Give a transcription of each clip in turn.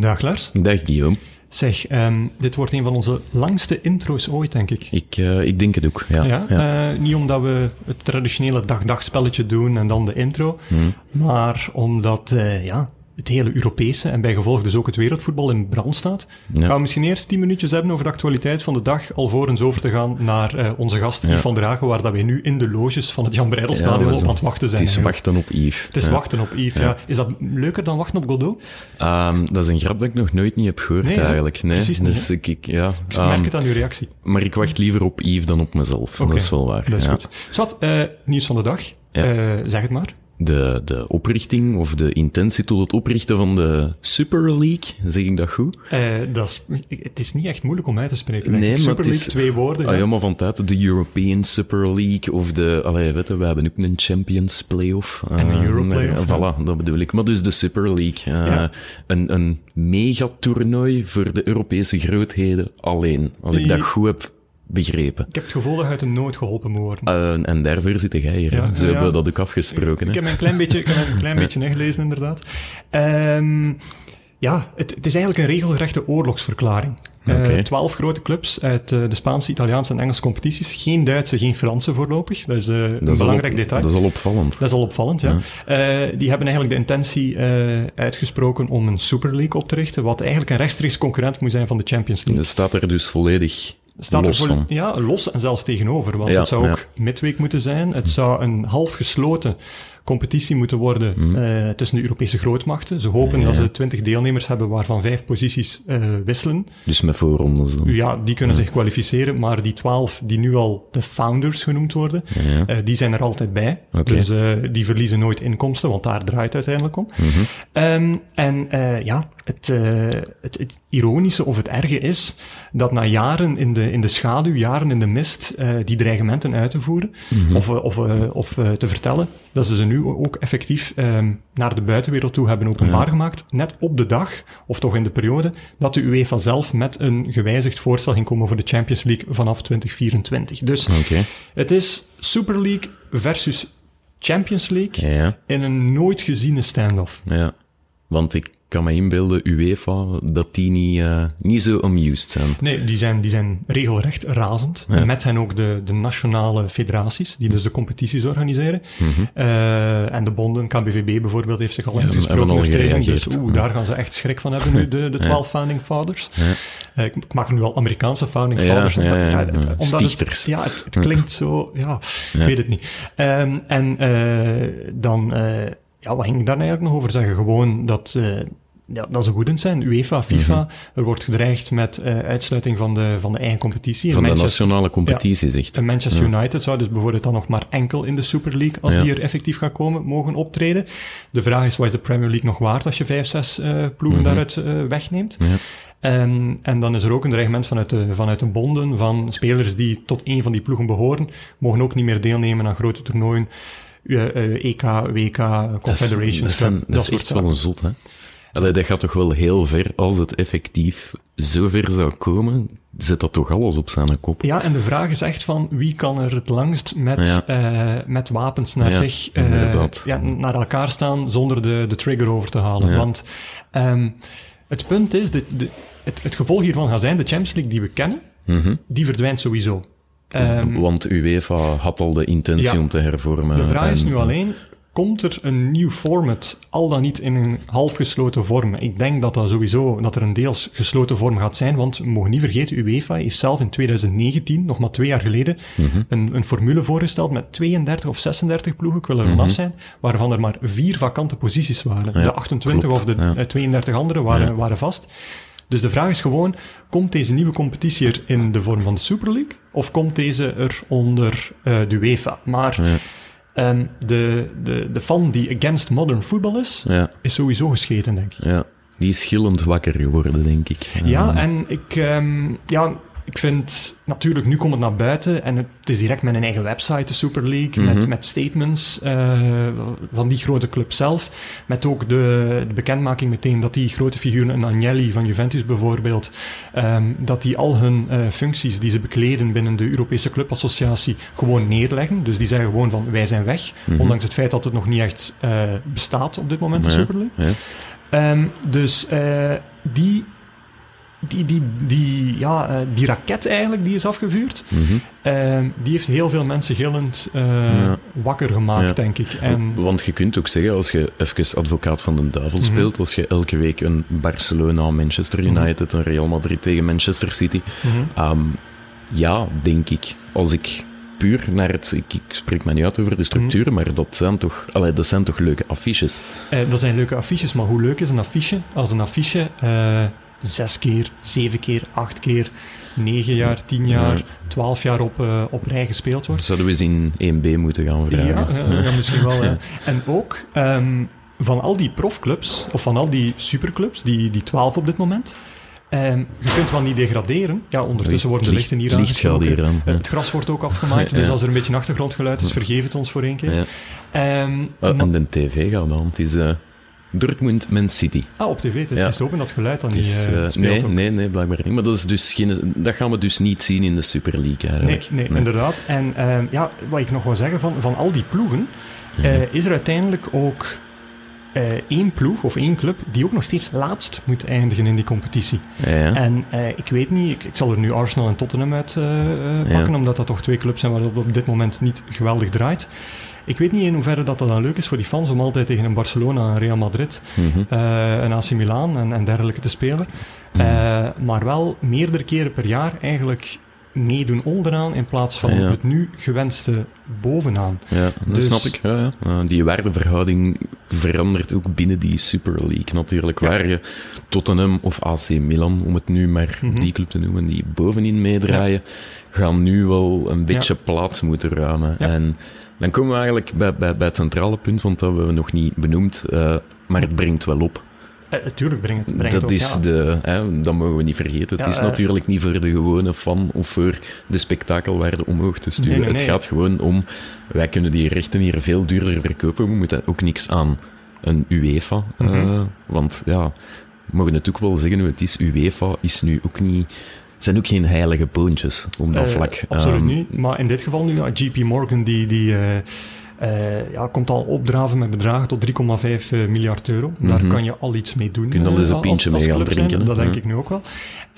Dag Lars. Dag Guillaume. Zeg, um, dit wordt een van onze langste intro's ooit, denk ik. Ik, uh, ik denk het ook, ja. ja, ja. Uh, niet omdat we het traditionele dag-dag spelletje doen en dan de intro, hmm. maar omdat, uh, ja, het hele Europese en bij gevolg dus ook het wereldvoetbal in brand staat. Ja. Gaan we misschien eerst tien minuutjes hebben over de actualiteit van de dag, alvorens over te gaan naar uh, onze gast Yves van der Hagen, waar dat wij nu in de loges van het Jan Breidelstadion ja, op aan het wachten zijn. Het is wachten op Yves. Het is wachten op Yves, ja. Is dat leuker dan wachten op Godot? Um, dat is een grap dat ik nog nooit niet heb gehoord nee, eigenlijk. Nee, precies dus niet, ik, ja, ik merk um, het aan uw reactie. Maar ik wacht liever op Yves dan op mezelf. Okay. Dat is wel waar. Dat is goed. Zwat, uh, nieuws van de dag. Uh, zeg het maar de, de oprichting of de intentie tot het oprichten van de Super League. Zeg ik dat goed? Uh, dat is, het is niet echt moeilijk om uit te spreken. Nee, maar Super League, is, twee woorden. Ah, ja, maar van tijd de European Super League of de... Allee, weet je, we hebben ook een Champions Playoff. Uh, en een Euro Playoff. Uh, voilà, dat bedoel ik. Maar dus de Super League. Ja. Een, een megatoernooi voor de Europese grootheden alleen. Als Die... ik dat goed heb begrepen. Ik heb het gevoel dat je uit de nood geholpen moet worden. Uh, en daarvoor zit jij hier. Ja, ja. hebben dat ook afgesproken. Ik, ik heb een klein beetje, ik heb een klein beetje ingelezen, inderdaad. Um, ja, het, het, is eigenlijk een regelrechte oorlogsverklaring. Okay. Uh, twaalf grote clubs uit uh, de Spaanse, Italiaanse en Engelse competities. Geen Duitse, geen Franse voorlopig. Dat is uh, een is belangrijk op, detail. Dat is al opvallend. Dat is al opvallend, ja. ja. die hebben eigenlijk de intentie uitgesproken om een Super League op te richten, wat eigenlijk een rechtstreeks concurrent moet zijn van de Champions League. Dat staat er dus volledig staat los er. Ja, los en zelfs tegenover. Want ja, het zou ook midweek moeten zijn. Het zou een half gesloten competitie moeten worden Mm. uh, tussen de Europese grootmachten. Ze hopen Ja. dat ze twintig deelnemers hebben waarvan vijf posities uh, wisselen. Dus met voorrondes dan. Ja, die kunnen Ja. zich kwalificeren, maar die twaalf die nu al de founders genoemd worden, uh, die zijn er altijd bij. Dus die verliezen nooit inkomsten, want daar draait het uiteindelijk om. Mhm. Um, en ja, het, het, het ironische of het erge is dat na jaren in de, in de schaduw, jaren in de mist, die dreigementen uit te voeren Mhm. of, of, of te vertellen, dat ze ze nu ook effectief um, naar de buitenwereld toe hebben openbaar Ja. gemaakt, net op de dag, of toch in de periode, dat de UEFA zelf met een gewijzigd voorstel ging komen voor de Champions League vanaf 2024. Dus het is Super League versus Champions League Ja, in een nooit geziene standoff. ja. Want ik kan me inbeelden, UEFA, dat die niet, uh, niet zo amused zijn. Nee, die zijn, die zijn regelrecht razend. Ja. Met hen ook de, de nationale federaties, die dus de competities organiseren. Mhm. Uh, en de bonden, KBVB bijvoorbeeld, heeft zich al Ja, uitgesproken. al gereageerd. Dus oeh, daar gaan ze echt schrik van hebben nu, de, de Ja. 12 founding fathers. Ja. Uh, ik, ik maak nu al Amerikaanse founding fathers. ja, ja, ja. omdat het- ja, het, het klinkt zo, ja, ik weet het niet. Um, en dan, ja, wat ging ik daar nou eigenlijk nog over zeggen? Gewoon dat, uh, ja, dat ze woedend zijn. UEFA, FIFA, Mhm. er wordt gedreigd met uh, uitsluiting van de, van de eigen competitie. Van de nationale competitie, zegt. en Manchester Ja. United zou dus bijvoorbeeld dan nog maar enkel in de Super League, als Ja. die er effectief gaat komen, mogen optreden. De vraag is, wat is de Premier League nog waard als je vijf, zes uh, ploegen Mhm. daaruit uh, wegneemt? Ja. En, en dan is er ook een dreigement vanuit de, vanuit de bonden van spelers die tot een van die ploegen behoren, mogen ook niet meer deelnemen aan grote toernooien, EK, WK, Dat is, Confederation dat is, dat is echt wel een zot, hè? Allee, dat gaat toch wel heel ver als het effectief zo ver zou komen, zet dat toch alles op zijn kop. Ja, en de vraag is echt van wie kan er het langst met, eh met wapens naar Ja, zich eh, inderdaad. ja, naar elkaar staan zonder de, de trigger over te halen. Ja. Want ehm, het punt is, de, de, het, het gevolg hiervan gaat zijn, de Champions League die we kennen, Mhm. die verdwijnt sowieso. Ehm, Want UEFA had al de intentie Ja. om te hervormen. de vraag is nu alleen, komt er een nieuw format, al dan niet in een half gesloten vorm? Ik denk dat dat sowieso, dat er een deels gesloten vorm gaat zijn, want we mogen niet vergeten, UEFA heeft zelf in 2019, nog maar twee jaar geleden, Mhm. een, een formule voorgesteld met 32 of 36 ploegen, ik wil er vanaf zijn, waarvan er maar vier vakante posities waren. Mhm. Ja, de 28 klopt, of de ja. eh, 32 andere waren, Ja. waren vast. Dus de vraag is gewoon, komt deze nieuwe competitie er in de vorm van de Super League? Of komt deze er onder uh, de UEFA? Maar Um, de, de, de fan die against modern football is, Ja, is sowieso gescheten, denk ik. ja. Die is gillend wakker geworden, denk ik. Ja, en ik, um, ja, ik vind, natuurlijk, nu komt het naar buiten en het is direct met een eigen website, de Super League, Mhm. met, met statements uh, van die grote club zelf, met ook de, de bekendmaking meteen dat die grote figuren, een Agnelli van Juventus bijvoorbeeld, um, dat die al hun uh, functies die ze bekleden binnen de Europese Clubassociatie gewoon neerleggen. Dus die zeggen gewoon van, wij zijn weg, Mhm. ondanks het feit dat het nog niet echt uh, bestaat op dit moment, de Super League. Um, dus die die, die, die, ja, uh, die raket eigenlijk die is afgevuurd, mm -hmm. uh, die heeft heel veel mensen gillend uh, ja. wakker gemaakt, ja. denk ik. En... Want je kunt ook zeggen, als je even advocaat van de duivel mm -hmm. speelt, als je elke week een Barcelona, Manchester United, mm -hmm. een Real Madrid tegen Manchester City, um, ja, denk ik, als ik puur naar het... Ik, ik spreek me niet uit over de structuur, maar dat zijn toch, allee, dat zijn toch leuke affiches? dat zijn leuke affiches, maar hoe leuk is een affiche als een affiche zes keer, zeven keer, acht keer, negen jaar, tien jaar, twaalf jaar op, uh, op rij gespeeld wordt. Zouden we eens in 1B moeten gaan vragen? Ja, uh, ja misschien wel. ja. En ook um, van al die profclubs, of van al die superclubs, die, die twaalf op dit moment, Um, je kunt wel niet degraderen. Ja, ondertussen worden de lichten hier aangestoken. Aan, ja. Het gras wordt ook afgemaakt, dus als er een beetje achtergrondgeluid is, vergeef het ons voor één keer. Ja. Um, uh, en de tv gaat dan. Het is... Uh, Dortmund Man City. Ah, op tv. Het ja. is ook dat geluid dan niet uh, nee, nee, nee, blijkbaar niet. Maar dat, is dus geen, dat gaan we dus niet zien in de Super League eigenlijk. Nee, nee, inderdaad. En uh, ja, wat ik nog wil zeggen, van, van al die ploegen, ja. uh, is er uiteindelijk ook één ploeg of één club die ook nog steeds laatst moet eindigen in die competitie. Ja. En ik weet niet, ik, ik, zal er nu Arsenal en Tottenham uit pakken, omdat dat toch twee clubs zijn waar het op dit moment niet geweldig draait. Ik weet niet in hoeverre dat, dat dan leuk is voor die fans om altijd tegen een Barcelona, een Real Madrid, mm -hmm. uh, een AC Milan en, en dergelijke te spelen. Mm -hmm. uh, maar wel meerdere keren per jaar eigenlijk meedoen onderaan in plaats van ja. het nu gewenste bovenaan. Ja, dat dus... snap ik. Ja, ja. Uh, die waardeverhouding verandert ook binnen die Super League natuurlijk. Waar je Tottenham of AC Milan, om het nu maar mm -hmm. die club te noemen, die bovenin meedraaien, gaan nu wel een beetje plaats moeten ruimen. En dan komen we eigenlijk bij, bij, bij het centrale punt, want dat hebben we nog niet benoemd, uh, maar het brengt wel op. Natuurlijk uh, brengt, brengt dat op, is ja. de, hè, dat mogen we niet vergeten. Ja, het is uh, natuurlijk niet voor de gewone fan of voor de spektakelwaarde omhoog te sturen. Nee, nee, nee. Het gaat gewoon om, wij kunnen die rechten hier veel duurder verkopen. We moeten ook niks aan een UEFA. Mm -hmm. want ja, we mogen het ook wel zeggen, het is UEFA is nu ook niet zijn ook geen heilige boontjes op dat uh, vlak. Absoluut um, niet. Maar in dit geval nu, JP Morgan, die, die uh, uh, ja, komt al opdraven met bedragen tot 3,5 miljard euro. Mm -hmm. Daar kan je al iets mee doen. Kun je dan eens een pintje mee gaan drinken. Dat denk ik nu ook wel.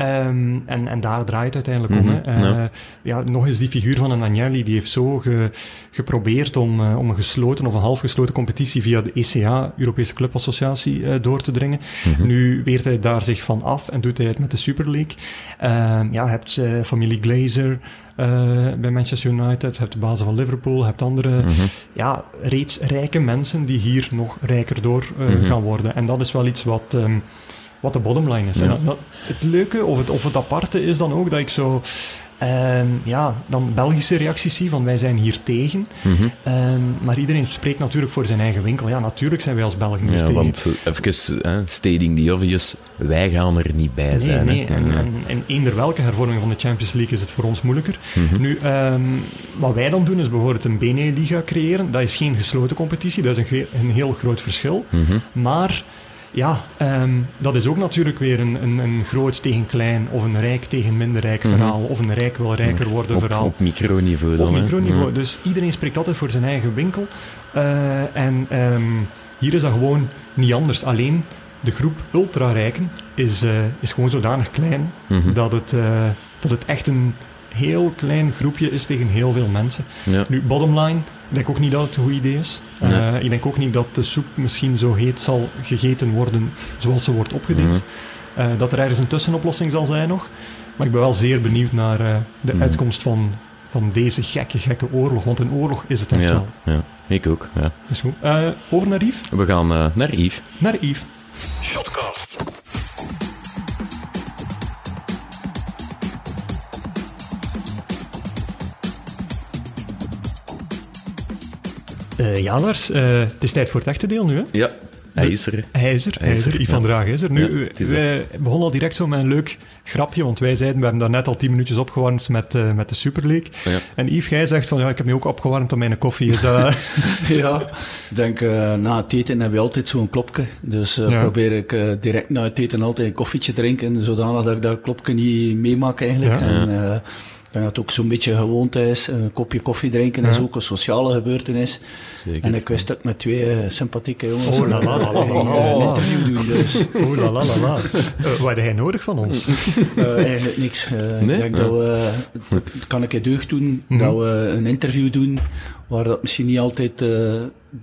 Um, en, en daar draait het uiteindelijk mm -hmm. om. Hè. Uh, ja. ja. nog eens die figuur van een Agnelli, die heeft zo ge, geprobeerd om, uh, om een gesloten of een half gesloten competitie via de ECA, Europese Clubassociatie, uh, door te dringen. Mm -hmm. Nu weert hij daar zich van af en doet hij het met de Super League. Uh, ja, je hebt familie Glazer, uh, bij Manchester United, hebt de bazen van Liverpool, hebt andere, mm -hmm. ja, reeds rijke mensen die hier nog rijker door uh, mm -hmm. gaan worden. En dat is wel iets wat, um, wat de bottomline is. Ja. En dat, dat, het leuke of het, of het aparte is dan ook dat ik zo Um, ja, dan Belgische reacties zie van wij zijn hier tegen. Mm -hmm. um, maar iedereen spreekt natuurlijk voor zijn eigen winkel. Ja, natuurlijk zijn wij als Belgen hier ja, tegen. Want even, uh, stating the obvious, wij gaan er niet bij nee, zijn. Nee, en, en, en, eender welke hervorming van de Champions League is het voor ons moeilijker. Mm -hmm. Nu, um, wat wij dan doen is bijvoorbeeld een Bene-liga creëren. Dat is geen gesloten competitie, dat is een, een heel groot verschil. Mm -hmm. Maar ja, um, dat is ook natuurlijk weer een, een, een, groot tegen klein, of een rijk tegen minder rijk verhaal, mm -hmm. of een rijk wil rijker worden op, verhaal. Op microniveau dan. Op microniveau. Mm. Dus iedereen spreekt altijd voor zijn eigen winkel. Uh, en um, hier is dat gewoon niet anders. Alleen de groep ultra-rijken is, uh, is gewoon zodanig klein mm -hmm. dat, het, uh, dat het echt een heel klein groepje is tegen heel veel mensen. Ja. Nu, bottomline, ik denk ook niet dat het een goed idee is. Nee. Uh, ik denk ook niet dat de soep misschien zo heet zal gegeten worden zoals ze wordt opgediend. Mm. Uh, dat er ergens een tussenoplossing zal zijn nog. Maar ik ben wel zeer benieuwd naar uh, de mm. uitkomst van, van deze gekke, gekke oorlog. Want een oorlog is het echt ja, wel. Ja, ik ook. Ja. Is goed. over naar Yves? We gaan naar Yves. Naar Yves. Shotcast. Uh, ja, Lars, uh, het is tijd voor het echte deel nu, hè? Ja, hij is er. Hij is er, hij is er. Yves van Draag is er. Nu, ja, wij begonnen al direct zo met een leuk grapje, want wij zeiden, we hebben daar net al tien minuutjes opgewarmd met, uh, met de Super League. Ja. En Yves, jij zegt van, ja, ik heb me ook opgewarmd aan mijn koffie. Is dat... ja, ik denk, uh, na het eten heb je altijd zo'n klopje. Dus uh, ja. probeer ik direct na het eten altijd een koffietje drinken, zodanig dat ik dat klopje niet meemaak eigenlijk. Ja. En, denk dat het ook zo'n beetje gewoonte is. Een kopje koffie drinken is ook een sociale gebeurtenis. Zeker. En ik wist ook met twee uh, sympathieke jongens oh, la, la, la, la, een interview doen. Dus. Oh la la la la. Uh, wat heb jij nodig van ons? Uh, eigenlijk niks. nee? Ik denk dat we, kan ik je deugd doen, mm -hmm. dat we een interview doen waar dat misschien niet altijd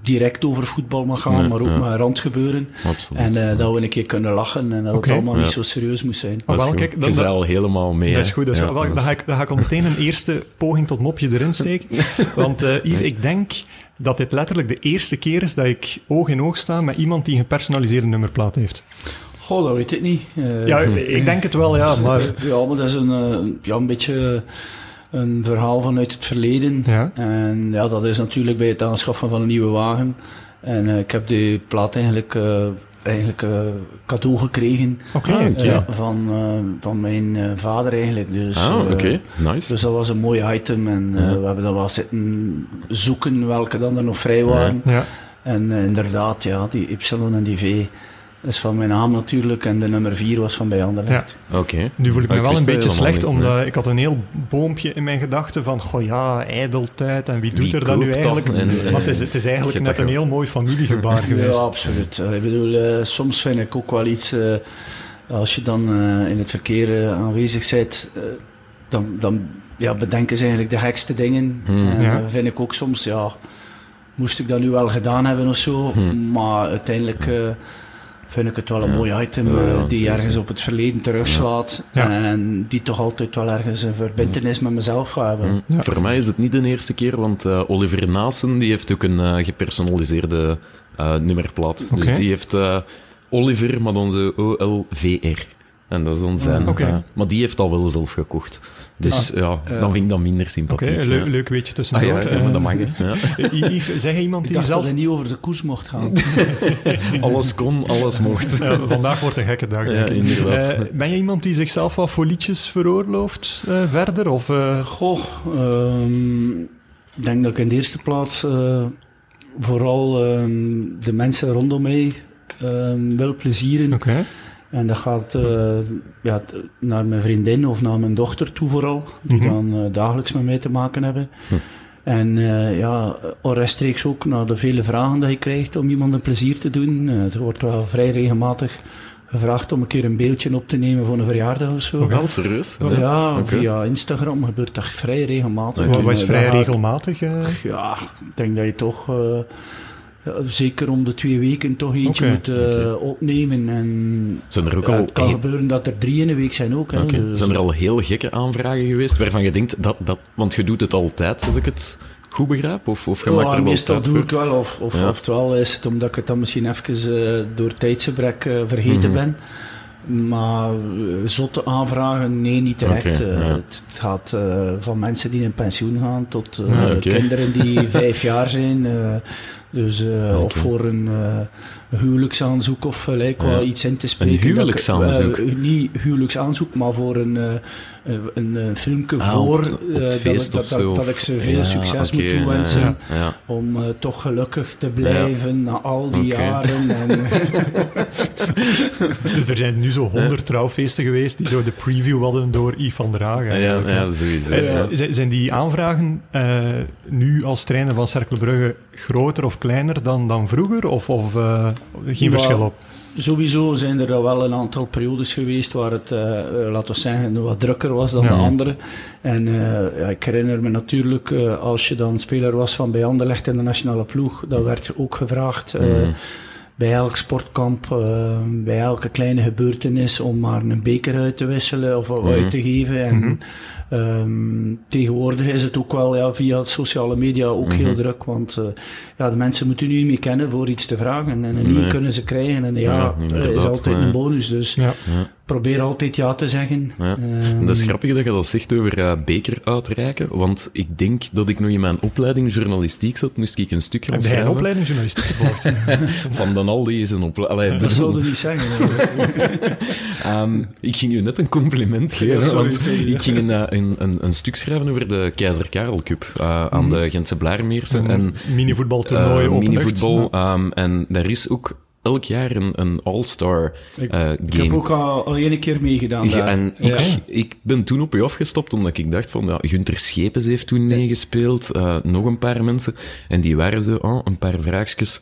direct over voetbal mag gaan, nee, maar ook ja. met randgebeuren. Absoluut. En uh, dat we een keer kunnen lachen en dat okay. het allemaal ja. niet zo serieus moet zijn. Dat wel, kijk, dat, helemaal mee. Dat is goed. Dat is ja, wel, dan, ga ik, dan ga ik al meteen een eerste poging tot mopje erin steken. Want uh, Yves, ik denk dat dit letterlijk de eerste keer is dat ik oog in oog sta met iemand die een gepersonaliseerde nummerplaat heeft. Goh, dat weet ik niet. Uh, ja, ik denk het wel, ja. Maar... Ja, maar dat is een, uh, ja, een beetje een verhaal vanuit het verleden. Ja. En ja, dat is natuurlijk bij het aanschaffen van een nieuwe wagen. En uh, ik heb die plaat eigenlijk, uh, eigenlijk uh, cadeau gekregen okay, okay. van, van mijn vader eigenlijk. Dus, ah, oké, okay. nice. Dus dat was een mooi item en ja. we hebben dat wel zitten zoeken welke dan er nog vrij waren. Ja. En inderdaad, ja, die Y en die V is van mijn naam natuurlijk en de nummer 4 was van bij Anderlecht. Ja. Oké. Okay. Nu voel ik me ik wel een beetje slecht, omdat nee. ik had een heel boompje in mijn gedachten van, goh ja, ijdeltijd en wie doet wie er dan nu eigenlijk? En, maar het is, het is eigenlijk net een heel mooi familiegebaar geweest. Ja, absoluut. Ik bedoel, uh, soms vind ik ook wel iets, uh, als je dan uh, in het verkeer aanwezig bent, dan, dan ja, bedenken ze eigenlijk de gekste dingen. Hmm. Ja. vind ik ook soms, ja, moest ik dat nu wel gedaan hebben of zo, Hmm. maar uiteindelijk vind ik het wel een Ja. mooi item Ja, eh, ja, die zeker. ergens op het verleden terugslaat Ja. en die toch altijd wel ergens een verbindenis met mezelf gaat hebben. Ja. Voor mij is het niet de eerste keer, want eh, Oliver Naassen die heeft ook een eh, gepersonaliseerde eh, nummerplaat. Dus die heeft eh, Oliver, maar dan zo O-L-V-R. En dat is dan zijn. Ah, eh, maar die heeft al wel zelf gekocht. Dus ja, ja. dan vind ik dat minder Oké, sympathiek. leuk, ja. leuk weetje Ah, tussendoor. ja, ja, maar dat mag. Ja. Eh, Yves, zeg iemand Ik die dacht zelf... dat niet over de koers mocht gaan. Alles kon, alles mocht. Ja, vandaag wordt een gekke dag. Ja, denk ik. inderdaad. Eh, ben je iemand die zichzelf wat voor liedjes veroorlooft eh, verder? Of, eh, Goh, ehm, ik denk dat ik in de eerste plaats eh, vooral ehm, de mensen rondom mij ehm, wil plezieren. Oké. En dat gaat eh, ja, naar mijn vriendin of naar mijn dochter toe vooral, die Mhm. dan eh, dagelijks met mij te maken hebben. Hm. En eh, ja, rechtstreeks ook naar de vele vragen die je krijgt om iemand een plezier te doen. Er wordt wel vrij regelmatig gevraagd om een keer een beeldje op te nemen voor een verjaardag of zo. Wel serieus? Ja, Oké. via Instagram gebeurt dat vrij regelmatig. Wat is vrij regelmatig? Ja, ik denk dat je toch eh, ja, zeker om de twee weken toch eentje Oké, moet eh, opnemen. En Zijn er ook al het kan gebeuren dat er drie in een week zijn ook. Hè, dus- Zijn er al heel gekke aanvragen geweest waarvan je denkt dat, dat want je doet het altijd, als ik het goed begrijp? Of, of je Ja, maakt er wel meestal doe voor? ik wel, of, of, Ja. oftewel is het omdat ik het dan misschien even eh, door tijdsgebrek eh, vergeten Mhm. ben. Maar zotte aanvragen, nee, niet direct. Ja. het, het gaat van mensen die in pensioen gaan tot oké. kinderen die vijf jaar zijn. Eh, dus, eh, Of voor een eh, huwelijksaanzoek of gelijk Ja. wel iets in te spreken. ik- huwelijksaanzoek? eh, niet huwelijksaanzoek, maar voor een, eh, een, een, een filmpje Ah, voor op- op eh, het dat, feest ik- dat, of dat, zo, dat of- ik ze veel Ja, succes moet toewensen Ja, ja. om eh, toch gelukkig te blijven na al die jaren. En, Dus er zijn nu zo honderd trouwfeesten geweest die zo de preview hadden door Yves van der Hagen. Ja, sowieso. Eh, ja. zijn- die aanvragen eh, nu als trainer van Cercle Brugge groter of kleiner dan, dan vroeger? Of, of eh, geen Ja. verschil op? sowieso zijn er wel een aantal periodes geweest waar het, eh, eh, laten we zeggen, wat drukker was dan Ja. de andere. En ja, ik herinner me natuurlijk, als je dan speler was van bij Anderlecht in de nationale ploeg, dan werd ook gevraagd. Mhm. bij elk sportkamp, bij elke kleine gebeurtenis, om maar een beker uit te wisselen of Mhm. uit te geven. En Mhm. Ehm, tegenwoordig is het ook wel ja, via sociale media ook Mhm. heel druk, want eh, ja, de mensen moeten nu niet meer kennen voor iets te vragen. En een nee Nee. kunnen ze krijgen en een ja, Ja, eh, is altijd een bonus. Dus Ja. Ja. probeer altijd ja te zeggen. Ja. Ehm, Dat is grappig dat je dat zegt over eh, beker uitreiken, want ik denk dat ik nog in mijn opleiding journalistiek zat, moest ik een stuk gaan Heb jij een schrijven. opleiding journalistiek gevolgd? Van dan al die is een opleiding. dat zou je niet zeggen. Ehm, ik ging u net een compliment geven, sorry, want sorry. ik ging een, eh, een, een, een stuk schrijven over de Keizer Karel Cup eh, aan de Gentse Blaarmeersen. En Minivoetbaltoernooi eh, open minivoetbal. ehm, en daar is ook elk jaar een, een All-Star uh, game. Ik heb ook al, al één keer meegedaan ja, En ik, ik ben toen op je afgestapt, omdat ik dacht van, ja, Gunther Schepens heeft toen meegespeeld, uh, nog een paar mensen, en die waren zo, oh, een paar vraagjes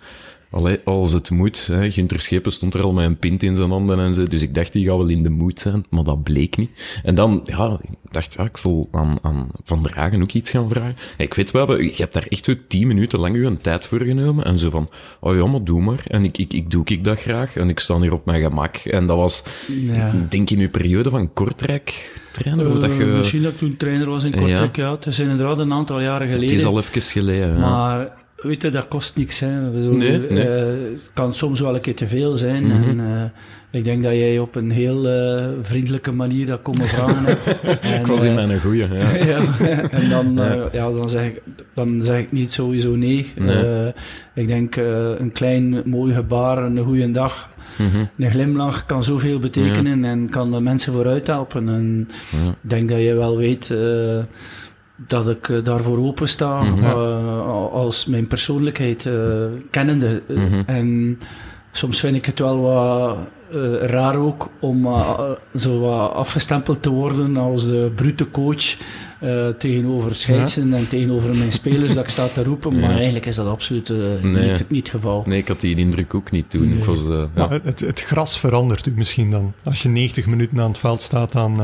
Allee, als het moet. Hè. Gunter Schepen stond er al met een pint in zijn handen en zo. Dus ik dacht, die gaat wel in de moed zijn. Maar dat bleek niet. En dan, ja, ik dacht, ja, ik zal aan, aan Van Dragen ook iets gaan vragen. ik weet wel, je hebt daar echt zo tien minuten lang een tijd voor genomen. En zo van, oh ja, maar doe maar. En ik, ik, ik doe ik dat graag. En ik sta hier op mijn gemak. En dat was, ja. denk in uw periode van Kortrijk trainer? Of dat je... Misschien dat ik toen trainer was in Kortrijk, ja. ja. Het is inderdaad een aantal jaren geleden. Het is al even geleden, Maar Weet je, dat kost niks. Hè. Bedoel, nee, nee. Uh, het kan soms wel een keer te veel zijn. Mm -hmm. en, uh, ik denk dat jij op een heel uh, vriendelijke manier dat komen vragen hebt. En, ik was in mijn goeie, ja. ja. En dan, ja. ja. dan, zeg ik, dan zeg ik niet sowieso nee. nee. ik denk een klein mooi gebaar, een goede dag, mm -hmm. een glimlach kan zoveel betekenen en kan de mensen vooruit helpen. En ik denk dat je wel weet dat ik uh, daarvoor open sta mm uh, als mijn persoonlijkheid uh, kennende. Mm -hmm. En soms vind ik het wel wat raar ook om zo wat afgestempeld te worden als de brute coach tegenover scheidsen ja. en tegenover mijn spelers dat ik sta te roepen, ja. maar eigenlijk is dat absoluut nee. niet, niet, het geval. Nee, ik had die indruk ook niet toen. Nee. Was, ja. het, het, gras verandert u misschien dan. Als je 90 minuten aan het veld staat, dan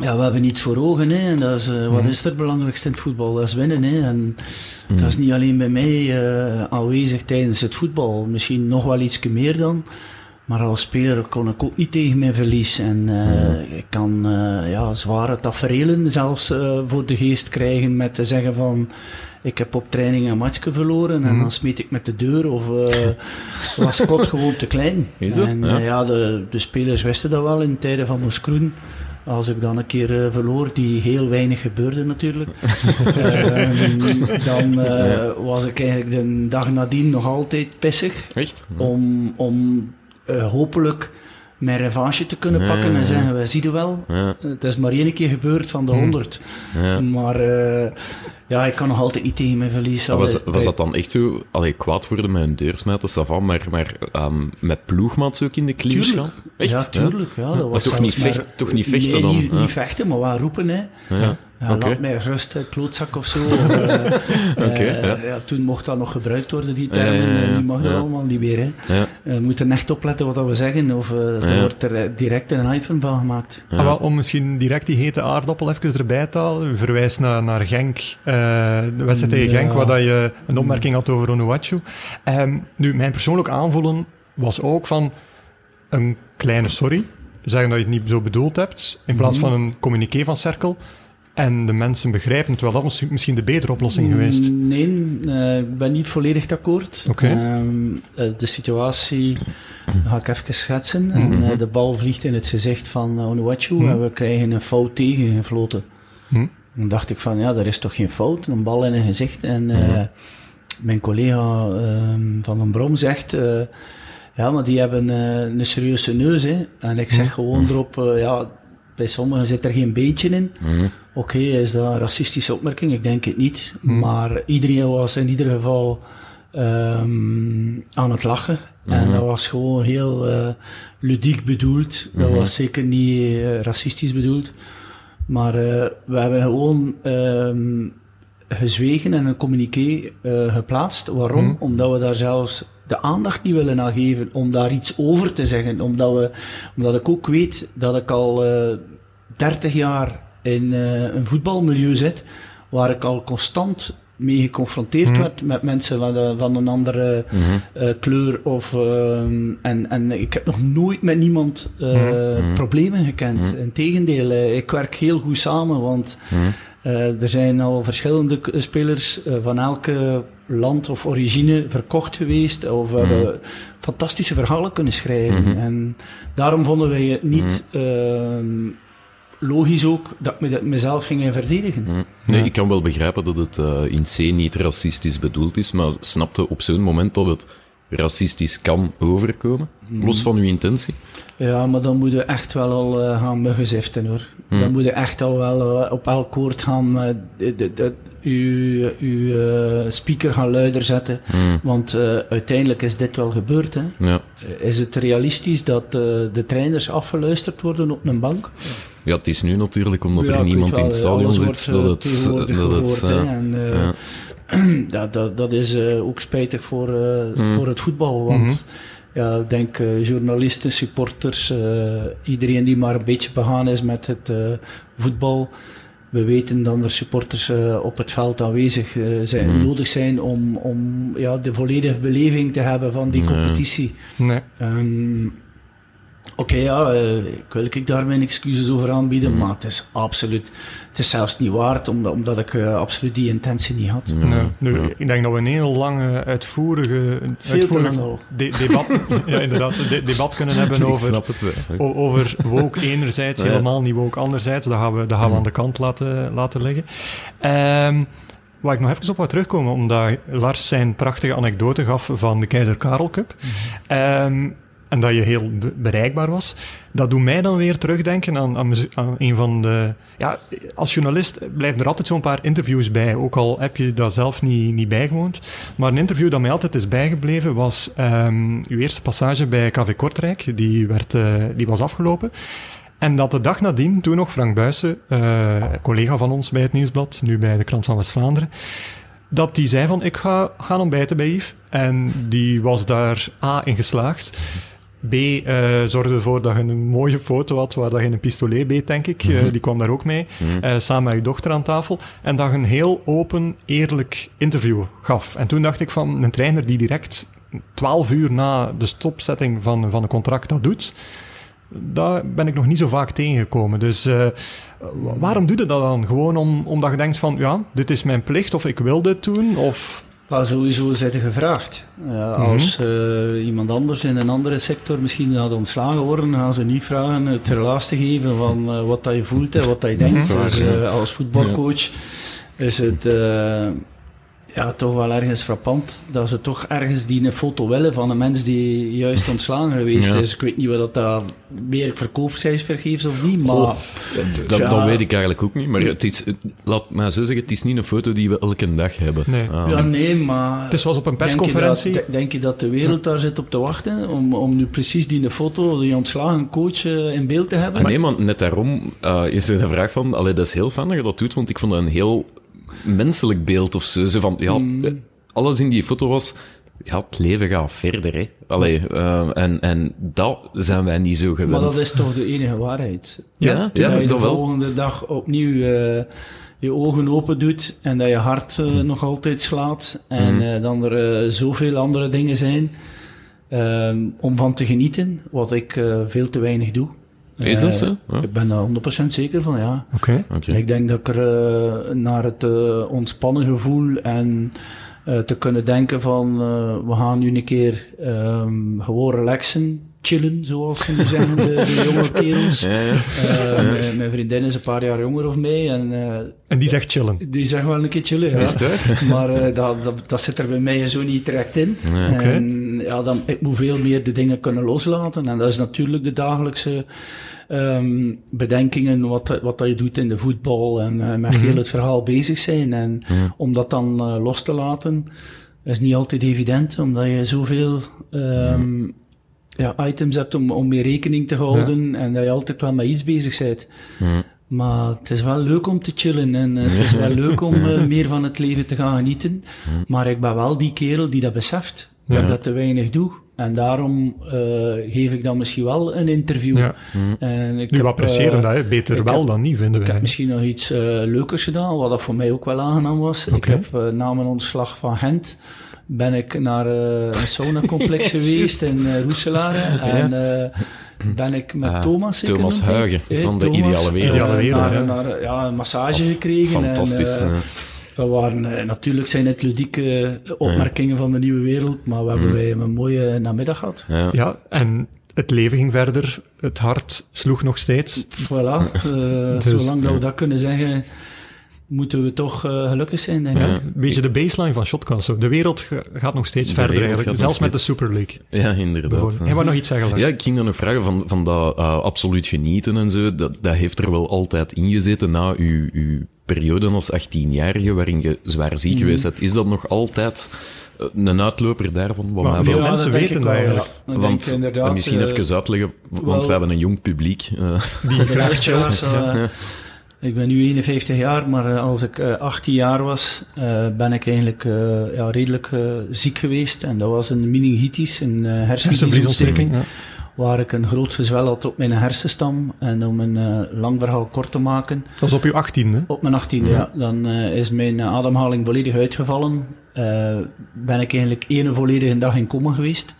ja, we hebben iets voor ogen. Hè. En dat is, uh, wat mhm. is er het belangrijkste in het voetbal? Dat is winnen. Hè. En mm. dat is niet alleen bij mij uh, aanwezig tijdens het voetbal. Misschien nog wel iets meer dan. Maar als speler kon ik ook niet tegen mijn verlies. En uh, ik kan ja, zware tafereelen zelfs voor de geest krijgen met te zeggen van... Ik heb op training een matchje verloren en mm. dan smeet ik met de deur of was Scott gewoon te klein. Is dat? En ja, de, de spelers wisten dat wel in tijden van Moeskroen. Als ik dan een keer uh, verloor, die heel weinig gebeurde natuurlijk, uh, dan uh, was ik eigenlijk de dag nadien nog altijd pissig. Echt? Om, om hopelijk mijn revanche te kunnen pakken en zeggen, we zien wel, het is maar één keer gebeurd van de hm. honderd. Maar ja, ik kan nog altijd niet tegen mijn verlies. was, was dat dan echt zo, allee, kwaad worden met een deursmijter, Savan, maar, maar um, met ploegmaats ook in de clinch gaan? Echt? Ja, tuurlijk. Ja, dat was toch, niet vecht, toch niet vechten dan? Niet, niet vechten, maar wel roepen, hè. Ja. Ja, okay. laat mij rust, klootzak of zo. Of, uh, okay, uh, ja. ja. toen mocht dat nog gebruikt worden, die termen. Nu mag dat allemaal niet meer. Hè. we moeten echt opletten wat we zeggen, of er wordt er direct een hype van gemaakt. Ah, wel, om misschien direct die hete aardappel even erbij te halen, u verwijst naar, naar Genk, uh, de wedstrijd tegen Genk, waar dat je een opmerking had over Onuachu. Um, nu, mijn persoonlijk aanvoelen was ook van een kleine sorry, zeggen dat je het niet zo bedoeld hebt, in plaats mhm. van een communiqué van Cirkel. En de mensen begrijpen het wel. Dat was misschien de betere oplossing mm, geweest. Nee, uh, ik ben niet volledig akkoord. Okay. Uh, eh, de situatie ga ik even schetsen. Mm -hmm. en, uh, de bal vliegt in het gezicht van Onuachu mm -hmm. en we krijgen een fout tegengefloten. Mm Dan dacht ik van, ja, er is toch geen fout? Een bal in een gezicht. En -hmm. mijn collega ehm, Van den Brom zegt... ja, maar die hebben een serieuze neus. Hè. En ik zeg gewoon erop, ja bij sommigen zit er geen beentje in. Mhm. Oké, is dat een racistische opmerking? Ik denk het niet. Mhm. Maar iedereen was in ieder geval um, aan het lachen. En mhm. dat was gewoon heel uh, ludiek bedoeld. Dat was zeker niet uh, racistisch bedoeld. Maar uh, we hebben gewoon um, gezwegen en een communiqué geplaatst. Waarom? Omdat we daar zelfs de aandacht niet willen aan geven om daar iets over te zeggen. Omdat, we, omdat ik ook weet dat ik al uh, eh, 30 jaar in uh, een voetbalmilieu zit, waar ik al constant mee geconfronteerd mm. werd met mensen van, de, van een andere mm-hmm. uh, kleur. Of, ehm, en, en ik heb nog nooit met niemand mm-hmm. problemen gekend. Integendeel, ik werk heel goed samen, want er zijn al verschillende spelers van elke land of origine verkocht geweest. Of we hebben fantastische verhalen kunnen schrijven. En daarom vonden wij het niet uh, logisch ook dat ik mezelf ging verdedigen. Mm. Nee, ik kan wel begrijpen dat het uh, in C niet racistisch bedoeld is, maar snapte op zo'n moment dat het racistisch kan overkomen, Hmm. los van uw intentie. Ja, maar dan moet je echt wel al uh, gaan muggenziften hoor. Hmm. Dan moet je echt al wel uh, op elk koord gaan, uh, de, de, de, uw, uw speaker gaan luider zetten. Want uiteindelijk is dit wel gebeurd. Hè? Ja. Is het realistisch dat de trainers afgeluisterd worden op een bank? Ja, het is nu natuurlijk omdat ja, er niemand wel, in het stadion zit dat het... Dat gehoord, het en, ja. dat, dat, dat is ook spijtig voor, mm. voor het voetbal, want... Mm -hmm ja, ik denk uh, journalisten, supporters, uh, iedereen die maar een beetje begaan is met het uh, voetbal. We weten dat er supporters op het veld aanwezig zijn, mm. nodig zijn om, om ja, de volledige beleving te hebben van die competitie. Nee. Um, Oké, okay, ja, uh, ik wil ik daar mijn excuses over aanbieden, mm. maar het is absoluut, het is zelfs niet waard, omdat, omdat ik uh, absoluut die intentie niet had. Ja. Nee, nu, ja. Ik denk dat we een heel lange, uitvoerige, uitvoerig de, debat, ja, inderdaad, de, debat kunnen hebben over, het, over woke enerzijds, helemaal niet woke anderzijds. Dat gaan we, dat gaan we aan de kant laten, laten liggen. Um, Waar ik nog even op wou terugkomen, omdat Lars zijn prachtige anekdote gaf van de Keizer Karel Cup. Mm. Um, en dat je heel bereikbaar was. Dat doet mij dan weer terugdenken aan, aan, een van de... Ja, als journalist blijven er altijd zo'n paar interviews bij, ook al heb je daar zelf niet, niet bijgewoond. Maar een interview dat mij altijd is bijgebleven was um, uw eerste passage bij KV Kortrijk, die, werd, uh, die was afgelopen. En dat de dag nadien, toen nog Frank Buijsen, uh, collega van ons bij het Nieuwsblad, nu bij de Krant van West-Vlaanderen, dat die zei van, ik ga gaan ontbijten bij Yves. En die was daar A, in geslaagd. B uh, zorgde ervoor dat je een mooie foto had waar dat je een pistolet beet, denk ik. Mm -hmm. uh, die kwam daar ook mee, mm -hmm. uh, samen met je dochter aan tafel. En dat je een heel open, eerlijk interview gaf. En toen dacht ik van een trainer die direct 12 uur na de stopzetting van, van een contract dat doet, daar ben ik nog niet zo vaak tegengekomen. Dus uh, waarom doe je dat dan? Gewoon om, omdat je denkt van, ja, dit is mijn plicht of ik wil dit doen? Of... Maar sowieso zijn er gevraagd. Uh, als uh, iemand anders in een andere sector misschien had ontslagen worden, gaan ze niet vragen het relaas te geven van uh, wat dat je voelt en wat dat je denkt. Dus als voetbalcoach ja. is het ja, toch wel ergens frappant dat ze toch ergens die een foto willen van een mens die juist ontslagen geweest ja. is. Ik weet niet wat dat meer verkoopcijfers geeft of niet, maar... Goh, dat, ja. dat, weet ik eigenlijk ook niet, maar het is, het, laat maar zo zeggen, het is niet een foto die we elke dag hebben. Nee, ah. ja, nee maar... Het is zoals op een persconferentie. Denk je dat, denk je dat de wereld daar zit op te wachten om, om nu precies die foto, die ontslagen coach uh, in beeld te hebben? Ah, nee, maar net daarom uh, is er de vraag van, allee, dat is heel fijn dat je dat doet, want ik vond dat een heel menselijk beeld of zo. zo van, ja, mm. alles in die foto was, ja, het leven gaat verder, hè. Allee, uh, en, en dat zijn wij niet zo gewend. Maar dat is toch de enige waarheid? Ja, ja, ja dat je de wel. volgende dag opnieuw uh, je ogen open doet en dat je hart uh, mm. nog altijd slaat en mm. dan er zoveel andere dingen zijn um, om van te genieten, wat ik veel te weinig doe. Is dat zo? Ja. Ik ben daar 100% zeker van, ja. Oké. Okay. Okay. Ik denk dat ik er uh, naar het uh, ontspannen gevoel en uh, te kunnen denken van we gaan nu een keer um, gewoon relaxen, chillen, zoals ze nu zeggen, de, de jonge kerels. Ja, ja. Mijn, mijn vriendin is een paar jaar jonger of mij. En, en die zegt chillen? Die zegt wel een keer chillen, ja. Is het waar? Maar dat, dat, dat, zit er bij mij zo niet direct in. Ja. Okay. En ja, dan, ik moet veel meer de dingen kunnen loslaten. En dat is natuurlijk de dagelijkse um, bedenkingen, wat, wat dat je doet in de voetbal en uh, met mm-hmm. heel het verhaal bezig zijn. En mm. om dat dan uh, los te laten, is niet altijd evident, omdat je zoveel um, mm. Ja, items hebt om, om mee rekening te houden ja. en dat je altijd wel met iets bezig bent. Maar het is wel leuk om te chillen en uh, het is wel leuk om uh, meer van het leven te gaan genieten. Maar ik ben wel die kerel die dat beseft, dat ik dat te weinig doe. En daarom uh, geef ik dan misschien wel een interview. Ja. En ik Nu, heb, we appreciëren eh, dat, hè. beter ik wel heb- dan niet, vinden ik wij. heb misschien nog iets leukers gedaan, wat dat voor mij ook wel aangenaam was. Ik heb na mijn ontslag van Gent ben ik naar uh, een saunacomplex geweest in uh, Roeselare. En uh, ben ik met Ah, Thomas, Thomas? Huigen Eh, van de Thomas, Ideale Wereld. Ideale Wereld, naar, ja. naar, ja, een massage gekregen. Fantastisch. En, uh, ja. we waren, eh, natuurlijk zijn het ludieke opmerkingen van de nieuwe wereld, maar we hebben Mm. een mooie namiddag gehad. Ja. Ja, en het leven ging verder, het hart sloeg nog steeds. Voilà, eh, Dus, zolang dat we dat kunnen zeggen, moeten we toch uh, gelukkig zijn, denk ja. ik. Een beetje de baseline van Shotcast. De wereld gaat nog steeds verder eigenlijk, zelfs met de Super League. Ja, inderdaad. Jij wou nog iets zeggen, Lars? Ja, ik ging dan nog vragen van, van dat uh, absoluut genieten en zo. Dat, dat heeft er wel altijd ingezeten na uw, uw periode als 18-jarige, waarin je zwaar ziek mm. geweest bent. Is dat nog altijd eh, een uitloper daarvan? Wat maar veel mensen weten dat eigenlijk. Ja. Want misschien uh, even uitleggen, want wel, we hebben een jong publiek. Uh. Die graag chillt. Ik ben nu 51 jaar, maar uh, als ik uh, 18 jaar was, uh, ben ik eigenlijk ja, redelijk ziek geweest. En dat was een meningitis, een hersenvliesontsteking. Ja. Waar ik een groot gezwel had op mijn hersenstam. En om een lang verhaal kort te maken. Dat was op je 18e? Op mijn 18e, ja. ja. Dan is mijn ademhaling volledig uitgevallen. ben ik eigenlijk één volledige dag in coma geweest.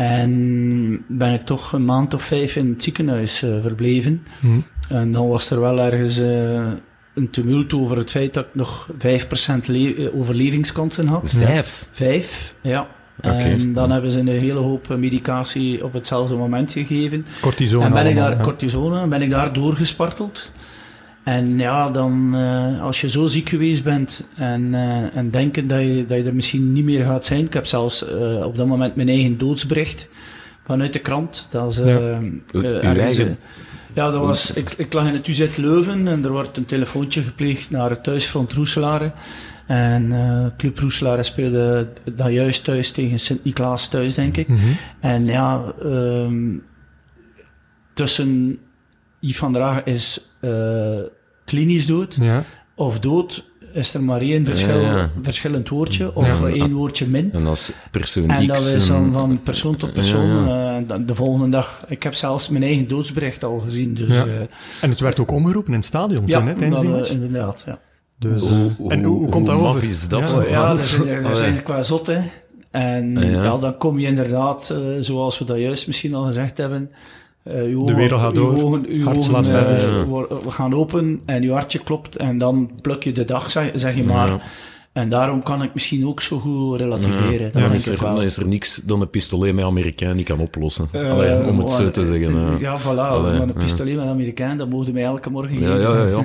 En ben ik toch een maand of vijf in het ziekenhuis uh, verbleven. Mm. En dan was er wel ergens uh, een tumult over het feit dat ik nog 5% eh, overlevingskansen had. Vijf? Vijf, ja. Okay. En dan hebben ze een hele hoop medicatie op hetzelfde moment gegeven. Cortisone. En ben ik daar, ja. cortisone, en ben ik daar doorgesparteld. En ja, dan uh, als je zo ziek geweest bent en, uh, en denken dat je, dat je er misschien niet meer gaat zijn. Ik heb zelfs uh, op dat moment mijn eigen doodsbericht vanuit de krant. Dat is, ja. Ja, dat was, ik, ik lag in het UZ Leuven en er wordt een telefoontje gepleegd naar het thuisfront Roeselare. En Club Roeselare speelde dat juist thuis tegen Sint-Niklaas thuis, denk ik. Mm -hmm. En ja, um, tussen Yves van der is uh, klinisch dood. Ja. Of dood is er maar één verschil, ja, verschillend woordje, of ja, één woordje min. En als persoon En X dat is dan van persoon tot persoon. Uh, de volgende dag, ik heb zelfs mijn eigen doodsbericht al gezien. Dus, uh, en het werd ook omgeroepen in het stadion ja, toen, hè, tijdens dat, die inderdaad, ja. Dus, hoe, en hoe, hoe komt dat over? is dat? Ja, ja dat zijn, dat zijn qua zot, hè. En ja. dan kom je inderdaad, zoals we dat juist misschien al gezegd hebben, uh, de wereld gaat door, ogen, uw ogen, uh, we gaan open en je hartje klopt en dan pluk je de dag, zeg, zeg je maar. Ja. En daarom kan ik misschien ook zo goed relativeren. Ja, dan, is er, dan is er niks dan een pistolet met Amerikaan die kan oplossen. Uh, Allee, om het zo te zeggen. Uh. Ja, voilà. Allee, maar een pistolet met Amerikaan, dat mogen mij elke morgen geven. Ja, ja, ja.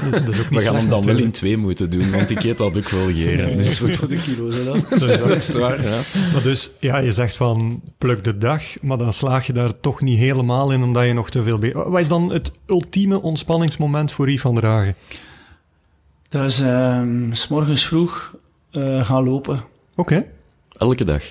We gaan hem dan wel in twee moeten doen, want ik eet dat ook wel geren. Dus goed voor de kilo's, hè, dat. dat is waar, ja. Maar dus, ja, je zegt van pluk de dag, maar dan slaag je daar toch niet helemaal in, omdat je nog te veel... Wat is dan het ultieme ontspanningsmoment voor Yves van der Is um, s morgens vroeg uh, gaan lopen. Oké. Okay. Elke dag?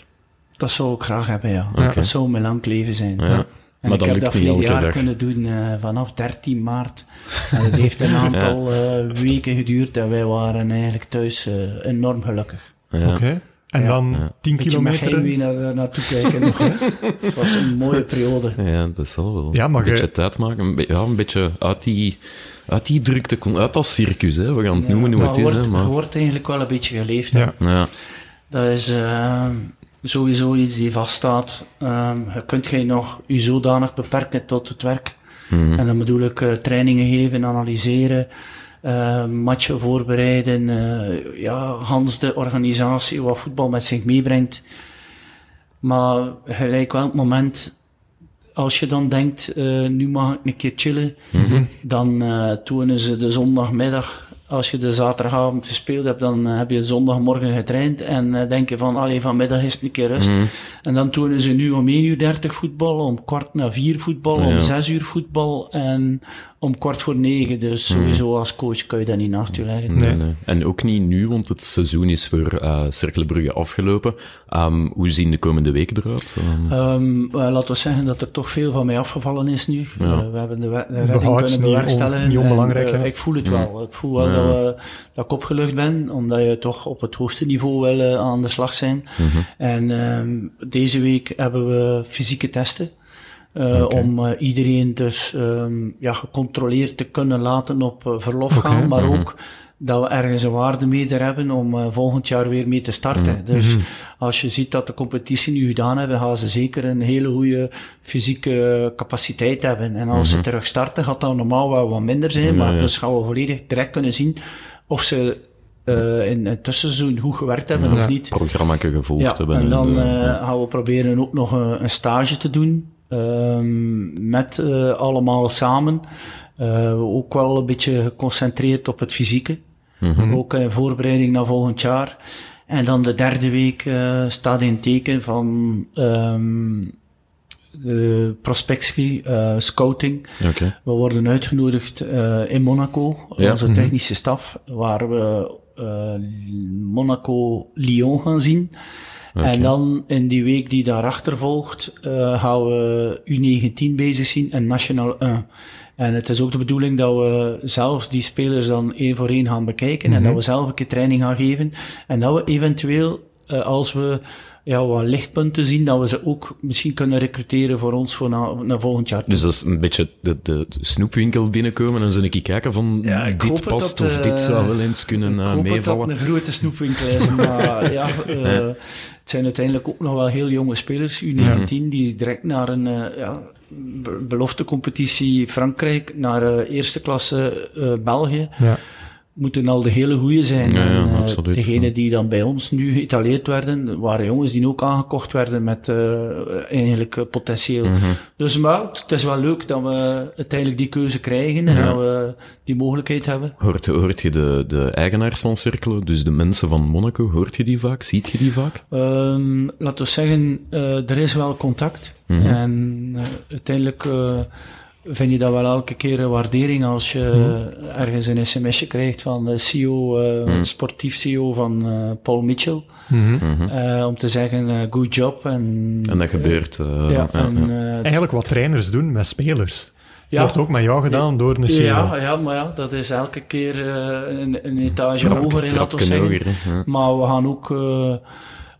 Dat zou ik graag hebben, ja. Okay. Dat zou mijn lang leven zijn. Ja. En maar ik heb dat vorig jaar dag. kunnen doen uh, vanaf 13 maart. En het heeft een aantal ja. uh, weken geduurd en wij waren eigenlijk thuis enorm gelukkig. Ja. Oké. Okay. En ja. dan ja. 10 kilometer. Ik geen naar, naartoe kijken nog. Hè. Het was een mooie periode. Ja, dat zal wel. Ja, maar een beetje tijd maken. Ja, een beetje uit die uit die drukte, uit dat circus, hè. we gaan het noemen hoe het is. Wordt, hè, maar... wordt eigenlijk wel een beetje geleefd. Ja. ja. Dat is uh, sowieso iets die vaststaat. Uh, je kunt geen nog je zodanig beperken tot het werk. Mm. En dan bedoel ik uh, trainingen geven, analyseren, uh, matchen voorbereiden, ja, Hans de organisatie, wat voetbal met zich meebrengt. Maar gelijk wel het moment als je dan denkt, uh, nu mag ik een keer chillen, mm -hmm. dan tonen ze de zondagmiddag als je de zaterdagavond gespeeld hebt, dan heb je zondagmorgen getraind en denk je van, allee, vanmiddag is het een keer rust. Mm. En dan tonen ze nu om 1 uur 30 voetbal, om kwart na 4 voetbal, ja. om 6 uur voetbal en om kwart voor 9. Dus mm. sowieso als coach kan je dat niet naast je leggen. Nee, nee. En ook niet nu, want het seizoen is voor uh, Cerkelenbrugge afgelopen. Um, hoe zien de komende weken eruit? Um... Um, laten we zeggen dat er toch veel van mij afgevallen is nu. Ja. we hebben de, de redding kunnen bewerkstelligen. Niet, on, niet onbelangrijk, en, Ik voel het mm. wel. Ik voel wel dat, we, dat ik opgelucht ben, omdat je toch op het hoogste niveau wil uh, aan de slag zijn. -hmm. En um, deze week hebben we fysieke testen. Okay. Om uh, iedereen dus um, ja, gecontroleerd te kunnen laten op uh, verlof okay. gaan, maar mm -hmm. ook dat we ergens een waardemeter hebben om volgend jaar weer mee te starten. Mm -hmm. Dus als je ziet dat de competitie nu gedaan hebben, gaan ze zeker een hele goede fysieke capaciteit hebben. En als mm -hmm. ze mhm. terug starten, gaat dat normaal wel wat minder zijn, maar dus gaan we volledig direct kunnen zien of ze uh, in het tussenseizoen goed gewerkt hebben ja, of niet. Programma gevolgd ja, hebben. En dan uh, gaan we proberen ook nog een, een stage te doen. Um, met uh, allemaal samen. ook wel een beetje geconcentreerd op het fysieke. Mhm. Ook in voorbereiding naar volgend jaar. En dan de derde week uh, staat in teken van um, de prospectie, scouting. Okay. We worden uitgenodigd in Monaco, ja. onze mhm. technische staf, waar we Monaco-Lyon gaan zien. Okay. En dan in die week die daarachter volgt, gaan we U19 bezig zien en National 1. En het is ook de bedoeling dat we zelfs die spelers dan één voor één gaan bekijken en dat mhm. we zelf een keer training gaan geven. En dat we eventueel, uh, als we ja, wat lichtpunten zien, dat we ze ook misschien kunnen recruteren voor ons voor na, na volgend jaar. Dus dat is een beetje de, de, snoepwinkel binnenkomen en zo een keer kijken van ja, dit past of dit zou wel eens kunnen uh, meevallen. Ik hoop dat het een grote snoepwinkel is, maar ja... Uh, het zijn uiteindelijk ook nog wel heel jonge spelers, U19, die direct naar een uh, ja, beloftecompetitie Frankrijk, naar uh, eerste klasse uh, België. Ja moeten al de hele goede zijn. Ja, ja, en, uh, degenen die dan bij ons nu geïtaleerd werden, waren jongens die ook aangekocht werden met uh, eigenlijk uh, potentieel. Mm -hmm. Dus maar het is wel leuk dat we uiteindelijk die keuze krijgen en dat we die mogelijkheid hebben. Hoort, hoort je de, de eigenaars van Cirkelo, dus de mensen van Monaco, hoort je die vaak? Ziet je die vaak? Um, laten we zeggen, er is wel contact. Mm -hmm. En uiteindelijk vind je dat wel elke keer een waardering als je mhm. ergens een sms'je krijgt van de CEO, uh, mm. sportief CEO van uh, Paul Mitchell. Mm -hmm. uh, om te zeggen, good job. En, en dat gebeurt. ja, en. Eigenlijk wat trainers doen met spelers. Ja. Wordt ook met jou gedaan door een CEO. Ja, ja, maar ja, dat is elke keer een, een, etage hoger, in, laten we zeggen. Hoger, maar we gaan ook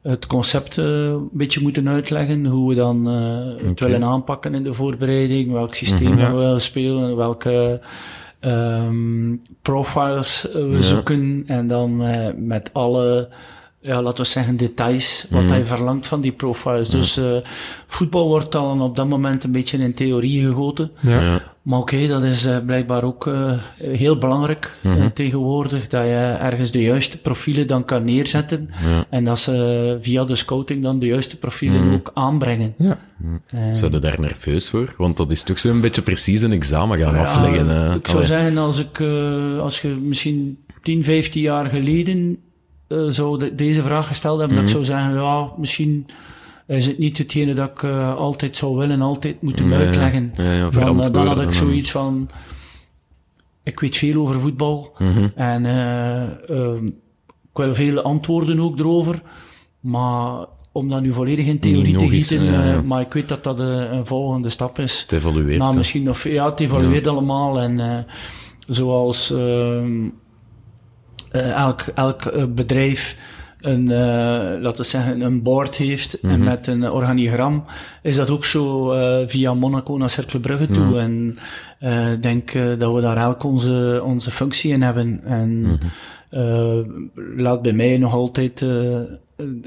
het concept uh, een beetje moeten uitleggen. Hoe we dan uh, het willen aanpakken in de voorbereiding. Welk systeem we willen spelen. Welke um, profiles we zoeken. En dan met alle ja, laten we zeggen, details, wat hij verlangt van die profiles. Dus uh, voetbal wordt dan op dat moment een beetje in theorie gegoten. Ja. Maar oké, okay, dat is uh, blijkbaar ook uh, heel belangrijk mm -hmm. tegenwoordig, dat je ergens de juiste profielen dan kan neerzetten. Ja. En dat ze via de scouting dan de juiste profielen mm. ook aanbrengen. Ja. Mm. Zou je daar nerveus voor? Want dat is toch zo'n beetje precies een examen gaan afleggen. ik zou zeggen, als, ik, als je misschien 10, 15 jaar geleden uh, zou de, deze vraag gesteld hebben, dat ik mhm. zou zeggen, ja, misschien is het niet hetgene dat ik uh, altijd zou willen, altijd moeten nee, uitleggen. Ja, ja, dan, uh, dan, had ik zoiets van, ik weet veel over voetbal mm -hmm. en ehm, ik wil veel antwoorden ook erover, maar om dat nu volledig in theorie te gieten, ja, maar ik weet dat dat een volgende stap is. Het evolueert. Nou, misschien nog, ja, het evolueert allemaal en zoals ehm, elk, elk uh, bedrijf een, uh, laten we zeggen, een board heeft mm -hmm. en mhm. met een organigram, is dat ook zo uh, via Monaco naar Cercle Brugge toe. Mm -hmm. En ik denk dat we daar elk onze, onze functie in hebben. En mm -hmm. laat bij mij nog altijd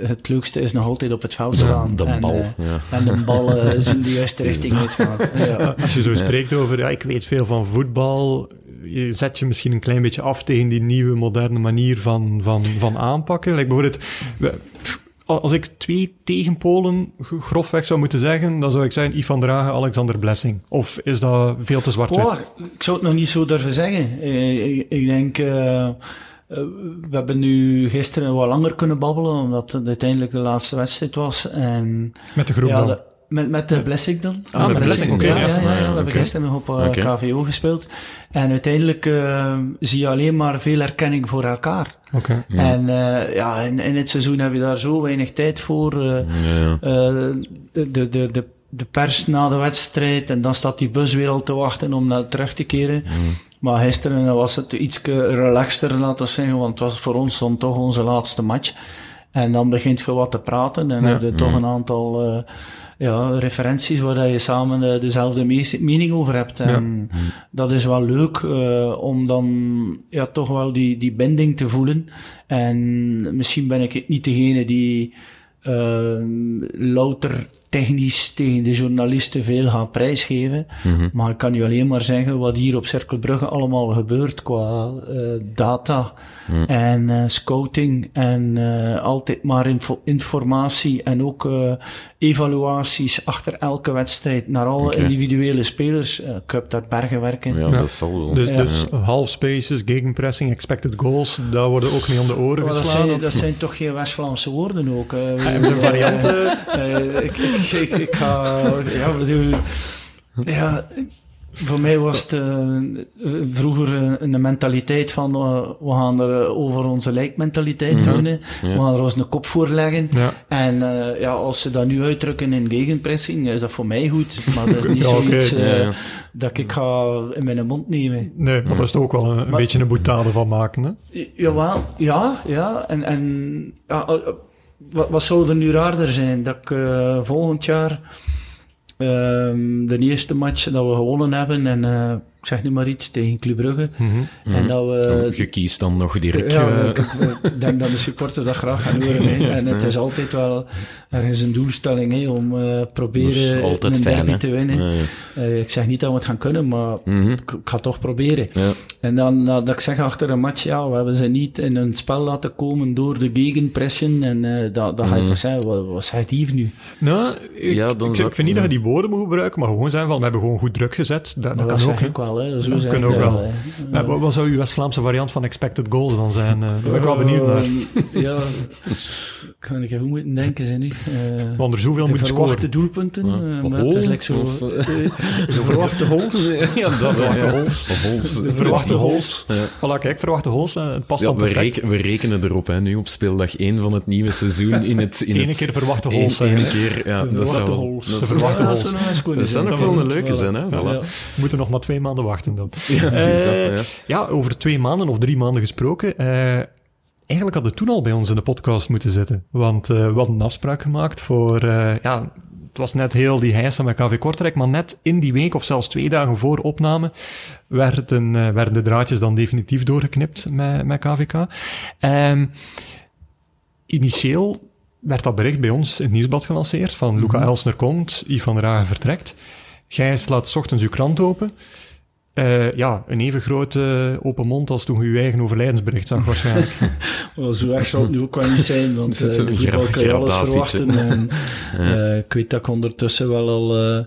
het leukste is nog altijd op het veld staan. De en, bal. Uh, ja. En de bal uh, is in de juiste richting uitgaan. Ja. Als je zo spreekt over, ja, ik weet veel van voetbal, je zet je misschien een klein beetje af tegen die nieuwe moderne manier van, van, van aanpakken. Like bijvoorbeeld, als ik twee tegenpolen grofweg zou moeten zeggen, dan zou ik zeggen Ivan Dragen, Alexander Blessing. Of is dat veel te zwart-wit? ik zou het nog niet zo durven zeggen. Eh, ik, ik denk... Uh, we hebben nu gisteren wat langer kunnen babbelen, omdat het uiteindelijk de laatste wedstrijd was. En, met de groep ja, dan? Met, met de Blessing dan. Ah, met Blessing, ja, ja, ja, We hebben gisteren nog op uh, okay. KVO gespeeld. En uiteindelijk uh, zie je alleen maar veel erkenning voor elkaar. Okay. En uh, ja, in, in, het seizoen heb je daar zo weinig tijd voor. de, de, de, de, de pers na de wedstrijd en dan staat die bus weer al te wachten om naar terug te keren. Mm. Maar gisteren was het iets relaxter, laten we zeggen, want het was voor ons dan toch onze laatste match. En dan begint je wat te praten en ja. heb je toch mm. een aantal uh, ja, referenties waar je samen uh, dezelfde mening over hebt. En ja. Dat is wel leuk uh, om dan ja, toch wel die, die binding te voelen. En misschien ben ik niet degene die louter technisch tegen de journalisten veel gaan prijsgeven. Mhm. Maar ik kan u alleen maar zeggen wat hier op Cirkelbrugge allemaal gebeurt qua eh, data Mhm. en eh, scouting en eh, altijd maar info- informatie en ook eh, evaluaties achter elke wedstrijd naar alle individuele spelers. Eh, ik heb daar bergen werken. Ja, Ja. dat zal wel. Dus, Ja. dus half spaces, gegenpressing, expected goals, daar worden ook niet om de oren Maar dat, geslagen. zijn, dat zijn toch geen West-Vlaamse woorden ook. de varianten. Ik, ik, ik. Ja, bedoel... Ja, voor mij was het eh, vroeger een, een mentaliteit van eh, we gaan er eh, over onze lijkmentaliteit Mhm. doen. hè. Ja. We gaan er ons een kop voor leggen. Ja. En eh, ja, als ze dat nu uitdrukken in gegenpressing, is dat voor mij goed. Maar dat is niet Ja, zoiets eh, Ja, ja. dat ik ga in mijn mond nemen. Nee, maar daar is toch ook wel een, een Maar- beetje een boetade van maken. Hè? Ja, Jawel, ja, ja. En, en ja, eh, wat, wat zou er nu raarder zijn? Dat ik eh, volgend jaar ehm, de eerste match dat we gewonnen hebben, en eh, ik zeg nu maar iets, tegen Club Brugge, en dat we... Je kiest dan nog direct. Ja, eh, ik, ik denk dat de supporter dat graag gaan horen. En het is altijd wel ergens een doelstelling hè, om eh dat proberen is altijd een fijn, derby te winnen. Ja, ja. Eh, ik zeg niet dat we het gaan kunnen, maar Mhm. ik, ik ga toch proberen. Ja. En dan dat ik zeg achter een match, ja, we hebben ze niet in een spel laten komen door de gegenpression. En eh dat, dat ga je Mm. toch zeggen, wat, wat zegt Yves nu? Nou, ik, Ja, dan ik, vind niet dat je die woorden moet gebruiken, maar gewoon zijn van, we hebben gewoon goed druk gezet. Dat, kan dat ook. zeg ik wel, hè. Zo Dat ik ook wel. hè. Ja, wat, zou uw West-Vlaamse variant van expected goals dan zijn? Eh, daar ben ik wel benieuwd naar. Ehm, ja, ik ga ik hoe moeten denken, ze nu. Eh, Want er zoveel moet verwachte scoren. doelpunten. Ja. eh, Of maar het is like zo, of, eh, zo verwachte goals. Ja, dat Verwachte. De. De verwachte goals. Ja. Voilà, kijk, verwachte goals. eh, Het past Ja, dan we, reken- we rekenen erop, hè, nu op speeldag 1 van het nieuwe seizoen. In het, in het, keer verwachte Eén- goals zijn. hè. keer, ja, De dat zou verwachte wel- goals. dat De verwachte goals. kunnen Dat zou zijn. nog wel een leuke zijn, hè? We moeten nog maar twee maanden wachten dan. Ja, is Eh, dat, ja. Over twee maanden of drie maanden gesproken. eh, eigenlijk had het toen al bij ons in de podcast moeten zitten. Want eh, we hadden een afspraak gemaakt voor... ja, het was net heel die heisa met KV Kortrijk, maar net in die week of zelfs twee dagen voor opname werden, werden de draadjes dan definitief doorgeknipt met, met KVK. Ehm, initieel werd dat bericht bij ons in het nieuwsblad gelanceerd van Luca Elsner komt, Yves van der Hagen vertrekt. Gijs laat 's ochtends uw krant open. Eh, ja, een even grote open mond als toen je uw eigen overlijdensbericht zag waarschijnlijk. Wel, zo erg zal het nu ook wel niet zijn, want eh Zo'n de voetbal kan je alles verwachten. En, eh, ik weet dat ik ondertussen wel al eh,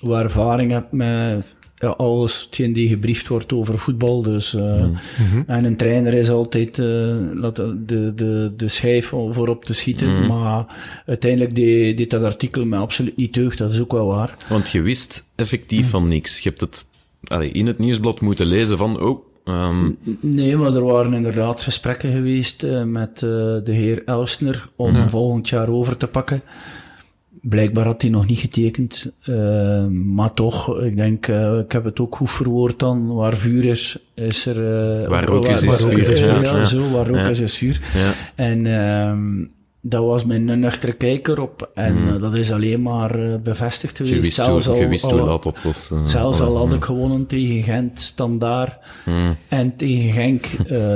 wat ervaring heb met ja, alles hetgeen die gebriefd wordt over voetbal. Dus, eh, Mhm. En een trainer is altijd eh, laat de, de, de, schijf om voorop te schieten. Mhm. Maar uiteindelijk deed, deed dat artikel me absoluut niet deugd, dat is ook wel waar. Want je wist effectief van niks. Je hebt het allee, in het nieuwsblad moeten lezen van, oh, ehm, Nee, maar er waren inderdaad gesprekken geweest eh, met eh, de heer Elsner om volgend jaar over te pakken. Blijkbaar had hij nog niet getekend, eh, maar toch, ik denk, eh, ik heb het ook goed verwoord dan, waar vuur is, is er... Waar rook is, waar is vuur, Ja, ja, ja, ja. zo, waar rook Ja. is, is vuur. ja. En ehm, dat was mijn nuchtere kijker op, en eh, dat is alleen maar eh, bevestigd geweest. Je wist, zelfs hoe, je al, al- dat was. eh, Zelfs al had mm, ik gewonnen tegen Gent, Standaard mm. en tegen Genk,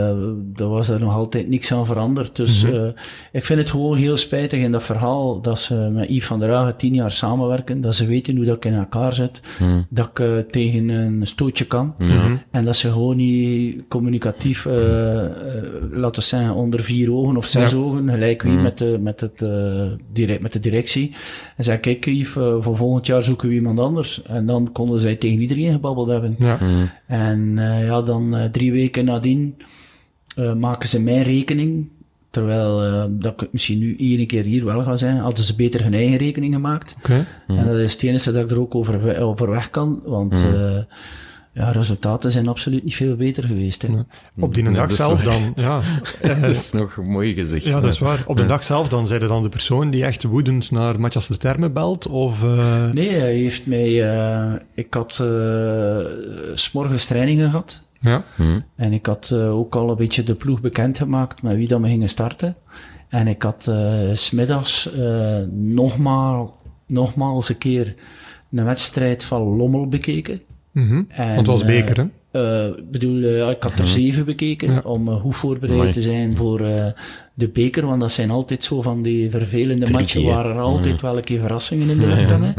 daar was er nog altijd niks aan veranderd. Dus Mhm. ik vind het gewoon heel spijtig in dat verhaal dat ze met Yves van der Hagen tien jaar samenwerken, dat ze weten hoe dat ik in elkaar zit, Mhm. dat ik tegen een stootje kan. Ja. En dat ze gewoon niet communicatief, laten we zeggen, onder vier ogen of zes Ja. ogen, gelijk wie Mhm. Met, de, met, het, eh, direct, met de directie. En zei, kijk Yves, eh, voor volgend jaar zoeken we iemand anders. En dan konden zij tegen iedereen gebabbeld hebben. ja. Mm. En eh, ja, dan eh, drie weken nadien eh, maken ze mijn rekening. Terwijl eh, dat ik misschien nu één keer hier wel ga zijn, hadden ze beter hun eigen rekening gemaakt. Oké. En dat is het enige dat ik er ook over, ve- over weg kan, want eh, ja, resultaten zijn absoluut niet veel beter geweest. Hè. Op die Nee, dag zelf waar. dan, ja. Dat is nog mooi gezegd. Ja, dat is waar. Op de Ja. dag zelf dan zijn dan de persoon die echt woedend naar Matthias de Terme belt? Of, eh, Nee, hij heeft mij... eh, ik had eh, s s'morgens trainingen gehad. Ja. Hm. En ik had eh, ook al een beetje de ploeg bekendgemaakt met wie dat we gingen starten. En ik had eh, s smiddags eh nogmaal, nogmaals een keer een wedstrijd van Lommel bekeken. Mhm. En, Want het was eh, beker, hè? uh, bedoel, uh, ik had er mhm. zeven bekeken ja. om uh, goed voorbereid te zijn voor de beker, want dat zijn altijd zo van die vervelende matchen waar er altijd mhm. wel een keer verrassingen in de lucht hangen.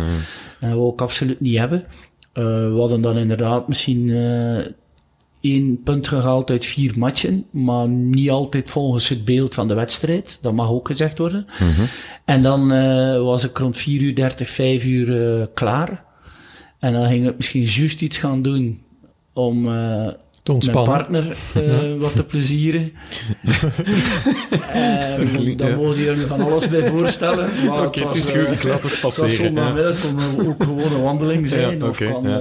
En we ook absoluut niet hebben. we hadden dan inderdaad misschien één punt gehaald uit vier matchen, maar niet altijd volgens het beeld van de wedstrijd. Dat mag ook gezegd worden. Mhm. En dan was ik rond 4 uur 30, 5 uur klaar. En dan ging ik misschien juist iets gaan doen om uh, mijn partner uh, wat te plezieren. uh, daar mogen jullie van alles bij voorstellen. Oké, okay, het is goed, ik laat het passeren. Het zondagmiddag ja. kon ook gewoon een wandeling zijn. Ja, okay, of kan, ja.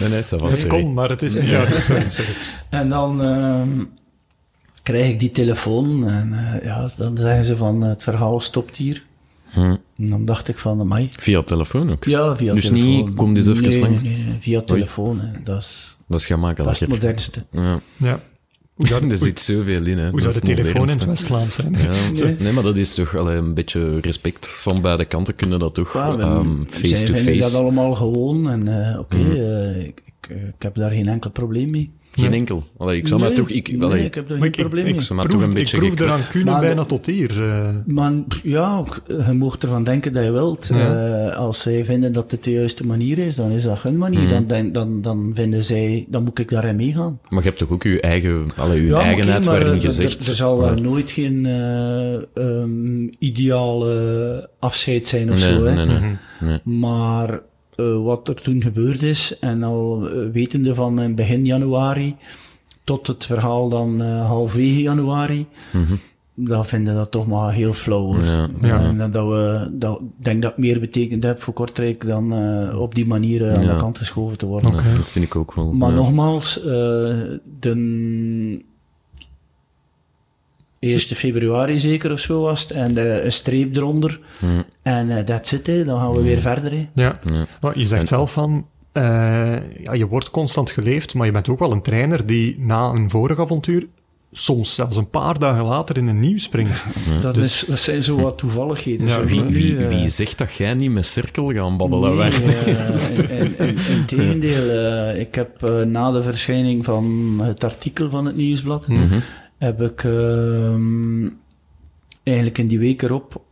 nee, nee, dat kon, maar het is niet. Ja, sorry, sorry. En dan ehm, krijg ik die telefoon en ja, dan zeggen ze van het verhaal stopt hier. Hm. En dan dacht ik van, amai. Via telefoon ook? Ja, via dus telefoon. Dus niet, kom eens even nee, nee, nee, via telefoon. Hè. Dat is, dat is gemakkelijk. Dat is het modernste. Ja. ja. Hoe zou, er zit zoveel in. Hè. Hoe zou de telefoon in het West-Vlaams zijn? Ja, nee. nee. maar dat is toch allee, een beetje respect van beide kanten kunnen dat toch ja, um, face-to-face. -face. Zijn dat allemaal gewoon en uh, oké, okay, mm. uh, ik, ik, ik, heb daar geen enkel probleem mee. Geen enkel. Allee, ik zou nee, toch... Ik, nee, ik heb daar geen probleem mee. Ik, maar proef, toch een beetje ik proef eraan kunnen bijna tot hier. Uh. Maar ja, je mocht ervan denken dat je wilt. Ja. Uh, als zij vinden dat het de juiste manier is, dan is dat hun manier. Mm. Dan, dan, dan vinden zij... Dan moet ik daarin meegaan. Maar je hebt toch ook je eigen, allee, je ja, eigenheid okay, waarin gezegd... Er, er zal maar... nooit geen uh, um, ideale afscheid zijn of nee, zo. Nee, hè. Nee, nee. Maar uh, wat er toen gebeurd is. En al uh, wetende van uh, begin januari tot het verhaal dan halfwege januari. Mm -hmm. Dan vinden dat toch maar heel flauw. Ja, ja. En dat we, dat, denk dat meer betekend heb voor Kortrijk dan op die manier aan de kant geschoven te worden. Okay. dat vind ik ook wel. Maar nogmaals, de 1 februari zeker of zo was het. En uh, een streep eronder. Mm. En uh, that's it, hè. dan gaan we mm. weer verder. Hè. Ja, je zegt en, zelf van, uh, ja, je wordt constant geleefd, maar je bent ook wel een trainer die na een vorig avontuur soms zelfs een paar dagen later in een nieuw springt. Dat, dus, is, dat zijn zo wat toevalligheden. Ja, wie, wie, wie, zegt dat jij niet met cirkel gaan babbelen? Nee, uh, in, in, in, tegendeel, uh, ik heb uh, na de verschijning van het artikel van het Nieuwsblad mm -hmm heb ik uh, eigenlijk in die week erop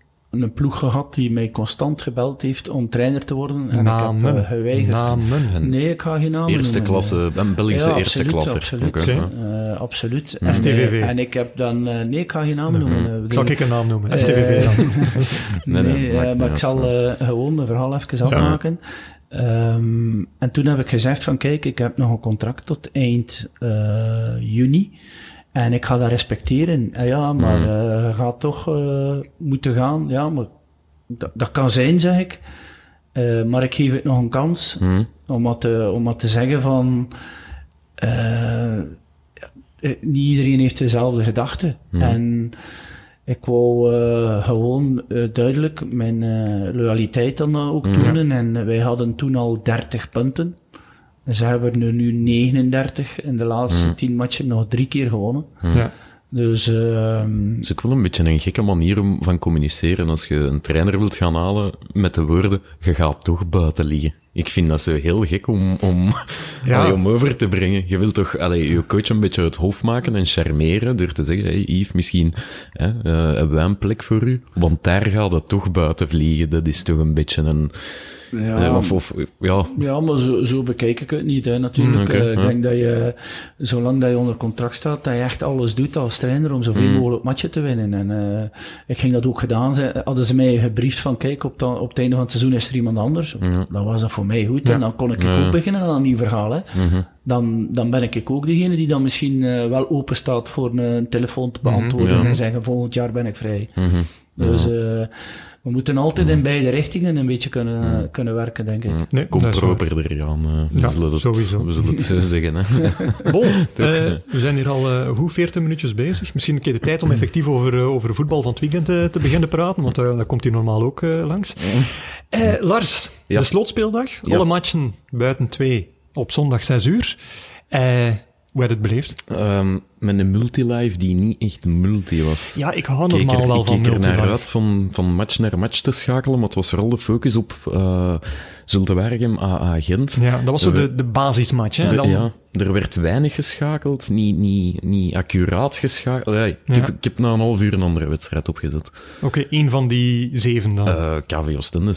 een ploeg gehad die mij constant gebeld heeft om trainer te worden. En namen. ik heb uh, geweigerd. Namen. Nee, ik ga geen namen Eerste noemen. klasse, een Belgische ja, eerste klasse. Absoluut, okay. uh, absoluut. En, STVV. Uh, en ik heb dan... nee, ik ga geen namen nee. noemen. Zal ik een naam noemen? STVV dan? nee, nee, nee maar ik zal gewoon mijn verhaal even afmaken. Um, en toen heb ik gezegd van kijk, ik heb nog een contract tot eind juni. En ik ga dat respecteren. En ja, maar mm. uh, je gaat toch uh, moeten gaan. Ja, maar dat, dat kan zijn, zeg ik. Uh, maar ik geef het nog een kans mm. om, wat te, om wat te zeggen van... niet iedereen heeft dezelfde gedachten. Mm. En ik wou gewoon duidelijk mijn loyaliteit dan ook tonen. En wij hadden toen al 30 punten. Ze hebben er nu 39 in de laatste mm. 10 matchen nog drie keer gewonnen. Mm. Ja. Dus, uh, het is ook wel een beetje een gekke manier om van communiceren. Als je een trainer wilt gaan halen met de woorden, je gaat toch buiten liggen. Ik vind dat zo heel gek om, om, ja. allee, om over te brengen. Je wilt toch allee, je coach een beetje het hoofd maken en charmeren door te zeggen, hey Yves, misschien hè, uh, hebben wij een plek voor u, want daar gaat het toch buiten vliegen. Dat is toch een beetje een... Ja, of, of, ja. ja maar zo, zo bekijk ik het niet, hè, natuurlijk. Mm, okay, uh, ik ja. denk dat je, zolang dat je onder contract staat, dat je echt alles doet als trainer om zoveel mm. mogelijk matchen te winnen. En uh, ik ging dat ook gedaan. Ze, hadden ze mij gebriefd van, kijk, op, op het einde van het seizoen is er iemand anders. Mm. Dan was dat voor mij goed. En dan kon ik ook beginnen aan een nieuw verhaal. Hè. -hmm. Dan, dan ben ik ook degene die dan misschien uh, wel open staat voor een telefoon te mhm, beantwoorden en zeggen, volgend jaar ben ik vrij. -hmm. Dus we moeten altijd in beide richtingen een beetje kunnen, kunnen werken, denk ik. Nee, Komt er aan. Uh, we, ja, zullen het, sowieso. we zullen het zo zeggen. Hè. bon, uh, we zijn hier al uh, goed 40 minuutjes bezig. Misschien een keer de tijd om effectief over, over voetbal van het weekend te beginnen praten, want dat komt hier normaal ook langs. Lars, ja. de slotspeeldag. Ja. Alle matchen buiten twee op zondag 6 uur. Hoe heb je het beleefd? Um, met een multilive die niet echt multi was. Ja, ik hou normaal er, wel ik van multilive. Ik keek er naar uit van, van match naar match te schakelen, maar het was vooral de focus op uh, Zulte Waregem AA Gent. Ja, dat was zo de, de basismatch. Hè? De, Dan, Ja, er werd weinig geschakeld, niet, niet, niet accuraat geschakeld. Ja, ik, Ja. heb, ik heb na een half uur een andere wedstrijd opgezet. Oké, één van die zeven dan. Eh KV Oostende,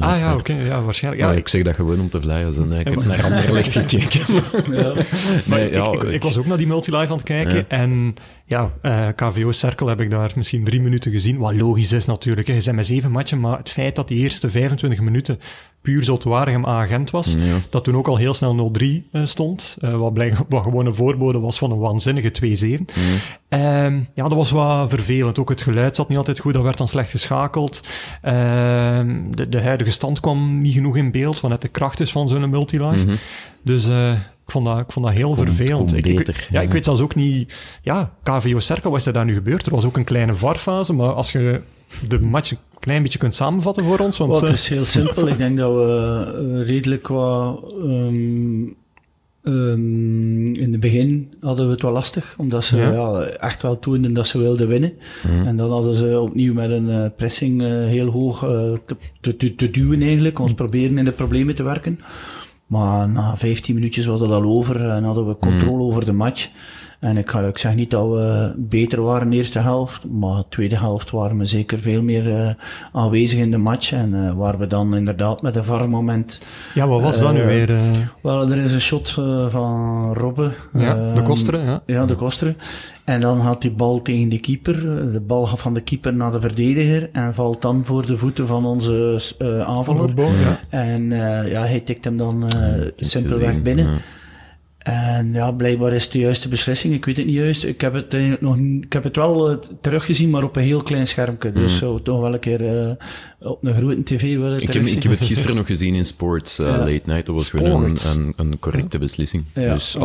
ah ja, oké, ja, waarschijnlijk. Ja, ik zeg dat gewoon om te vleien. Ik heb naar Anderlecht gekeken. Ja. Maar Nee, ik, ik, ik was ook naar die multilive aan het kijken. En ja, eh, KVO Cirkel heb ik daar misschien drie minuten gezien. Wat logisch is natuurlijk. Hè. Je zijn met zeven matchen, maar het feit dat die eerste 25 minuten puur Zotwaregem agent was, Ja. dat toen ook al heel snel 0-3 eh, stond. eh, wat, blijk, wat gewoon een voorbode was van een waanzinnige 2-7. Ehm, ja, dat was wat vervelend. Ook het geluid zat niet altijd goed, dat werd dan slecht geschakeld. Ehm, de, de huidige stand kwam niet genoeg in beeld, wat net de kracht is van zo'n multilive. Mhm. Dus eh, ik, vond dat, ik vond dat heel vervelend. ik, ik- beter, ja, ik weet zelfs ook niet... Ja, KVO Cerkel, wat is er daar nu gebeurd? Er was ook een kleine varfase, maar als je de match klein beetje kunt samenvatten voor ons... Want, het eh, is heel simpel. Ik denk dat we eh, redelijk wat... ehm, ehm, in het begin hadden we het wel lastig, omdat ze Ja. ja. echt wel toonden dat ze wilden winnen. Mhm. En dan hadden ze opnieuw met een eh, pressing heel hoog te, te, te, te duwen eigenlijk, ons proberen in de problemen te werken. Maar na 15 minuutjes was dat al over en hadden we controle over de match. En ik, ga- ik zeg niet dat we beter waren in de eerste helft, maar de tweede helft waren we zeker veel meer eh, aanwezig in de match. En eh, waar we dan inderdaad met een VAR-moment... ja, wat was dat nu eh, weer? Wel, er is een shot eh, van Robbe. ja, de ehm, Kosteren, ja. ja, de Kosteren. En dan gaat die bal tegen de keeper. De bal gaat van de keeper naar de verdediger. En valt dan voor de voeten van onze eh, aanvaller. Ja. En eh, ja, hij tikt hem dan eh, simpelweg binnen. ja. En ja, blijkbaar is het de juiste beslissing. Ik weet het niet juist. Ik heb het, eigenlijk nog, niet- ik heb het wel eh, teruggezien, maar op een heel klein schermpje. Dus zou het toch wel een keer eh, op een grote tv willen Ik heb, ik heb het gisteren nog gezien in Sports eh, Ja. Late Night. Dat was gewoon een, Sports. een, een correcte beslissing. Ja, dus,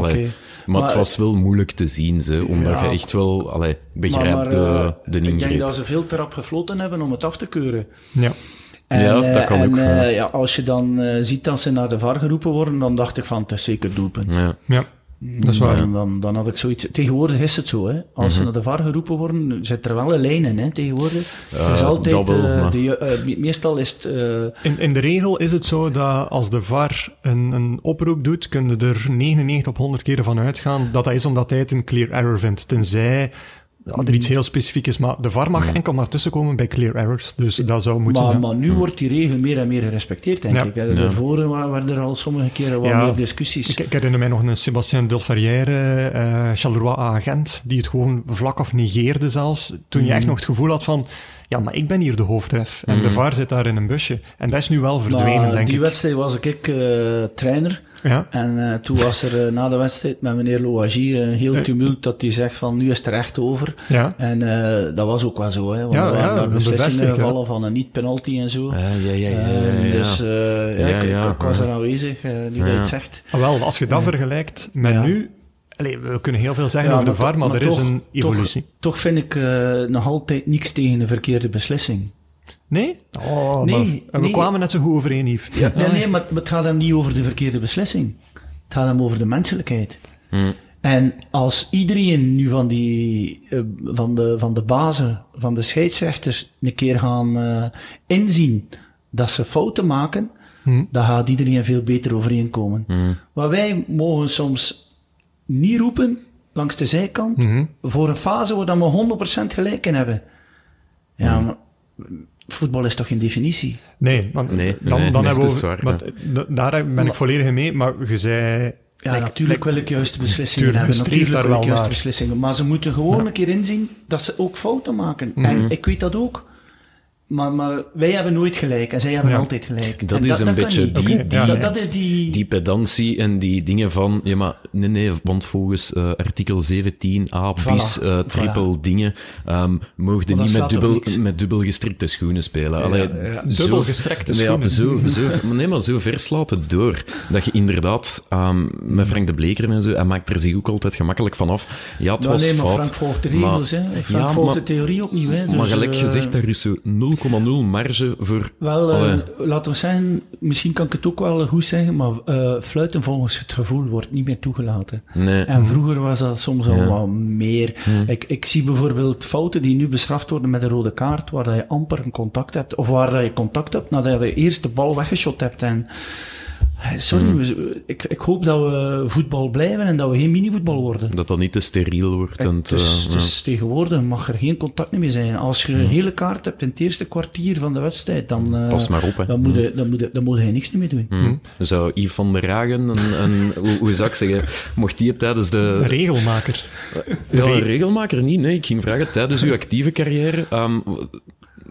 maar, het was wel moeilijk te zien, ze, omdat Ja. je echt wel allee, begrijpt Maar- maar, de, eh, de Ik denk ingreep. dat ze veel te rap gefloten hebben om het af te keuren. ja. En, Ja, eh, dat kan en, ook, eh, ja. ja, als je dan eh, ziet dat ze naar de VAR geroepen worden, dan dacht ik van, het is zeker doelpunt. Ja. ja, dat is waar. Dan, dan, dan had ik zoiets... Tegenwoordig is het zo, hè. Als Mhm. ze naar de VAR geroepen worden, zit er wel een lijn in, hè, tegenwoordig. het is Eh, altijd... eh, de eh, meestal is het... eh, In, in de regel is het zo dat als de VAR een, een oproep doet, kun je er 99 op 100 keren van uitgaan dat dat is omdat hij het een clear error vindt. Tenzij ja, er iets heel specifiek is. Maar de VAR mag enkel maar tussenkomen bij clear errors. Dus dat zou moeten... maar, ja. maar nu wordt die regel meer en meer gerespecteerd, denk Ja. ik. Daarvoor wa- waren er al sommige keren wat Ja. meer discussies. Ik, ik herinner mij nog een Sébastien Delferrière, eh Charleroi agent, die het gewoon vlak af negeerde zelfs. Toen je echt nog het gevoel had van, ja, maar ik ben hier de hoofdref. En de VAR zit daar in een busje. En dat is nu wel verdwenen, Maar denk die ik. wedstrijd was ik eh, trainer. Ja, En eh, toen was er eh, na de wedstrijd met meneer Louagie een heel tumult dat hij zegt van nu is het er echt over. ja. En eh, dat was ook wel zo. Hè, want Ja, er waren daar beslissingen gevallen van een niet-penalty en zo. Ja, ja, ja, Ehm. Dus eh, ja, Ja, ik, ik was er aanwezig, nu dat je Ja. het zegt. Ah, wel, als je dat vergelijkt met Ja. nu... Allee, we kunnen heel veel zeggen Ja, over de VAR, maar, maar er is een evolutie. Toch vind ik eh, nog altijd niks tegen een verkeerde beslissing. Nee? Oh, Nee, maar- we kwamen net zo goed overeen, Yves. Ja, Nee, nee, maar, maar het gaat hem niet over de verkeerde beslissing. Het gaat hem over de menselijkheid. Hm. En als iedereen nu van, die, eh, van, de, van de bazen, van de scheidsrechters, een keer gaan eh, inzien dat ze fouten maken, Hm. dan gaat iedereen veel beter overeenkomen. Hm. Maar wij mogen soms niet roepen langs de zijkant Mhm. voor een fase waar dan we 100% gelijk in hebben. Ja, maar voetbal is toch geen definitie? Nee, want Nee, dan, nee, dan nee, hebben we... waar, maar daar ben ik volledig in mee, maar je zei... Ja, like- natuurlijk wil ik juiste beslissingen Tuurlijk, hebben. Natuurlijk daar wil ik wel juiste naar. beslissingen. Maar ze moeten gewoon Ja. een keer inzien dat ze ook fouten maken. Mhm. En ik weet dat ook. Maar, maar wij hebben nooit gelijk en zij hebben Ja. altijd gelijk. Dat En is een beetje die, die, ja, dat, is die... die pedantie en die dingen van, ja maar, nee, nee, want volgens eh, artikel 17 A bis Voilà, eh, triple voilà. dingen, ehm mogen niet met dubbel, met dubbel gestrikte schoenen spelen. Allee, ja, zo- dubbel gestrekte ja, schoenen. Zo, zo, nee, maar zo ver slaat het door. Dat je inderdaad, ehm, met Frank de Bleker en zo, hij maakt er zich ook altijd gemakkelijk van af. Ja, het was nee, maar fout. Frank volgt de maar- regels. hè. Frank Ja, volgt maar- de theorie opnieuw. Hè. Dus, maar gelijk eh, gezegd, daar is zo 0,0 marge voor... Wel, laten we zeggen, misschien kan ik het ook wel goed zeggen, maar fluiten volgens het gevoel wordt niet meer toegelaten. En vroeger was dat soms al meer. Ik, ik zie bijvoorbeeld fouten die nu bestraft worden met een rode kaart, waar je amper een contact hebt, of waar je contact hebt nadat je de eerste bal weggeschot hebt. En Sorry, hmm. ik, ik, hoop dat we voetbal blijven en dat we geen minivoetbal worden. Dat dat niet te steriel wordt. En het is, uh, tegenwoordig mag er geen contact meer zijn. Als je een hmm. hele kaart hebt in het eerste kwartier van de wedstrijd, dan, uh, Pas maar op, hè. dan, moet je, dan, moet je, dan moet je niks meer doen. Hmm. Zou Yves van der Ragen, en, en hoe, hoe, zou ik zeggen, mocht die tijdens de... Een regelmaker. Ja, een regelmaker niet. Nee, ik ging vragen, tijdens uw actieve carrière... Um,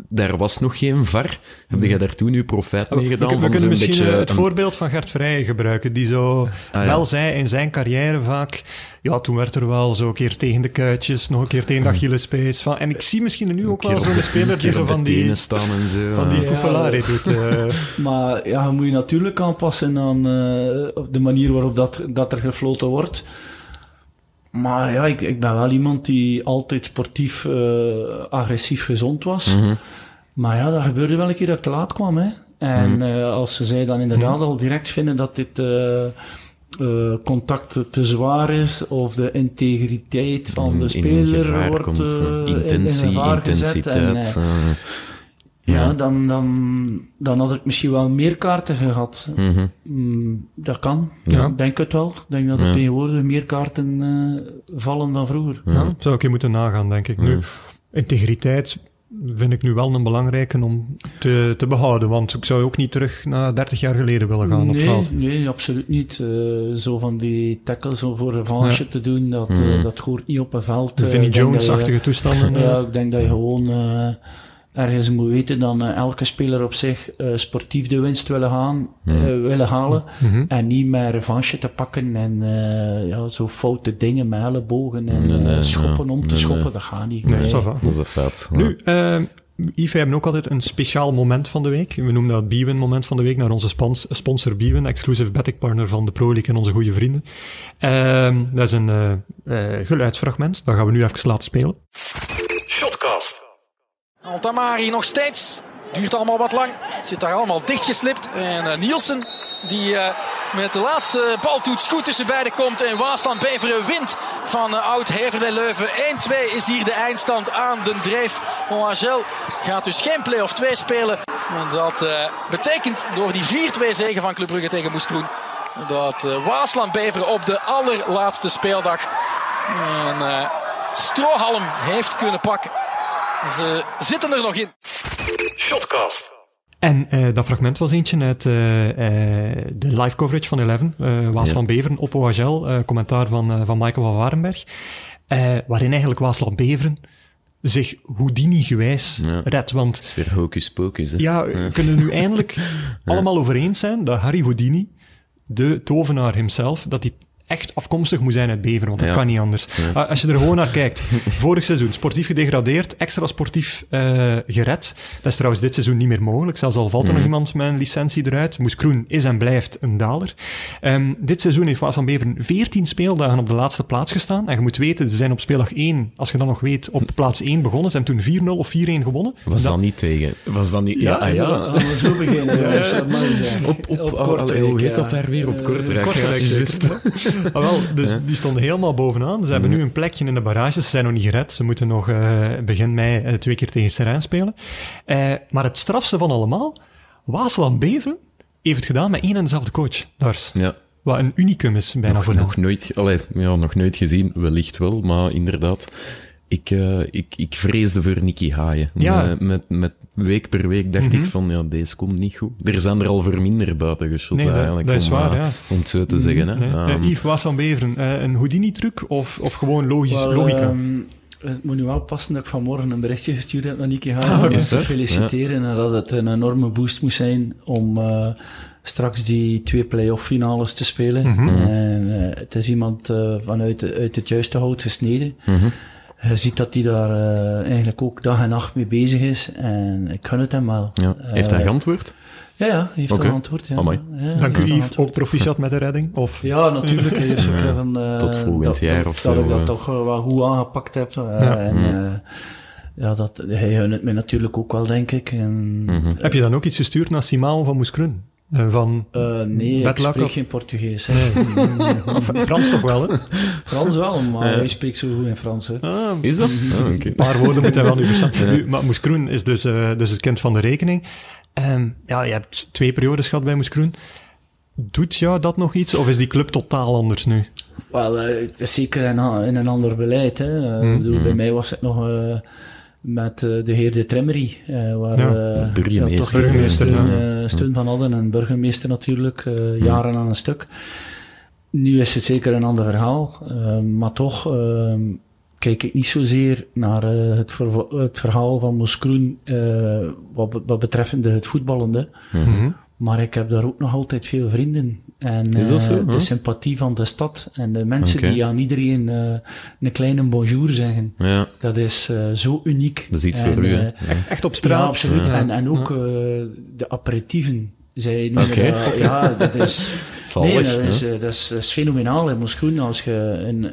daar was nog geen VAR. Heb je daar toen uw profijt mee gedaan? We, we kunnen misschien beetje, het voorbeeld van Gert Vrijen gebruiken, die zo ah, wel zei in zijn carrière vaak... Ja, toen werd er wel zo een keer tegen de kuitjes, nog een keer tegen de hmm. Achillespees. Van, en ik zie misschien nu ook wel zo'n speler die zo van die... staan en zo. Van die ja, doet. Uh. maar ja, je moet je natuurlijk aanpassen aan uh, de manier waarop dat, dat er gefloten wordt. Maar ja, ik, ik ben wel iemand die altijd sportief, uh, agressief gezond was. Mm -hmm. Maar ja, dat gebeurde wel een keer dat ik te laat kwam. Hè. En mm -hmm. uh, als ze zij dan inderdaad al direct vinden dat dit uh, contact te zwaar is, of de integriteit van de speler wordt intentie, in, in gevaar gezet. En, ja, dan, dan, dan had ik misschien wel meer kaarten gehad. Mhm. Mm dat kan. Ja. Ik denk het wel. Ik denk dat er tegenwoordig meer kaarten uh, vallen dan vroeger. Ja, zou ik je moeten nagaan, denk ik. Nu, integriteit vind ik nu wel een belangrijke om te, te behouden. Want ik zou ook niet terug naar 30 jaar geleden willen gaan nee, op veld. Nee, absoluut niet. Uh, zo van die tackles zo voor revanche ja. te doen, dat, uh, dat hoort niet op een veld. De Vinnie Jones-achtige toestanden. ja, ik denk dat je gewoon ergens moet weten dan uh, elke speler op zich uh, sportief de winst willen, gaan, mm. uh, willen halen. -hmm. En niet meer revanche te pakken en ja, zo foute dingen met ellebogen en nee, nee, schoppen om te schoppen. Dat gaat niet. Nee, nee. dat is een feit. Nu, Yves, we hebben ook altijd een speciaal moment van de week. We noemen dat Bwin moment van de week naar onze spons sponsor Bwin, exclusive betting partner van de Pro League en onze goede vrienden. Ehm, dat is een geluidsfragment, dat gaan we nu even laten spelen. Altamari nog steeds. Duurt allemaal wat lang. Zit daar allemaal dichtgeslipt. En uh, Nielsen die uh, met de laatste baltoets goed tussen beiden komt. En Waasland Beveren wint van uh, oud Heverlee Leuven. 1-2 is hier de eindstand aan de dreef. Moagel gaat dus geen play-off 2 spelen. En dat betekent door die 4-2 zegen van Club Brugge tegen Moestroen. Dat Waasland Beveren op de allerlaatste speeldag een strohalm heeft kunnen pakken. Ze zitten er nog in. Shotcast. En uh, dat fragment was eentje uit uh, uh, de live coverage van Eleven. Waasland ja. Beveren op OHL, commentaar van, van Michael van Warenberg. waarin eigenlijk Waasland Beveren zich Houdini-gewijs ja. redt. Want, het is weer hocus pocus. Hè? Ja, ja. kunnen we nu eindelijk allemaal over eens zijn dat Harry Houdini, de tovenaar himself, dat hij echt afkomstig moet zijn uit Beveren, want dat kan niet anders. Als je er gewoon naar kijkt, vorig seizoen sportief gedegradeerd, extra sportief uh, gered. Dat is trouwens dit seizoen niet meer mogelijk, zelfs al valt er nog mhm. iemand met een licentie eruit. Moes Kroen is en blijft een daler. Um, dit seizoen heeft Waas Beveren 14 speeldagen op de laatste plaats gestaan. En je moet weten, ze zijn op speeldag 1, als je dan nog weet, op plaats 1 begonnen. Ze hebben toen 4-0 of 4-1 gewonnen. Was dat, niet tegen? Was dat niet... Ja, ja. ja. ja. zo beginnen. ja. Op, op, op, Kortrijk, hoe heet dat daar weer? Op Kortrijk. Kortrijk, juist. ah, wel, dus ja. die stonden helemaal bovenaan. Ze hebben nu een plekje in de barrages. Ze zijn nog niet gered. Ze moeten nog uh, begin mei uh, twee keer tegen Serijn spelen. Uh, maar het strafste van allemaal, Waasland Beven heeft het gedaan met één en dezelfde coach, Lars. Ja. Wat een unicum is bijna nog, voor nog nooit, allee, ja, nog nooit gezien, wellicht wel, maar inderdaad. Ik, uh, ik, ik vreesde voor Nicky Haaien. Ja. Met, met, met week per week dacht mm -hmm. ik van, ja, deze komt niet goed. Er zijn er al voor minder buiten geschot nee, eigenlijk. Dat is om, waar, uh, ja. Om het zo te zeggen. Hè. Nee. Um, uh, Yves, was van Beveren, uh, een Houdini-truc of, of gewoon logisch, well, logica? Um, het moet nu wel passen dat ik vanmorgen een berichtje gestuurd heb naar Nicky Haaien. Ah, om te feliciteren ja. en dat het een enorme boost moest zijn om uh, straks die twee play-off finales te spelen. Mm -hmm. En uh, het is iemand uh, vanuit uit het juiste hout gesneden. Mm -hmm. Je ziet dat hij daar uh, eigenlijk ook dag en nacht mee bezig is. En ik gun het hem wel. Ja. Heeft hij geantwoord? Ja, ja, heeft okay. geantwoord. Ja. Amai. Ja, Dank u, Yves. Ook proficiat met de redding? Of? Ja, natuurlijk. Hij heeft van, uh, Tot volgend dat, jaar dat, of zo. Dat ik dat toch uh, wel goed aangepakt heb. Uh, en, mm. ja, dat, hij het mij natuurlijk ook wel, denk ik. En, mhm. Heb je dan ook iets gestuurd naar Simão van Moeskroen? Van uh, nee, ik spreek geen Portugees. Frans toch wel, hè? Frans wel, maar hij spreekt zo goed in Frans. Hè. Ah, is dat? Ah, Een paar woorden moet hij wel nu verstaan. Maar Moeskroen is dus, uh, dus het kind van de rekening. Um, ja, je hebt twee periodes gehad bij Moeskroen. Doet jou dat nog iets, of is die club totaal anders nu? Wel, uh, het is zeker in, in een ander beleid. Hè. Mm. bedoel, bij mij was het nog met uh, de heer de Tremmery, uh, waar ja, uh, burgemeester, ja, burgemeester steun, steun, van hadden en burgemeester natuurlijk, jaren aan een stuk. Nu is het zeker een ander verhaal, maar toch ehm, kijk ik niet zozeer naar het, ver het, verhaal van Moskroen wat, wat betreffende het voetballende. Mm -hmm. Maar ik heb daar ook nog altijd veel vrienden. En uh, de sympathie van de stad en de mensen okay. die aan iedereen uh, een kleine bonjour zeggen. Ja. Dat is uh, zo uniek. Dat is iets en, voor u, Echt op straat. Ja, absoluut. En, en ook de aperitieven. Zij okay. dat, ja, dat is... nee, dat is, dat, is, dat is fenomenaal in Moskroen. Als je een,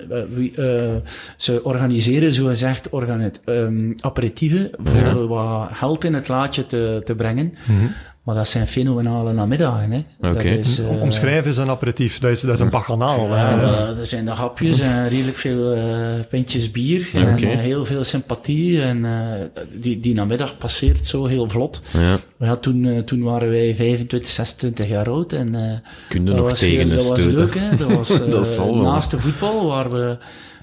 ze organiseren, zo gezegd, organi um, aperitieven voor wat geld in het laadje te, te brengen. Mm -hmm. Maar dat zijn fenomenale namiddagen. Hè. Okay. Dat is, uh, Omschrijven is een aperitief, dat is, dat is een baganaal. Ja, uh, er zijn de hapjes en redelijk veel uh, pintjes bier okay. en heel veel sympathie. En die, die namiddag passeert zo heel vlot. Ja. Ja, toen, toen waren wij 25, 26 jaar oud. En, Kun je nog was tegen Dat was leuk, hè. Dat was dat naast de voetbal, waar we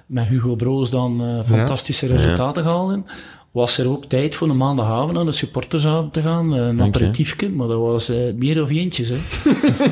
met Hugo Broos dan fantastische ja. resultaten haalden was er ook tijd voor een maandagavond naar de supportersavond te gaan, een okay. aperitiefje, maar dat was uh, meer of eentjes. Hè.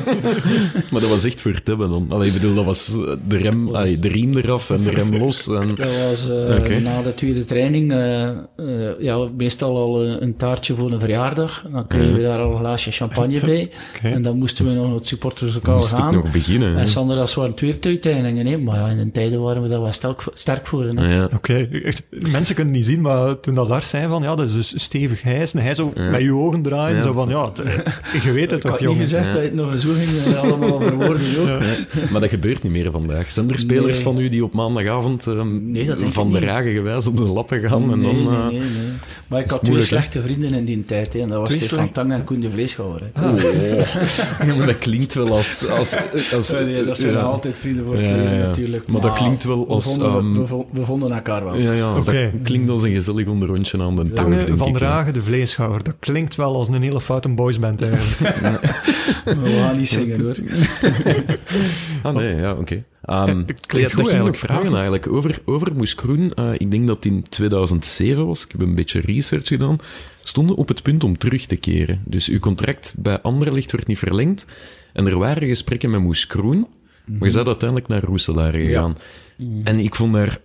maar dat was echt voor tibben dan? Allee, ik bedoel, dat was de, rem, allee, de riem eraf en de rem los. En... Dat was uh, okay. na de tweede training, uh, ja, meestal al een taartje voor een verjaardag. Dan kregen we daar al een glaasje champagne bij. okay. En dan moesten we nog naar het supporterslokaal Moest gaan. nog beginnen. En Sander, dat waren twee hè. maar ja, in de tijden waren we daar wel sterk, sterk voor. Hè. Ja. Oké, okay. mensen kunnen niet zien, maar toen dat Lars zei van, ja, dat is dus stevig hijs. En hij zo ja. met je ogen draaien, ja, zo van, ja, je weet het toch, jongen. Ik had niet gezegd ja. dat je het nog zo ging allemaal verwoorden ook. Maar dat gebeurt niet meer vandaag. Zijn er spelers nee. van u die op maandagavond um, nee, van de ragen gewijs op de lappen gaan? Nee, en dan, uh, nee, nee, nee. Maar ik had twee slechte vrienden in die tijd. Hè, en dat was twee Stefan Tang en Koen de Vleeschouwer. Hè. Oh. ja, maar dat klinkt wel als... als, als nee, dat zijn altijd vrienden voor het leven natuurlijk. Maar, maar dat klinkt wel als... We vonden, um, we, vonden elkaar wel. Ja, ja okay. dat klinkt als een gezellig onderrondje aan de Tangen van Dragen, de vleeschouwer. Dat klinkt wel als een hele foute boysband eigenlijk. We gaan niet zingen hoor. ah nee, ja, oké. Okay. Um, het klinkt ja, goed eigenlijk. vragen eigenlijk. Over, over Moes Kroen, uh, ik denk dat in 2007 was, ik heb een beetje research gedaan, stonden op het punt om terug te keren. Dus uw contract bij Anderlecht werd niet verlengd. En er waren gesprekken met Moes Kroen, maar je bent uiteindelijk naar Roeselaar gegaan. Ja. En ik vond daar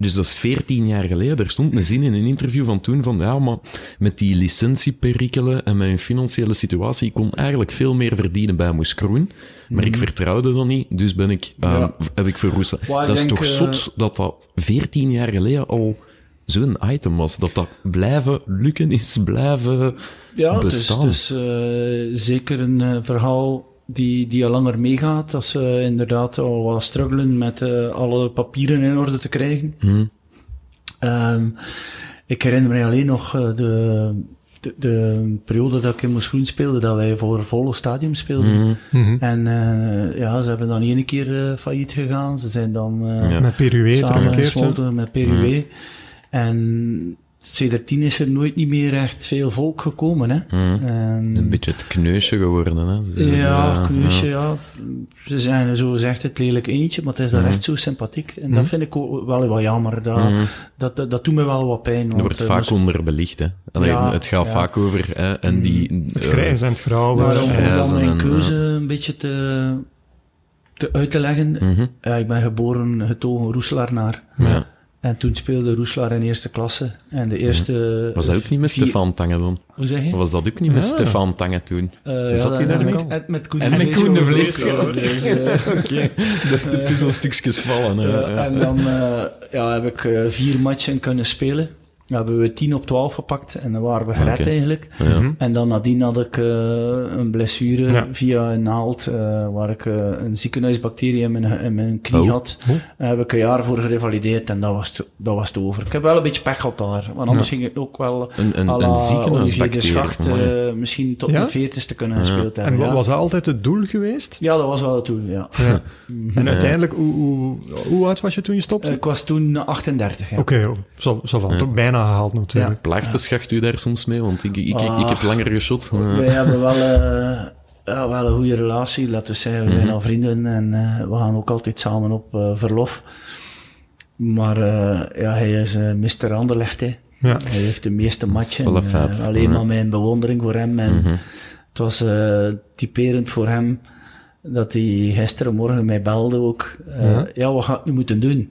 dus dat is 14 jaar geleden. Er stond een zin in een interview van toen van, ja, maar met die licentieperikelen en mijn financiële situatie, ik kon eigenlijk veel meer verdienen bij Moes Kroen. Maar ik vertrouwde dat niet, dus ben ik, uh, ja. heb ik verroesten. Dat is denk, toch uh, zot dat dat 14 jaar geleden al zo'n item was. Dat dat blijven lukken is, blijven ja, bestaan. Dus, dus uh, zeker een uh, verhaal die, die al langer meegaat. Als ze inderdaad al wat struggelen met uh, alle papieren in orde te krijgen. Hmm. Um, ik herinner me alleen nog uh, de, de, de, periode dat ik in Moesgroen speelde, dat wij voor volle stadium speelden. Hmm. Mhm. En uh, ja, ze hebben dan één keer failliet gegaan. Ze zijn dan Ja. Met Peruwe samengesmolten met Peruwe. En Sedertien is er nooit niet meer echt veel volk gekomen. Hè. Mhm. En- Een beetje het kneusje geworden, hè. Ze- ja, kneusje, ja. Ze zijn zo zegt het lelijk eentje, maar het is daar Mhm. echt zo sympathiek. En dat vind ik ook wel wat jammer. Dat, dat, dat, dat doet me wel wat pijn. Er wordt eh, vaak moest- onderbelicht, hè. Alleen, Ja, het gaat ja. vaak over, hè, en die... Het eh, grijs en het grauw. Maar wordt- om, om reizen dan mijn en, keuze een beetje te, te uit te leggen. mhm, Ja, ik ben geboren getogen Roeselaar ja. En toen speelde Roeselaar in eerste klasse. En de eerste... Was dat ook niet met vier- Stefan Tange dan? Hoe zeg je? Was dat ook niet met Ja. Stefan Tange toen? Eh, Zat hij dat- daar al? met, met Koen En de met Koen de eh, Oké, de, puzzelstukjes vallen. Ja, En dan eh, ja, heb ik eh, vier matchen kunnen spelen. Hebben we 10 op 12 gepakt en dan waren we gered eigenlijk. Ja. En dan nadien had ik eh, een blessure Ja. via een naald, eh, waar ik eh, een ziekenhuisbacterie in mijn, in mijn knie Oh. had. Daar heb ik een jaar voor gerevalideerd en dat was, het, dat was het over. Ik heb wel een beetje pech gehad daar, want anders ging het ook wel Een, een, la een ziekenhuisbacterie. Schacht misschien tot Ja? de veertigste kunnen gespeeld En hebben. wa- ja. was dat altijd het doel geweest? ja, dat was wel het doel, ja. Ja. En uiteindelijk, hoe, hoe, hoe oud was je toen je stopte? Ik was toen 38, ja. Oké, oh, zo, zo van. Toch bijna gehaald natuurlijk. Plaagt de schacht u daar soms mee? Want ik, ik, ik, ik heb Ah. langer geschot. Wij hebben wel, eh, ja, wel een goede relatie, laten we zeggen. We zijn Mhm. al vrienden en eh, we gaan ook altijd samen op eh, verlof. Maar eh, ja, hij is Mr. Anderlecht, hè. Ja. Hij heeft de meeste matchen. alleen Ja. maar mijn bewondering voor hem. En Mhm. het was eh, typerend voor hem dat hij gisterenmorgen mij belde ook. Eh, Ja. ja. wat ga ik nu moeten doen?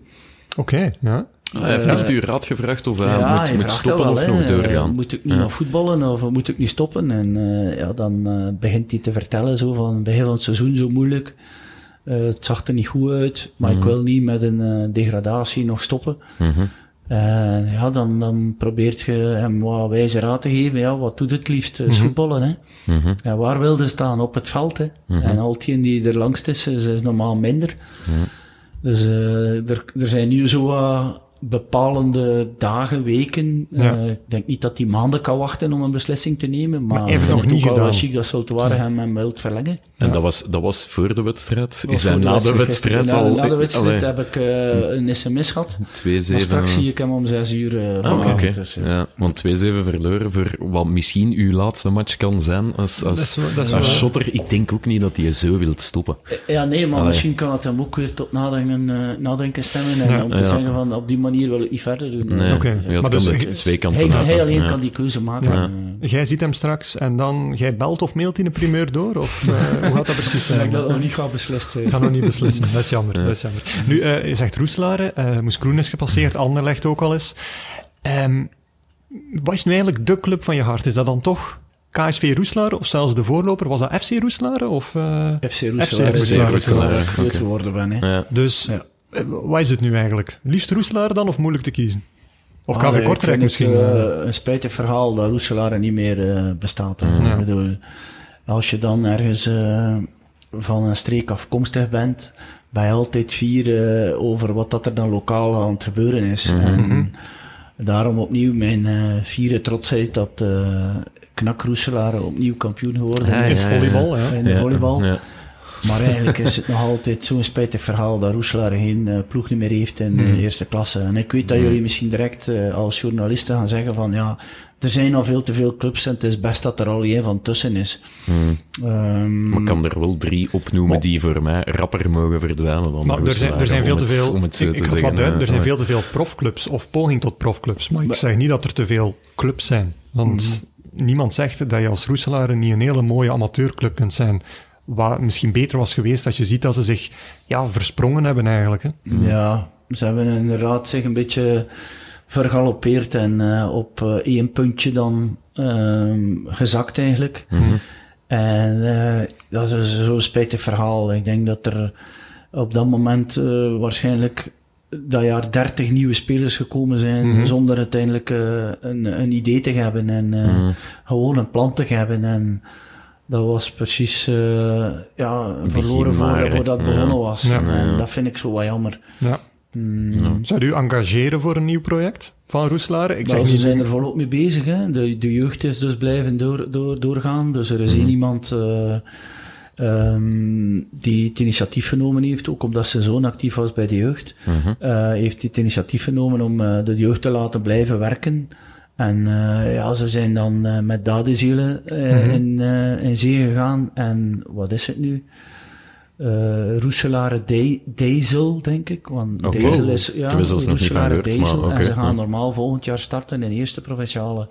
Oké, ja. Ah, hij heeft echt uw raad gevraagd of hij moet, hij moet vraagt stoppen of nog doorgaan. Moet ik nu Ja. nog voetballen of moet ik nu stoppen? En eh, ja, dan eh, begint hij te vertellen zo van begin van het seizoen zo moeilijk. Eh, het zag er niet goed uit, maar ik wil niet met een eh, degradatie nog stoppen. Mhm. En ja, dan, dan probeert je hem wat wijze raad te geven. Ja, wat doet het liefst? Eh, Voetballen, hè. Mhm. Ja, waar wilde staan? Op het veld, hè. En al die er langst is, is, is normaal minder. Dus eh, er, er zijn nu zo wat bepalende dagen, weken. Ja. Eh, ik denk niet dat hij maanden kan wachten om een beslissing te nemen, maar, vind nog het niet ook wel gedaan. chic dat Zultuare hem hem wilt verlengen. En dat, was, dat was voor de wedstrijd? Is hij na de wedstrijd Na, al... na de wedstrijd Allee, heb ik eh, een sms gehad. 2-7... Maar straks zie ik hem om zes uur eh, Ah, oké. vanavond. Dus, ja, want 2-7 verloren voor wat misschien uw laatste match kan zijn als, als, Dat is wel- dat is als wel- shotter. Ik denk ook niet dat hij zo wilt stoppen. Ja, nee, maar Allee. misschien kan het hem ook weer tot nadenken, nadenken stemmen. En Ja. om te Ja. zeggen van op die manier wil ik niet verder doen. Nee, ja, Maar dus de twee kanten Hij, alleen Ja. kan die keuze maken. Ja. Jij ziet hem straks en dan, jij belt of mailt in de primeur door? Of eh, hoe gaat dat precies ik zijn? denk dat nog niet gaat beslist zijn. Ik ga nog niet beslissen. Dat is jammer. Dat is jammer. Nu, eh, je zegt Roeselare, eh Moes Kroen is gepasseerd, Anderlecht ook al eens. Ehm, wat is nu eigenlijk de club van je hart? Is dat dan toch KSV Roeselare of zelfs de voorloper? Was dat FC Roeselare? Of, eh, FC FC ik wel oké. groot geworden ben. Hè. Ja. dus, Ja. Eh, wat is het nu eigenlijk? Liefst Roeselare dan of moeilijk te kiezen? Of Ah, KV ik Kortrijk vind het, misschien? eh, een spijtig verhaal dat Roeselaar niet meer eh, bestaat. Ja. Ik bedoel, als je dan ergens eh, van een streek afkomstig bent, ben je altijd fier eh, over wat dat er dan lokaal aan het gebeuren is. En daarom opnieuw mijn eh fiere trotsheid dat uh, Knak Roeselaar opnieuw kampioen geworden Ah, is ja, volleybal, ja. in de Ja. volleybal. Maar eigenlijk is het nog altijd zo'n spijtig verhaal dat Roeselaar geen eh, ploeg niet meer heeft in de eerste klasse. En ik weet dat jullie misschien direct eh, als journalisten gaan zeggen van ja, er zijn al veel te veel clubs en het is best dat er al één van tussen is. Ehm, Maar ik kan er wel drie opnoemen die voor mij rapper mogen verdwijnen dan Maar er zijn, er zijn om veel te het- veel. Om het zo ik, te zeggen. er zijn veel te veel profclubs of poging tot profclubs. Maar ik zeg niet dat er te veel clubs zijn. Want niemand zegt dat je als Roeselaar niet een hele mooie amateurclub kunt zijn. Wat misschien beter was geweest als je ziet dat ze zich ja, versprongen hebben eigenlijk. Hè. Ja, ze hebben inderdaad zich een beetje vergalopeerd en eh, op eh, één puntje dan ehm, gezakt eigenlijk. En eh, dat is zo'n spijtig verhaal. Ik denk dat er op dat moment waarschijnlijk dat jaar 30 nieuwe spelers gekomen zijn zonder uiteindelijk een, een idee te hebben en gewoon een plan te hebben. En dat was precies eh, ja, verloren maar, voor, voordat het Ja. begonnen was. Ja. En dat vind ik zo wat jammer. Ja. Mm. Zou u engageren voor een nieuw project van Roeselaar? Ik Nou, zeg ze niet... zijn er volop mee bezig. Hè. De, de jeugd is dus blijven door, door, doorgaan. Dus er is één iemand eh, ehm, die het initiatief genomen heeft, ook omdat zijn zoon actief was bij de jeugd. eh, heeft hij het initiatief genomen om de jeugd te laten blijven werken. En eh, ja, ze zijn dan eh, met dadenzielen eh, in, eh, in zee gegaan. En wat is het nu? Eh Roeselare De- Dezel, denk ik. Want Oké. Dezel is... Ja, Ik heb zelfs nog niet van Roeselare gehoord, maar Dezel. oké, en ze gaan normaal volgend jaar starten in de eerste provinciale.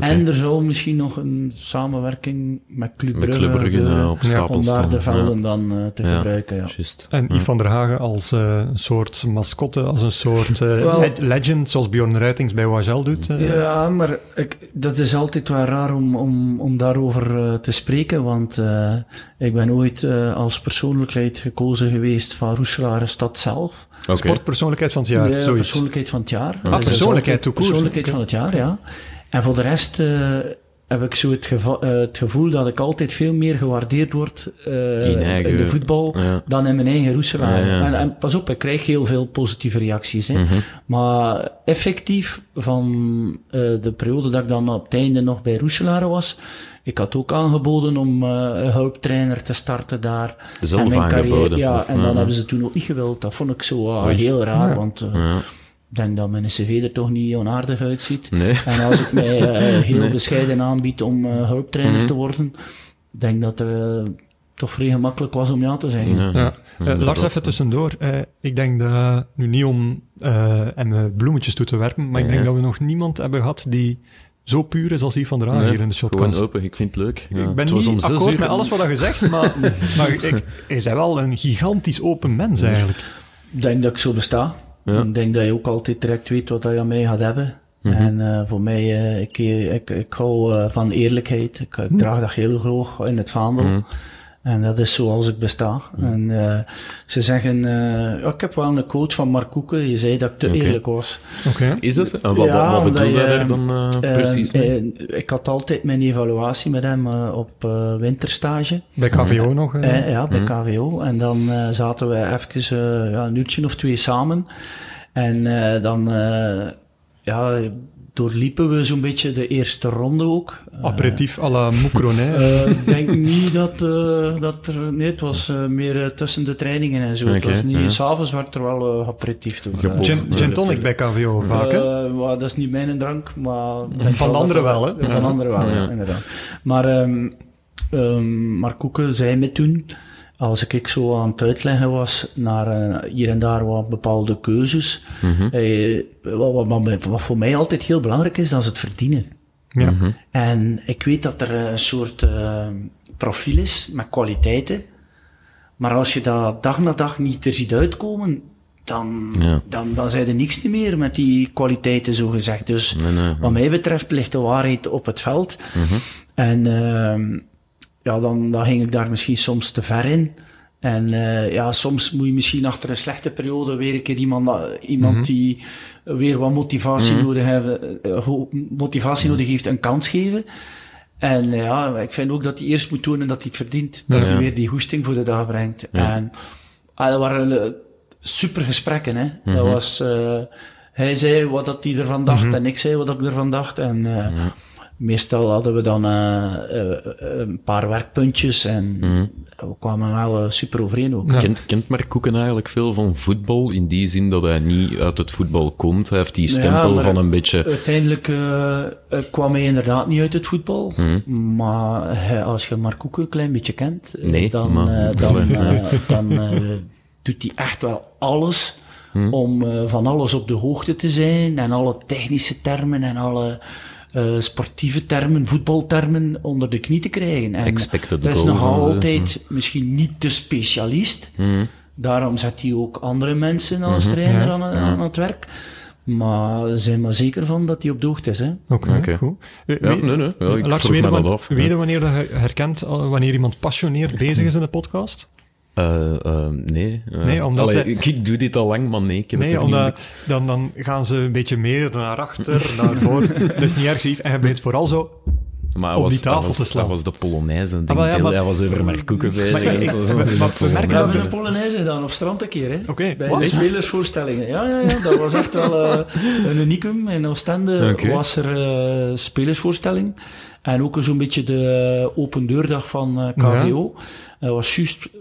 En er zou misschien nog een samenwerking met Club Met Brugge Club Brugge gebeuren, nou, op Ja, stapel om daar de velden Ja. dan eh, te Ja. gebruiken. Ja. En Yves van der Hagen als eh, een soort mascotte, als een soort eh, legend, zoals Bjorn Ruitings bij Wagel doet. eh. Ja, maar ik, dat is altijd wel raar om, om, om daarover eh, te spreken, want eh, ik ben ooit eh, als persoonlijke persoonlijkheid gekozen geweest van Roeselaar Stad zelf. Okay. Sportpersoonlijkheid van het jaar, ja, zoiets. persoonlijkheid van het jaar. Ah, persoonlijkheid, dus Persoonlijkheid okay. van het jaar, ja. En voor de rest uh, heb ik zo het, uh, het, gevoel dat ik altijd veel meer gewaardeerd word uh, in, eigen, in, de voetbal ja. dan in mijn eigen Roeselaar. Ja, ja. en, en, pas op, ik krijg heel veel positieve reacties. Hè. Mm -hmm. Maar effectief, van de periode dat ik dan op het einde nog bij Roeselaar was, ik had ook aangeboden om uh, een hulptrainer te starten daar. Zelf en mijn aangeboden? Carrière, ja, of, en dan hebben ze toen ook niet gewild. Dat vond ik zo uh, heel raar, want uh, ja. ik denk dat mijn cv er toch niet onaardig uitziet. Nee. En als ik mij heel Nee. bescheiden aanbied om hulptrainer Mhm. te worden, denk dat er toch vrij gemakkelijk was om ja te zeggen. Ja. Ja. Ja, Lars, even tussendoor. Uh, ik denk dat, nu niet om uh, en bloemetjes toe te werpen, maar ik denk Ja. dat we nog niemand hebben gehad die zo puur is als die van der Haag Nee, hier in de Gewoon shotcast. open, ik vind het leuk. Ja. Ik ben het was niet om zes akkoord uur. met alles wat je zegt, maar, maar ik, je bent wel een gigantisch open mens eigenlijk. Ik denk dat ik zo besta. Ja. Ik denk dat je ook altijd direct weet wat je aan mij gaat hebben. Mhm. En uh, voor mij, uh, ik, ik, ik hou uh, van eerlijkheid. Ik, ik draag dat heel hoog in het vaandel. Mhm. En dat is zoals ik besta. En uh, ze zeggen, uh, ja, ik heb wel een quote van Mark Koeken, je zei dat ik te eerlijk was. Oké. Is dat zo? En wat, Ja, wat, wat bedoel je daar dan uh, Uh, precies mee? eh, ik had altijd mijn evaluatie met hem uh, op uh, winterstage. Bij KVO nog? eh? Eh, ja, bij Mhm. KVO. En dan uh, zaten we even uh, ja, een uurtje of twee samen. En uh, dan uh, ja, doorliepen we zo'n beetje de eerste ronde ook. Uh, Aperitief à la Moucronet. uh, ik denk niet dat, uh, dat er... Nee, het was uh, meer uh, tussen de trainingen en zo. het was niet... S'avonds werd er wel uh, aperitief toen. Gin, tonic bij KVO vaak, hè? Uh, maar dat is niet mijn drank, maar... denk Van anderen wel, hè? Van anderen wel, inderdaad. Maar um, um, Mark Koeken zei me toen, als ik zo aan het uitleggen was naar uh, hier en daar wat bepaalde keuzes, Mhm. eh, wat, wat, wat, wat voor mij altijd heel belangrijk is, dat is het verdienen. Ja. Mhm. En ik weet dat er een soort uh, profiel is met kwaliteiten. Maar als je dat dag na dag niet er ziet uitkomen, dan, Ja. dan, dan zijn er niks meer met die kwaliteiten, zo gezegd. Dus Nee, nee. wat mij betreft ligt de waarheid op het veld. Mhm. En uh, ja, dan, dan ging ik daar misschien soms te ver in. En uh, ja, soms moet je misschien achter een slechte periode weer een keer iemand, iemand Mhm. die weer wat motivatie, Mhm. nodig, heeft, uh, motivatie nodig heeft, een kans geven. En ja, ik vind ook dat hij eerst moet tonen dat hij het verdient. Dat Ja. hij weer die hoesting voor de dag brengt. Ja. En ah, dat waren super gesprekken. Hè. Mhm. Dat was, uh, hij zei wat dat hij ervan dacht Mhm. en ik zei wat ik ervan dacht. En uh, Ja. Meestal hadden we dan uh, uh, een paar werkpuntjes en Mhm. we kwamen wel uh, super overeen ook. Ja. Kent, kent Mark Koeken eigenlijk veel van voetbal? In die zin dat hij niet uit het voetbal komt. Hij heeft die stempel van een beetje... Uiteindelijk uh, kwam hij inderdaad niet uit het voetbal, Mhm. maar hij, als je Mark Koeken een klein beetje kent, Nee, dan, maar- uh, dan, uh, dan uh, doet hij echt wel alles Mhm. om uh, van alles op de hoogte te zijn en alle technische termen en alle uh, sportieve termen, voetbaltermen onder de knie te krijgen. En Expected dat is goals nog zo. altijd misschien niet de specialist, Mhm. Daarom zet hij ook andere mensen als Mhm, trainer ja, aan, ja. aan het werk. Maar zijn maar zeker van dat hij op de hoogte is. Hè? Oké, Oké. goed. Eh, Ja, weet- nee, nee. Ja, ik Lars, vroeg weet dat af. weet wanneer dat je herkent eh, wanneer iemand passioneerd bezig is in de podcast? Eh, eh, nee. eh, Nee, omdat allee, hij- ik, ik doe dit al lang, maar nee. Ik heb Nee, het niet omdat dan, dan gaan ze een beetje meer naar achter, naar voor. Dat is niet erg lief. En je bent vooral zo... Maar op was, die tafel dat was, te slaan. Dat was de Polonaise. Ah, maar ja, ding. maar- Hij was over Mark Koeken bezig. Maar ik- en zo, maar- zo, zo, maar de we merken We Polonaise. hebben een Polonaise gedaan op strand een keer. Hè? Oké, Bij spelersvoorstellingen. Ja, ja, ja, dat was echt wel uh, een unicum. In Oostende Oké. was er uh, spelersvoorstelling. En ook zo'n beetje de open deurdag van uh, KVO. Dat was juist uh,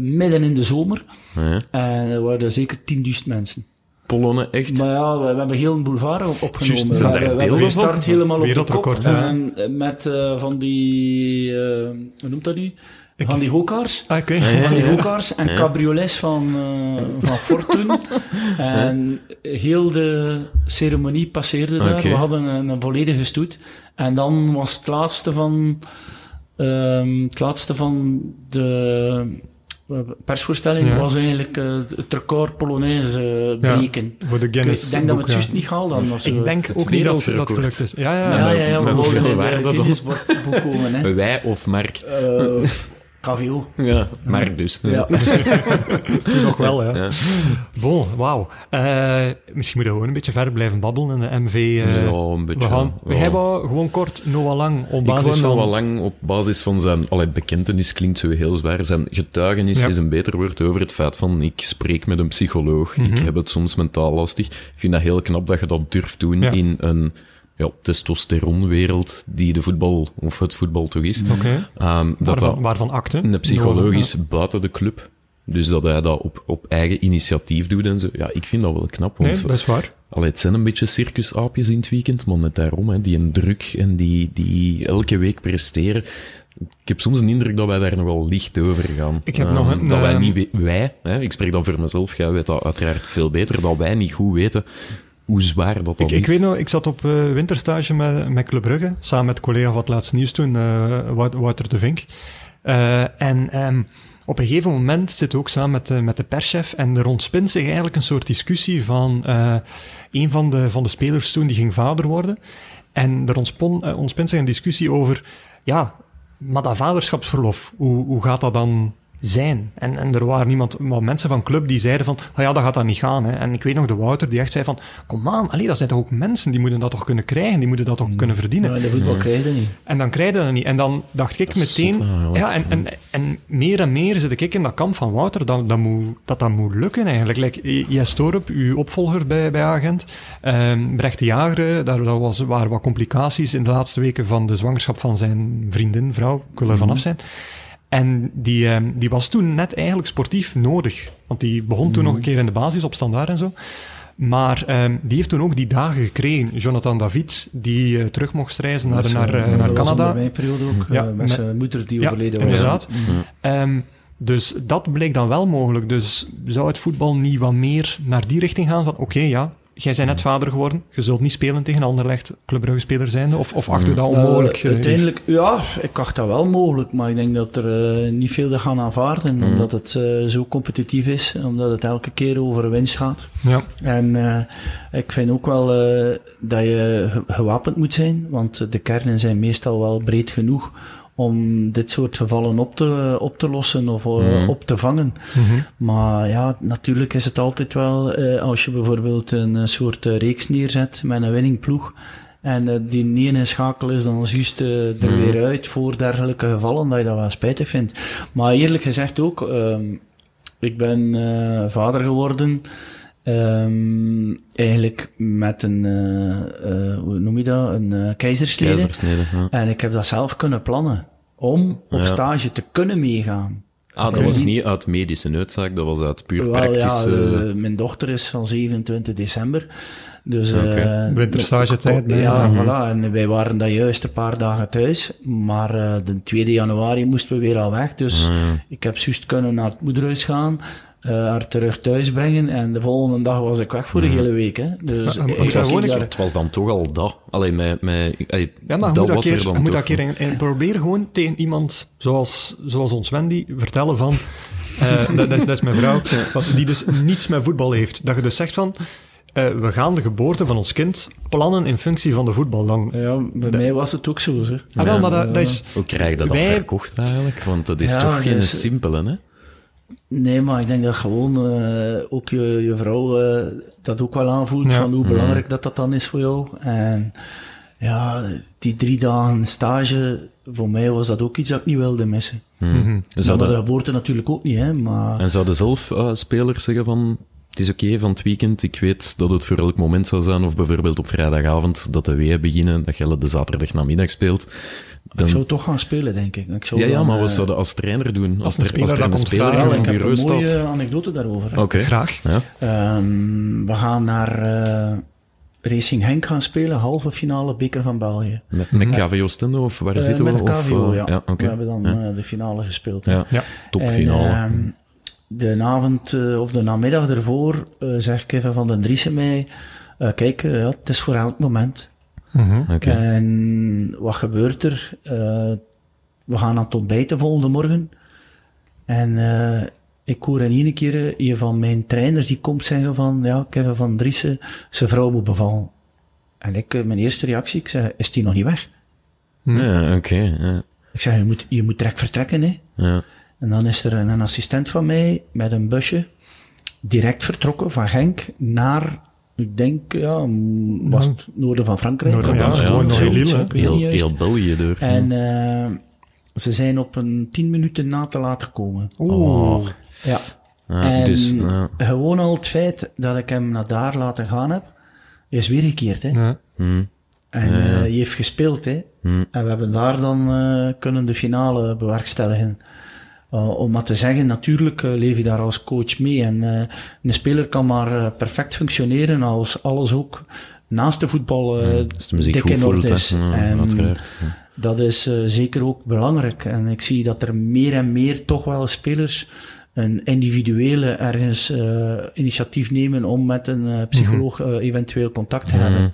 midden in de zomer. Ja. En er waren zeker 10.000 mensen. Polonnen, echt. Maar ja, we, we hebben heel een boulevard op- opgenomen. We hebben, we hebben gestart helemaal op de kop. Wereldrecord, ja. En eh, met uh, van die, uh, hoe noemt dat nu? Van die hokaars. Ah. Ja, ja, Van die hokaars en Ja. cabriolets van, uh, van Fortune. en heel de ceremonie passeerde daar. We hadden een, een volledige stoet. En dan was het laatste van, um, het laatste van de persvoorstelling Ja. was eigenlijk uh, het record Polonaise uh, Ja, breken. Voor de Ik Guinness denk dat we boek, het ja. juist niet gehaald of zo. Ik denk Het ook niet dat dat gelukt is. Ja, ja, Ja, ja. ja, ja, we wouden in de? Guinness boek komen. Hè. Wij of Mark? Uh, Ja, maar dus. Ja. Toen nog wel, ja. Ja. Bon, wauw. Eh, misschien moeten we gewoon een beetje verder blijven babbelen in de MV. eh, Ja, een beetje, We gaan, ja. Jij wou gewoon kort Noah Lang op Ik basis van... wel lang op basis van zijn allee, bekentenis klinkt zo heel zwaar. Zijn getuigenis Ja. is een beter woord over het feit van ik spreek met een psycholoog. Mhm. Ik heb het soms mentaal lastig. Ik vind dat heel knap dat je dat durft doen Ja. in een ja, testosteronwereld die de voetbal, of het voetbal toch is. Oké. Ehm, dat Waarvan, dat waarvan een is Noah, buiten de club. Dus dat hij dat op, op eigen initiatief doet en zo. Ja, ik vind dat wel knap. Want Nee, dat is waar. Allee, het zijn een beetje circusaapjes in het weekend, maar net daarom, hè, die een druk en die, die elke week presteren. Ik heb soms een indruk dat wij daar nog wel licht over gaan. Ik heb Ehm, nog een, Dat wij ehm, niet wij, hè, ik spreek dan voor mezelf, jij weet dat uiteraard veel beter, dat wij niet goed weten hoe zwaar dat, Ik, ik is. weet nog, ik zat op eh, winterstage met, met Club Brugge, samen met collega van het laatste nieuws toen, eh, Wout- Wouter de Vink. Eh, en ehm, op een gegeven moment zit ook samen met de, met de perschef en er ontspint zich eigenlijk een soort discussie van een van de, van de spelers toen, die ging vader worden. En er ontspon, eh, ontspint zich een discussie over, ja, maar dat vaderschapsverlof, hoe, hoe gaat dat dan zijn? En, en er waren niemand, maar mensen van club die zeiden van, oh ja, dat gaat dan niet gaan. Hè. En ik weet nog de Wouter die echt zei van, kom aan, allee, dat zijn toch ook mensen, die moeten dat toch kunnen krijgen, die moeten dat toch kunnen verdienen. Maar in de voetbal krijg je dat niet. En dan krijg je dat niet. En dan dacht ik Dat meteen, zot ja, en, en, en meer en meer zit ik in dat kamp van Wouter, dat dat moet, dat, dat moet lukken eigenlijk. Like, Jes Torup, uw opvolger bij, bij Agent, ehm Brecht de Jager, daar, daar was, waren wat complicaties in de laatste weken van de zwangerschap van zijn vriendin, vrouw, ik wil er vanaf zijn. En die, ehm, die was toen net eigenlijk sportief nodig. Want die begon toen nog een keer in de basis op standaard en zo. Maar ehm, die heeft toen ook die dagen gekregen. Jonathan David, die eh, terug mocht reizen naar, naar, eh, naar dat was Canada. mijn periode ook, Ja, eh, met, met- zijn moeder die Ja, overleden was. inderdaad. Ehm, dus dat bleek dan wel mogelijk. Dus zou het voetbal niet wat meer naar die richting gaan van oké, ja, jij bent net vader geworden, je zult niet spelen tegen Anderlecht, Club Brugge speler zijnde, of, of achter dat onmogelijk? Nou, eh, uiteindelijk, ja, ik acht dat wel mogelijk, maar ik denk dat er eh, niet veel dat gaan aanvaarden, Mhm. omdat het eh, zo competitief is, omdat het elke keer over winst gaat. ja. En eh, ik vind ook wel eh, dat je ge- gewapend moet zijn, want de kernen zijn meestal wel breed genoeg om dit soort gevallen op te, op te lossen of eh, Mhm. op te vangen. Mhm. Maar ja, natuurlijk is het altijd wel, eh, als je bijvoorbeeld een eh, soort eh, reeks neerzet met een winningploeg en die niet in schakel is dan juist eh, er Mhm. weer uit voor dergelijke gevallen, dat je dat wel spijtig vindt. Maar eerlijk gezegd ook, ehm, ik ben eh, vader geworden ehm, eigenlijk met een, eh, eh, hoe noem je dat, een eh, keizersnede. Keizersnede, ja. En ik heb dat zelf kunnen plannen om op Ja. stage te kunnen meegaan. Ah, dat was niet uit medische noodzaak, dat was uit puur Wel, praktische... ja, de- mijn dochter is van 27 december. Dus, eh, Winterstagetijd, Ja, nee, ja, mhm. voilà. En wij waren dat juist een paar dagen thuis. Maar eh, de 2 januari moesten we weer al weg. Dus Ah, ja. ik heb juist kunnen naar het moederhuis gaan. Eh, haar terug thuis brengen. En de volgende dag was ik weg voor de hele week. Hè. Dus Maar, ik was daar- Het was dan toch al dat. Alleen met, met, allee, Ja, dat was keer, er dan je moet dat toch. keer en, en probeer gewoon tegen iemand zoals, zoals ons Wendy vertellen van... eh, dat, dat, dat is mijn vrouw, die dus niets met voetbal heeft. Dat je dus zegt van... eh, we gaan de geboorte van ons kind plannen in functie van de voetbal. Dan, Ja, bij mij was het ook zo. Zeg. ah, wel, maar dat, dat is... Hoe krijg je dat Wij- verkocht eigenlijk? Want dat is Ja, toch geen dus- simpele, hè? Nee, maar ik denk dat gewoon eh, ook je, je vrouw eh, dat ook wel aanvoelt Ja. van hoe belangrijk dat dat dan is voor jou. En ja, die drie dagen stage, voor mij was dat ook iets dat ik niet wilde missen. Hmm. Mhm. En Maar zouden, de geboorte natuurlijk ook niet, hè. Maar en zouden zelf eh, spelers zeggen van... Het is oké van het weekend, ik weet dat het voor elk moment zou zijn, of bijvoorbeeld op vrijdagavond, dat de weeën beginnen, dat je de zaterdag namiddag speelt. Dan, ik zou toch gaan spelen, denk ik. ik zou ja, maar eh, wat zou je als trainer doen? als een er- speler er dat een komt speler vragen, ik heb een mooie staat? anekdote daarover. Oké. Graag. Ja. Ehm, we gaan naar eh, Racing Henk gaan spelen, halve finale beker van België. Met, met KVO Stende, of waar Eh, zitten we? met Of, KVO, eh, ja. ja oké. We hebben dan Ja. eh, de finale gespeeld. Ja, Ja. topfinale. En, ehm, de avond eh, of de namiddag ervoor uh, zegt Kevin van den Driessen mij, uh, kijk, uh, ja, het is voor elk moment. Mhm. En wat gebeurt er? Uh, we gaan aan het ontbijten volgende morgen. En uh, ik hoor in één keer een van mijn trainers die komt zeggen van, ja, Kevin van Driessen, zijn vrouw moet bevallen. En ik, mijn eerste reactie, ik zeg, is die nog niet weg? Ja, oké. ja. Ik zeg, je moet, je moet direct vertrekken, hè. Ja. En dan is er een, een assistent van mij met een busje direct vertrokken van Genk naar, ik denk, ja, was het noorden van Frankrijk? Noorden, ja, zoiets, heel Lille, Heel, heel België door. En eh, ze zijn op een tien minuten na te laat gekomen. Oeh. Ja. Ja, en dus, ja. gewoon al het feit dat ik hem naar daar laten gaan heb, is weergekeerd. Hè? Ja. Hm. En Ja, ja. eh, hij heeft gespeeld. Hè? Hm. En we hebben daar dan eh, kunnen de finale bewerkstelligen. Uh, om maar te zeggen, natuurlijk eh, leef je daar als coach mee. En eh, een speler kan maar eh, perfect functioneren als alles ook naast de voetbal eh de muziek dik goed in orde is. Ja, en uiteraard. Ja. dat is eh, zeker ook belangrijk. En ik zie dat er meer en meer toch wel spelers een individuele ergens eh, initiatief nemen om met een eh, psycholoog eh, eventueel contact te hebben.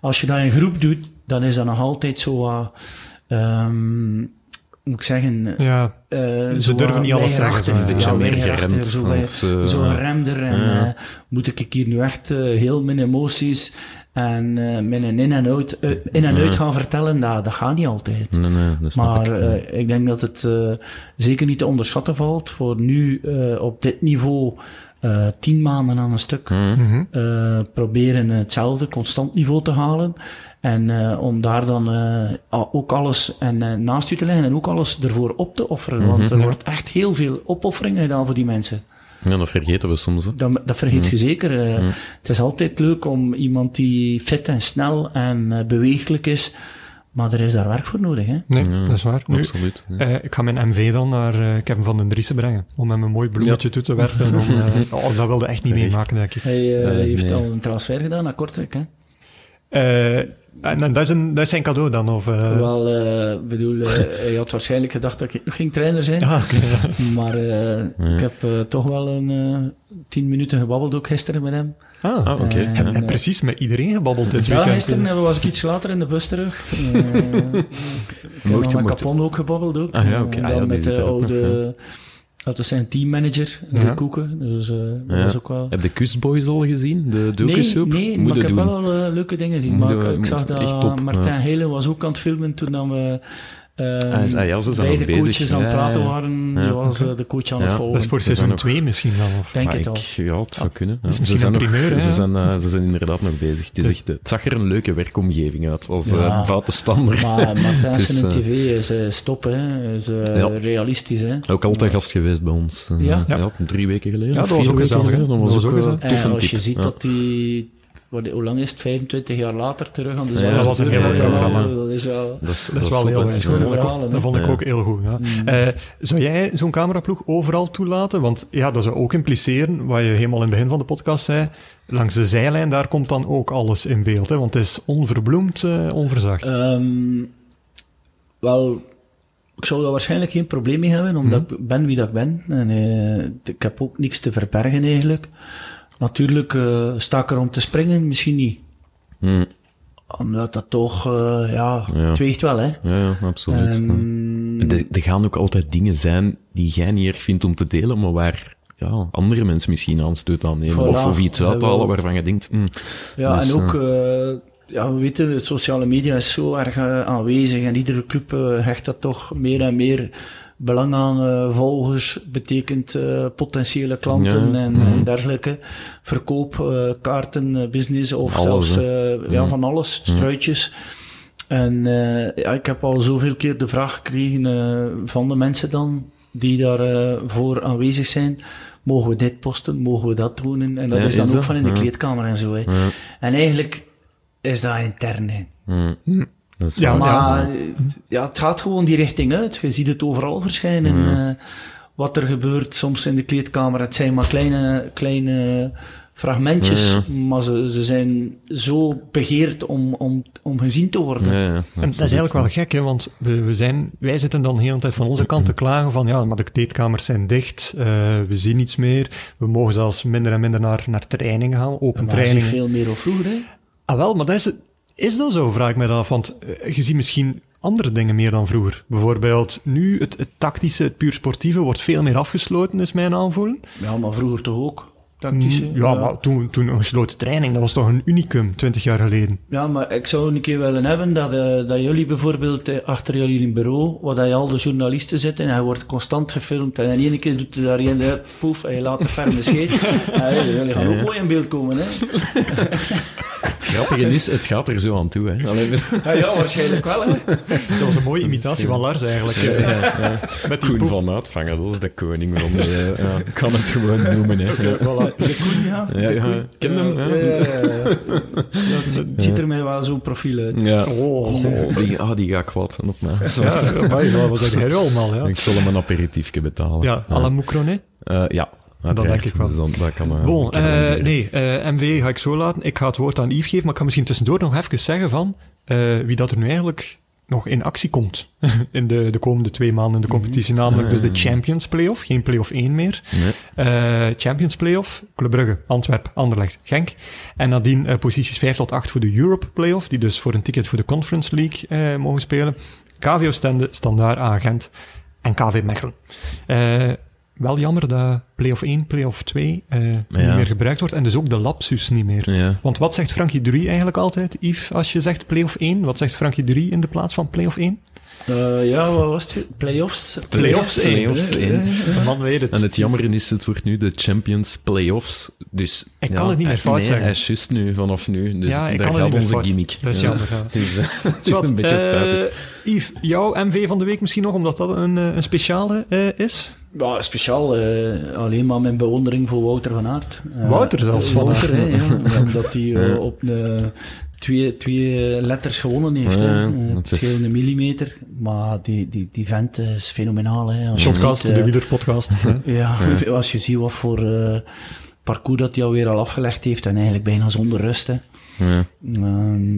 Als je dat in groep doet, dan is dat nog altijd zo ehm, moet ik zeggen, Ja. eh, Ze durven wat niet alles zeggen, ja. Ja, geremd, Zo, of zo, zo remder. En Ja. eh, moet ik hier nu echt eh, heel mijn emoties en eh, mijn in en uit, eh, in en uit gaan vertellen? Dat, dat gaat niet altijd. Nee, nee, dat snap Maar ik. Eh, denk dat het eh, zeker niet te onderschatten valt voor nu eh, op dit niveau eh, tien maanden aan een stuk Hm. Mhm. eh, proberen hetzelfde constant niveau te halen. En eh, om daar dan eh, ook alles en, eh, naast u te leggen en ook alles ervoor op te offeren. Want er Ja. wordt echt heel veel opofferingen gedaan voor die mensen. Ja, dat vergeten we soms. Hè. Dat, dat vergeet je zeker. eh. Het is altijd leuk om iemand die fit en snel en eh, beweeglijk is. Maar er is daar werk voor nodig. Hè? Nee, Ja, dat is waar. Nu, Absoluut. ja. eh, ik ga mijn MV dan naar eh, Kevin van den Driessen brengen. Om hem een mooi bloemetje toe te werpen. Om, eh, oh, dat wilde echt niet meemaken, denk ik. Hij heeft nee. al een transfer gedaan naar Kortrijk. Hè? En, en dat, is een, dat is zijn cadeau dan? Of, eh? Wel, eh, bedoel, eh, hij had waarschijnlijk gedacht dat ik nog ging trainer zijn. Ah. Maar eh, ik heb eh, toch wel een eh, tien minuten gebabbeld ook gisteren met hem. Ah, Ah, oké. En, precies met iedereen gebabbeld dit Ja, gisteren was ik iets later in de bus terug. Eh, ik heb met Capon ook gebabbeld. Ook. Ah, ja, oké. En Ah, dan ja, die met de oude... Dat was zijn teammanager, Ja. de Koeken. Dus eh, dat Ja. was ook wel... Heb je Kustboys al gezien? De docusoap? Nee, nee Moet maar ik heb wel al eh, leuke dingen gezien. Maar ik, zag dat top, Martijn ja. Helen was ook aan het filmen toen dan we eh, Ah, is- ah, ja, ze zijn beide nog bezig. coaches aan het Ja, praten ja. waren. Ja, Die was eh, de coach aan het dat volgen. Dat is voor Ze seizoen ook- 2 misschien dan. Of... Denk Maar het al. ik, ja, het zou kunnen. Ja. is misschien ze zijn nog- primeur? Ze zijn, eh, ze zijn inderdaad nog bezig. Het, is echt, het zag er een leuke werkomgeving uit, als Ja. eh buitenstander. Maar Martijn Het is, eh, tv is stop, hè. is eh, Ja. realistisch. Hè. Ook altijd gast geweest bij ons. Ja? ja. drie weken geleden. Ja, dat was ook gezellig. Dat was ook gezellig. En en als je ziet dat die... Hoe lang is het? 25 jaar later terug aan de Ja, dat was een heel ja, programma. Dat is wel... Dat is, Dat is wel heel Dat vond ik ook- verhalen? Dat vond ik Ja. ook heel goed. Ja. Eh, zou jij zo'n cameraploeg overal toelaten? Want ja, dat zou ook impliceren, wat je helemaal in het begin van de podcast zei, langs de zijlijn, daar komt dan ook alles in beeld. Hè? Want het is onverbloemd, eh, onverzacht. Ehm, wel, ik zou daar waarschijnlijk geen probleem mee hebben, omdat ik ben wie dat ik ben. En eh, ik heb ook niks te verbergen eigenlijk. Natuurlijk eh, sta ik er om te springen, misschien niet. Hm, Omdat dat toch, eh, ja, Ja. het weegt wel, hè. Ja, ja, absoluut. Ehm, ja. Er, gaan ook altijd dingen zijn die jij niet erg vindt om te delen, maar waar ja, andere mensen misschien aanstoot aan nemen. Voilà, of, of iets dat uithalen waarvan je denkt... hm, Ja, Dus, en ook, eh, ja, we weten, sociale media is zo erg eh, aanwezig en iedere club eh, hecht daar toch meer en meer belang aan. eh, volgers betekent eh, potentiële klanten Ja, en, mhm. en dergelijke. Verkoop, eh, kaarten, business of Alles, zelfs ja, Mhm. van alles, struitjes. En ja, ik heb al zoveel keer de vraag gekregen van de mensen dan, die daarvoor voor aanwezig zijn. Mogen we dit posten? Mogen we dat doen? En dat Ja, is dan is ook dat? van in de Ja. kleedkamer en zo. Hè. ja, En eigenlijk is dat intern. Hè. Dat is Ja, waar. Maar ja. het gaat gewoon die richting uit. Je ziet het overal verschijnen. eh, wat er gebeurt soms in de kleedkamer. Het zijn maar kleine, kleine fragmentjes, Ja, maar ze, ze zijn zo begeerd om, om, om gezien te worden. Ja, ja, En dat is eigenlijk wel gek, hè, want we, we zijn, wij zitten dan de hele tijd van onze kant te klagen van ja, maar de kleedkamers zijn dicht, eh, we zien niets meer, we mogen zelfs minder en minder naar, naar trainingen gaan, open trainingen. veel meer of vroeger. Hè? Ah wel, maar dat is, is dat zo, vraag ik me af, want eh, je ziet misschien andere dingen meer dan vroeger. Bijvoorbeeld nu, het, het tactische, het puur sportieve wordt veel meer afgesloten, is mijn aanvoelen. Ja, maar vroeger toch ook. Tactische. Mm, ja, maar toen, toen een gesloten training, dat was toch een unicum, 20 jaar geleden. Ja, maar ik zou een keer willen hebben dat, uh, dat jullie bijvoorbeeld uh, achter jullie bureau, waar dat je al de journalisten zitten en hij wordt constant gefilmd en in één keer doet hij daarin de poef en je laat de ferme scheet. ja, jullie gaan ook mooi in beeld komen, hè. Het grappige is, het gaat er zo aan toe, hè. Alleen... Ja, ja, waarschijnlijk wel, hè. Dat was een mooie imitatie van Lars, eigenlijk. Ja, ja, Met Koen poef. van Uitvangen, dat is de koning van de... Ja, ik kan het gewoon noemen, hè. Voilà. De Koen, ja. Ja, ken hem. Ja, ja, ja. het ziet er mij wel zo'n profiel uit. Ja. Oh, oh, die, ah, die ga ik wat op mij. Ja, wat zeg jij allemaal, ja. Ik zal hem een aperitiefje betalen. Ja, à la Moucronet? Uh, ja. Dat denk ik wel. Dus dan, dat kan, uh, bon, uh, nee, uh, MV ga ik zo laten. Ik ga het woord aan Yves geven, maar ik kan misschien tussendoor nog even zeggen van wie dat er nu eigenlijk nog in actie komt in de, de komende twee maanden in de competitie. Namelijk dus de Champions Playoff, geen Playoff 1 meer. Nee. Uh, Champions Playoff, Club Brugge, Antwerp, Anderlecht, Genk. En nadien uh, posities 5 tot 8 voor de Europe Playoff, die dus voor een ticket voor de Conference League uh, mogen spelen. KVO Stende, Standaard Agent en KV Mechelen wel jammer dat play-off 1, play-off 2 uh, ja. niet meer gebruikt wordt en dus ook de lapsus niet meer. Ja. Want wat zegt Frankie 3 eigenlijk altijd, Yves, als je zegt play-off 1? Wat zegt Frankie 3 in de plaats van play-off 1? Uh, ja, wat was het? Playoffs? Playoffs 1. Playoffs 1. De man weet het. En het jammer is, het wordt nu de Champions Playoffs. Dus, ik ja, kan het niet meer fout nee, zeggen. hij is juist nu, vanaf nu. Dus ja, ik daar kan gaat onze fout. gimmick. Dat is jammer, ja. Het is, uh, het is een beetje spijtig. Uh, Yves, jouw MV van de week misschien nog, omdat dat een, een speciale uh, is? Ja, speciaal. Uh, alleen maar mijn bewondering voor Wouter van Aert. Uh, Wouter zelfs van Wouter, ja, Omdat hij uh, op de twee, twee letters gewonnen heeft. Ja, een millimeter. Maar die, die, die vent is fenomenaal. Hè. Shotcast, de wielerpodcast. ja, als je ziet wat voor parcours dat hij alweer al afgelegd heeft. En eigenlijk bijna zonder rust. Hè. Ja.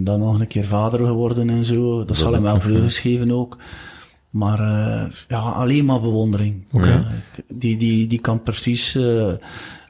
Dan nog een keer vader geworden en zo. Dat, dat zal hem wel vreugdes geven ook. Maar uh, ja, alleen maar bewondering. Okay. Uh, die, die, die kan precies, uh,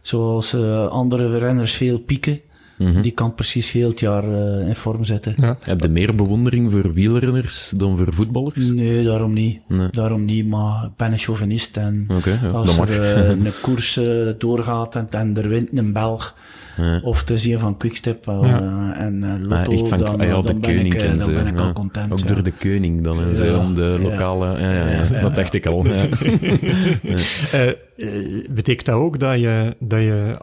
zoals andere renners veel pieken. Mm -hmm. die kan precies heel het jaar in vorm zetten. Ja. Heb je meer bewondering voor wielrenners dan voor voetballers? Nee, daarom niet. Nee. Daarom niet, maar ik ben een chauvinist en okay, ja, als er een koers doorgaat en, en er wint een Belg, ja. of te zien van Quickstep uh, ja. en uh, Lotto, echt van, dan, ah, ja, dan, de ben koning ik, en dan zo, ben ik ja. al content. Ook ja. door de koning dan en zo, om de lokale... Ja, ja, ja, Ja, dat dacht ik al. Ja. Uh, betekent dat ook dat je, dat je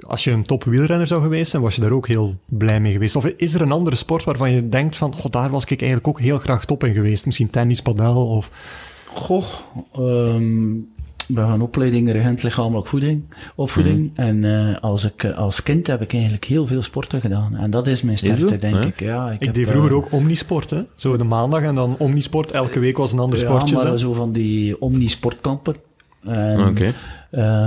als je een top wielrenner zou geweest zijn, was je daar ook heel blij mee geweest? Of is er een andere sport waarvan je denkt van, god, daar was ik eigenlijk ook heel graag top in geweest? Misschien tennis, padel of... Goh, um, ik ben van opleiding regent lichamelijk voeding, opvoeding. Mm. En uh, als, ik, als kind heb ik eigenlijk heel veel sporten gedaan. En dat is mijn sterkte, denk ja? ik. Ja, ik, ik heb, deed vroeger uh, ook omnisport, hè? Zo de maandag en dan omnisport. Elke week was een ander ja, sportje. maar zo. zo van die omnisportkampen. En, okay.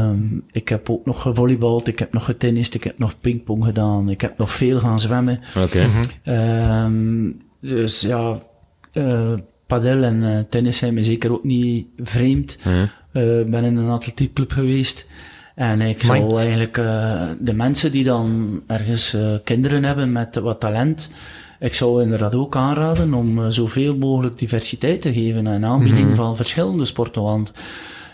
um, ik heb ook nog gevolleybald, ik heb nog getennist, ik heb nog pingpong gedaan, ik heb nog veel gaan zwemmen. Okay. Mhm. Um, dus ja, uh, padel en uh, tennis zijn me zeker ook niet vreemd. Ik ja. uh, ben in een atletiekclub geweest. En ik zou eigenlijk uh, de mensen die dan ergens uh, kinderen hebben met wat talent, ik zou inderdaad ook aanraden om uh, zoveel mogelijk diversiteit te geven en aanbieding Mhm. mm -hmm. van verschillende sporten. Want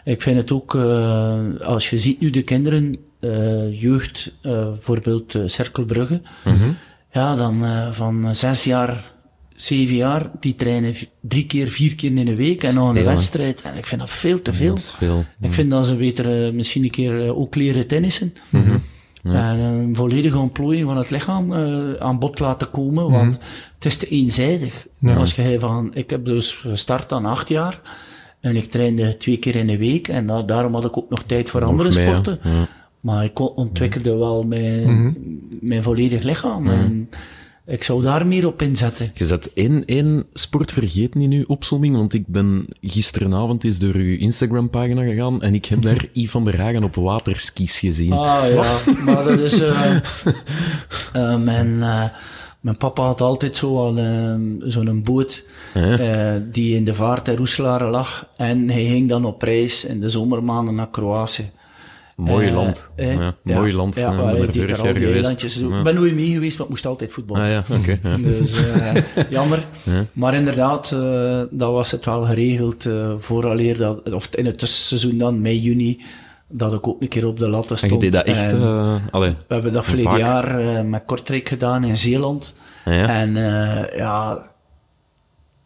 ik vind het ook, uh, als je ziet nu de kinderen, uh, jeugd, uh, bijvoorbeeld Cerkelbrugge, Mhm. ja, dan van zes jaar, zeven jaar, die trainen drie keer, vier keer in een week en nog een wedstrijd. En ik vind dat veel te veel. Ik vind dat ze beter misschien een keer ook leren tennissen. Mhm. Ja. En een volledige ontplooiing van het lichaam uh, aan bod laten komen, want Mhm. het is te eenzijdig. Ja. Als je van, ik heb dus gestart aan acht jaar en ik trainde twee keer in de week en da daarom had ik ook nog tijd voor Nog andere sporten. ja. Maar ik ontwikkelde wel mijn, Mhm. mijn volledig lichaam Mhm. en ik zou daar meer op inzetten. Je zet één, één sport vergeten in uw opzomming, want ik ben gisteravond eens door uw Instagram-pagina gegaan en ik heb daar Yves van der Hagen op waterskis gezien. Ah ja, maar dat is uh, uh, mijn, uh, mijn papa had altijd zo al zo'n boot Ja. die in de vaart in Roeselare lag en hij ging dan op reis in de zomermaanden naar Kroatië. Mooi Eh, land. eh, ja, mooi land. Ja, Ja, ik ben er al die eilandjes. Ik ben nooit mee geweest, maar ik moest altijd voetballen. Ah ja, oké. ja. Dus eh, jammer. Ja. Maar inderdaad, eh dat was het wel geregeld vooraleer dat, of in het tussenseizoen dan, mei, juni, dat ik ook een keer op de latten En stond. je deed dat echt... En eh, allee, we hebben dat verleden jaar eh, met Kortrijk gedaan in Zeeland. ja. En eh, ja,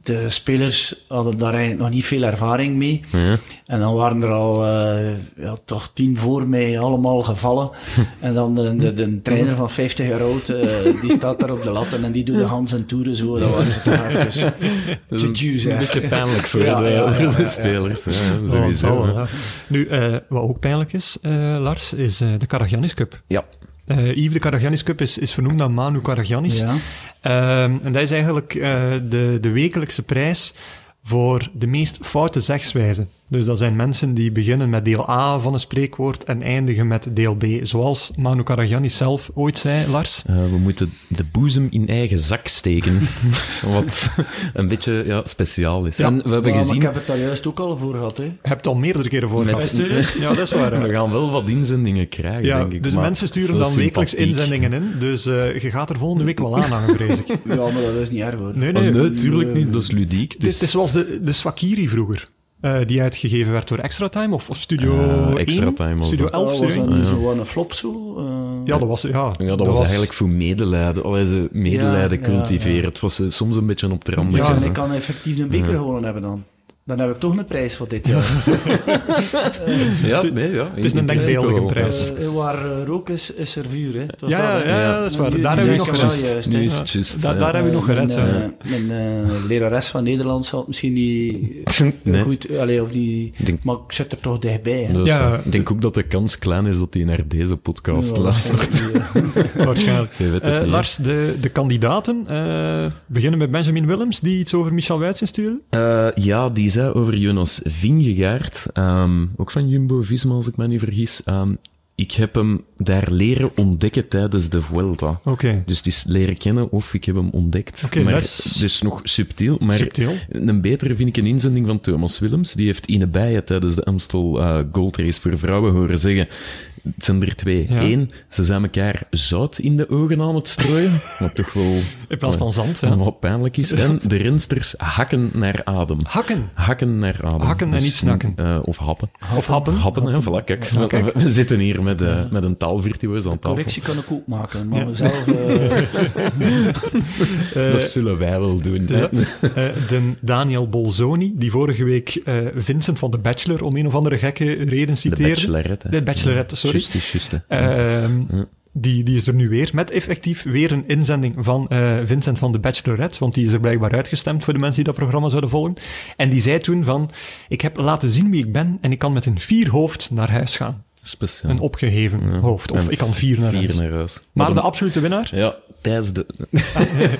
de spelers hadden daar eigenlijk nog niet veel ervaring mee. Ja. En dan waren er al eh, ja, toch tien voor mij allemaal gevallen. en dan de, de, de trainer van 50 jaar oud, eh, die staat daar op de latten en die doet de Hans en toeren zo. Dat waren ze toch is tju-tju, een, beetje pijnlijk voor Ja, de, ja, ja, voor de ja, ja. spelers. Ja, Oh, sowieso. oh. Nu, eh, wat ook pijnlijk is, eh, Lars, is eh, de Karagiannis Cup. Ja. Eh Yves, de Karagiannis Cup is, is vernoemd naar Manu Karagiannis. Ja. Ehm, en dat is eigenlijk eh, de, de wekelijkse prijs voor de meest foute zegswijzen. Dus dat zijn mensen die beginnen met deel A van een spreekwoord en eindigen met deel B. Zoals Manu Karagiannis zelf ooit zei, Lars. Eh, we moeten de boezem in eigen zak steken. Wat een beetje ja, speciaal is. Ja. En we hebben Ja, maar gezien... ik heb het daar juist ook al voor gehad. Hè. Je hebt het al meerdere keren voor Met- gehad. Ja, dat is waar. We gaan wel wat inzendingen krijgen, Ja, denk ik. dus maar mensen sturen dan wekelijks inzendingen in. Dus eh, je gaat er volgende week wel aanhangen, vrees ik. Ja, maar dat is niet erg hoor. Nee, Oh, nee. nee, tuurlijk niet. Dat is ludiek. Het is, is zoals de, de Swakiri vroeger. Eh, die uitgegeven werd door Extra Time of, of Studio Eh, Extra 1? Time was Studio dat. 11, was dat 1? niet ja. zo een flop zo? Eh, Ja, dat was... Ja, Ja, dat, was, eigenlijk voor medelijden. Allee, ze medelijden Ja, cultiveren. ja. Het was soms een beetje op de rand. Ja, en ik kan effectief een beker gewonnen hebben dan. Dan heb ik toch een prijs voor dit jaar. Ja, nee, ja. Het is een denkbeeldige prijs. Eh, waar eh, rook is, is er vuur. Hè. Het was Ja, ja, dat, hè. ja, Ja. dat is waar. Daar hebben we nog Nu is het juist. Ja. daar hebben we nog gered. Mijn, eh, eh, lerares van Nederlands had misschien niet Nee. goed... Allee, of die, Ik denk, maar ik zit er toch dichtbij. Ja. eh, ik denk ook dat de kans klein is dat hij naar deze podcast Ja, luistert. waarschijnlijk Eh. Lars, de, de kandidaten eh, beginnen met Benjamin Willems, die iets over Michel Wuits instuurde. Eh, ja, die zei over Jonas Vingegaard, ehm, ook van Jumbo-Visma als ik me niet vergis. Ehm, ik heb hem daar leren ontdekken tijdens de Vuelta. Oké, Dus het is leren kennen of ik heb hem ontdekt. Oké, maar is- dus nog subtiel. Maar subtiel. een betere vind ik een inzending van Thomas Willems. Die heeft Ine Bijen tijdens de Amstel eh, Gold Race voor vrouwen horen zeggen. Het zijn er twee. Ja. Eén, ze zijn elkaar zout in de ogen aan het strooien. Wat toch wel In plaats van zand, ja. wat pijnlijk is. En de rensters hakken naar adem. Hakken. Hakken naar adem. Hakken en Dus, niet snakken. eh, of happen. Of happen. Happen, hè, voilà, kijk. We, we- we zitten hier met, eh, met een taalvirtuoos aan tafel. Correctie kan ik ook maken, maar mezelf... eh, Eh, Dat zullen wij wel doen. Ja. Eh, de Daniel Bolzoni, die vorige week eh, Vincent van de Bachelor om een of andere gekke reden De citeerde. bachelorette. hè. De Bachelorette, sorry. Juist, is juist, hè. Ehm, Ja. Die, die is er nu weer met effectief weer een inzending van eh, Vincent van de Bachelorette, want die is er blijkbaar uitgestemd voor de mensen die dat programma zouden volgen. En die zei toen van, ik heb laten zien wie ik ben en ik kan met een vier hoofd naar huis gaan. Speciaal. Een opgeheven Ja. hoofd. Of En ik kan vier naar vier huis. naar huis. Maar de absolute winnaar? Ja, Thijs de...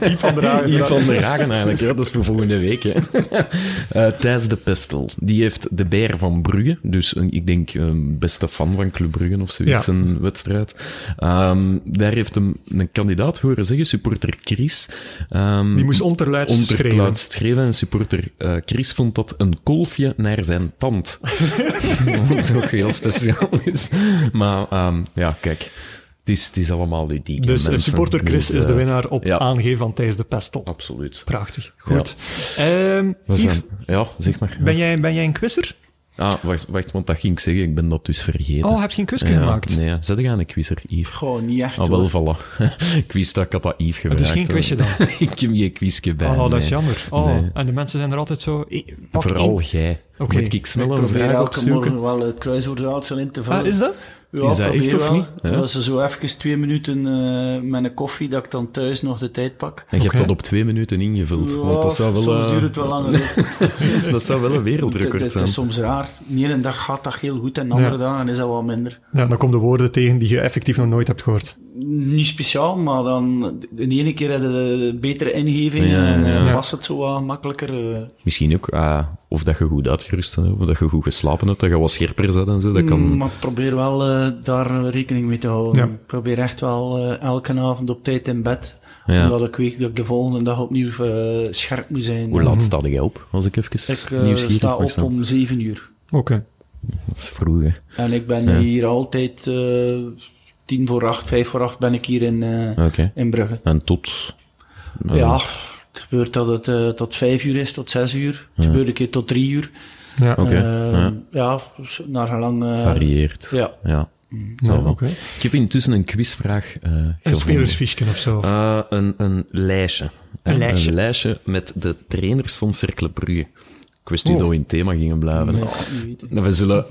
Yves van der Hagen. Yves van der Hagen eigenlijk, ja, dat is voor volgende week. Hè. Eh, Thijs de Pestel, die heeft de Beer van Brugge, dus een, ik denk een beste fan van Club Brugge of zoiets, Ja. een wedstrijd. Ehm, daar heeft hem een kandidaat horen zeggen, supporter Chris. Ehm, Die moest onderluid schreeuwen. Onderluid schreeuwen. En supporter eh, Chris vond dat een kolfje naar zijn tand. Wat ook heel speciaal Maar ehm, ja, kijk. Het is, het is allemaal ludiek. Dus mensen. supporter Chris Dus, is de eh, winnaar op ja. aangeven van Thijs de Pestel. Absoluut. Prachtig. Goed. Ehm, Yves, zijn- ja, zeg maar. ben, jij, ben jij een quizzer? Ah, wacht, wacht, want dat ging ik zeggen. Ik ben dat dus vergeten. Oh, heb je een quizje ja, gemaakt? Nee, zet jij een quizzer, Yves? Gewoon niet echt. Ah, hoor. wel, voilà. ik wist dat ik had dat Yves gevraagd. dus geen quizje dan? ik heb geen quizje bij. Oh, dat is jammer. Oh, Nee. en de mensen zijn er altijd zo... pak Vooral jij. Oké. Moet ik snel Ik een probeer vraag elke opzoeken? morgen wel het kruiswoordraadsel in te vullen. Ah, is dat? Ja, Is dat echt probeer of wel. niet? Ja. Dat ze zo even twee minuten eh, met een koffie, dat ik dan thuis nog de tijd pak. En je hebt dat op twee minuten ingevuld. Ja, want dat zou wel, soms eh, duurt het wel langer. dat zou wel een Het, wereldrecord het zijn. is soms raar. De ene dag gaat dat heel goed en de andere Ja. dagen is dat wat minder. Ja, dan komen de woorden tegen die je effectief nog nooit hebt gehoord. Niet speciaal, maar dan de ene keer heb je de betere ingeving Ja, en ja. eh, Ja. past het zo wat makkelijker. eh. Misschien ook, ah, of dat je goed uitgerust bent, of dat je goed geslapen hebt, dat je wat scherper bent en zo. Dat kan... Mm, Maar ik probeer wel eh, daar rekening mee te houden. Ja. Ik probeer echt wel eh, elke avond op tijd in bed. Ja. Omdat ik weet dat ik de volgende dag opnieuw scherp moet zijn. Hoe laat sta jij op, als ik even Ik nieuwsgierig sta op om 7 uur. Oké. Dat is vroeg, hè. En ik ben Ja. hier altijd eh tien voor acht, vijf voor acht ben ik hier in, eh, Oké. in Brugge. En tot... eh, Ja, het gebeurt dat het eh, tot vijf uur is, tot zes uur. Het Ja. gebeurt een keer tot drie uur. Ja, oké. ja. ja, naar gelang... Uh, Varieert. Ja. ja. Nou, okay. Ik heb intussen een quizvraag uh, Een spelersfiche of zo? Uh, een, een lijstje. Een lijstje. Een lijstje met de trainers van Cercle Brugge. Ik wist niet oh. dat we in thema gingen blijven. Nee, we zullen...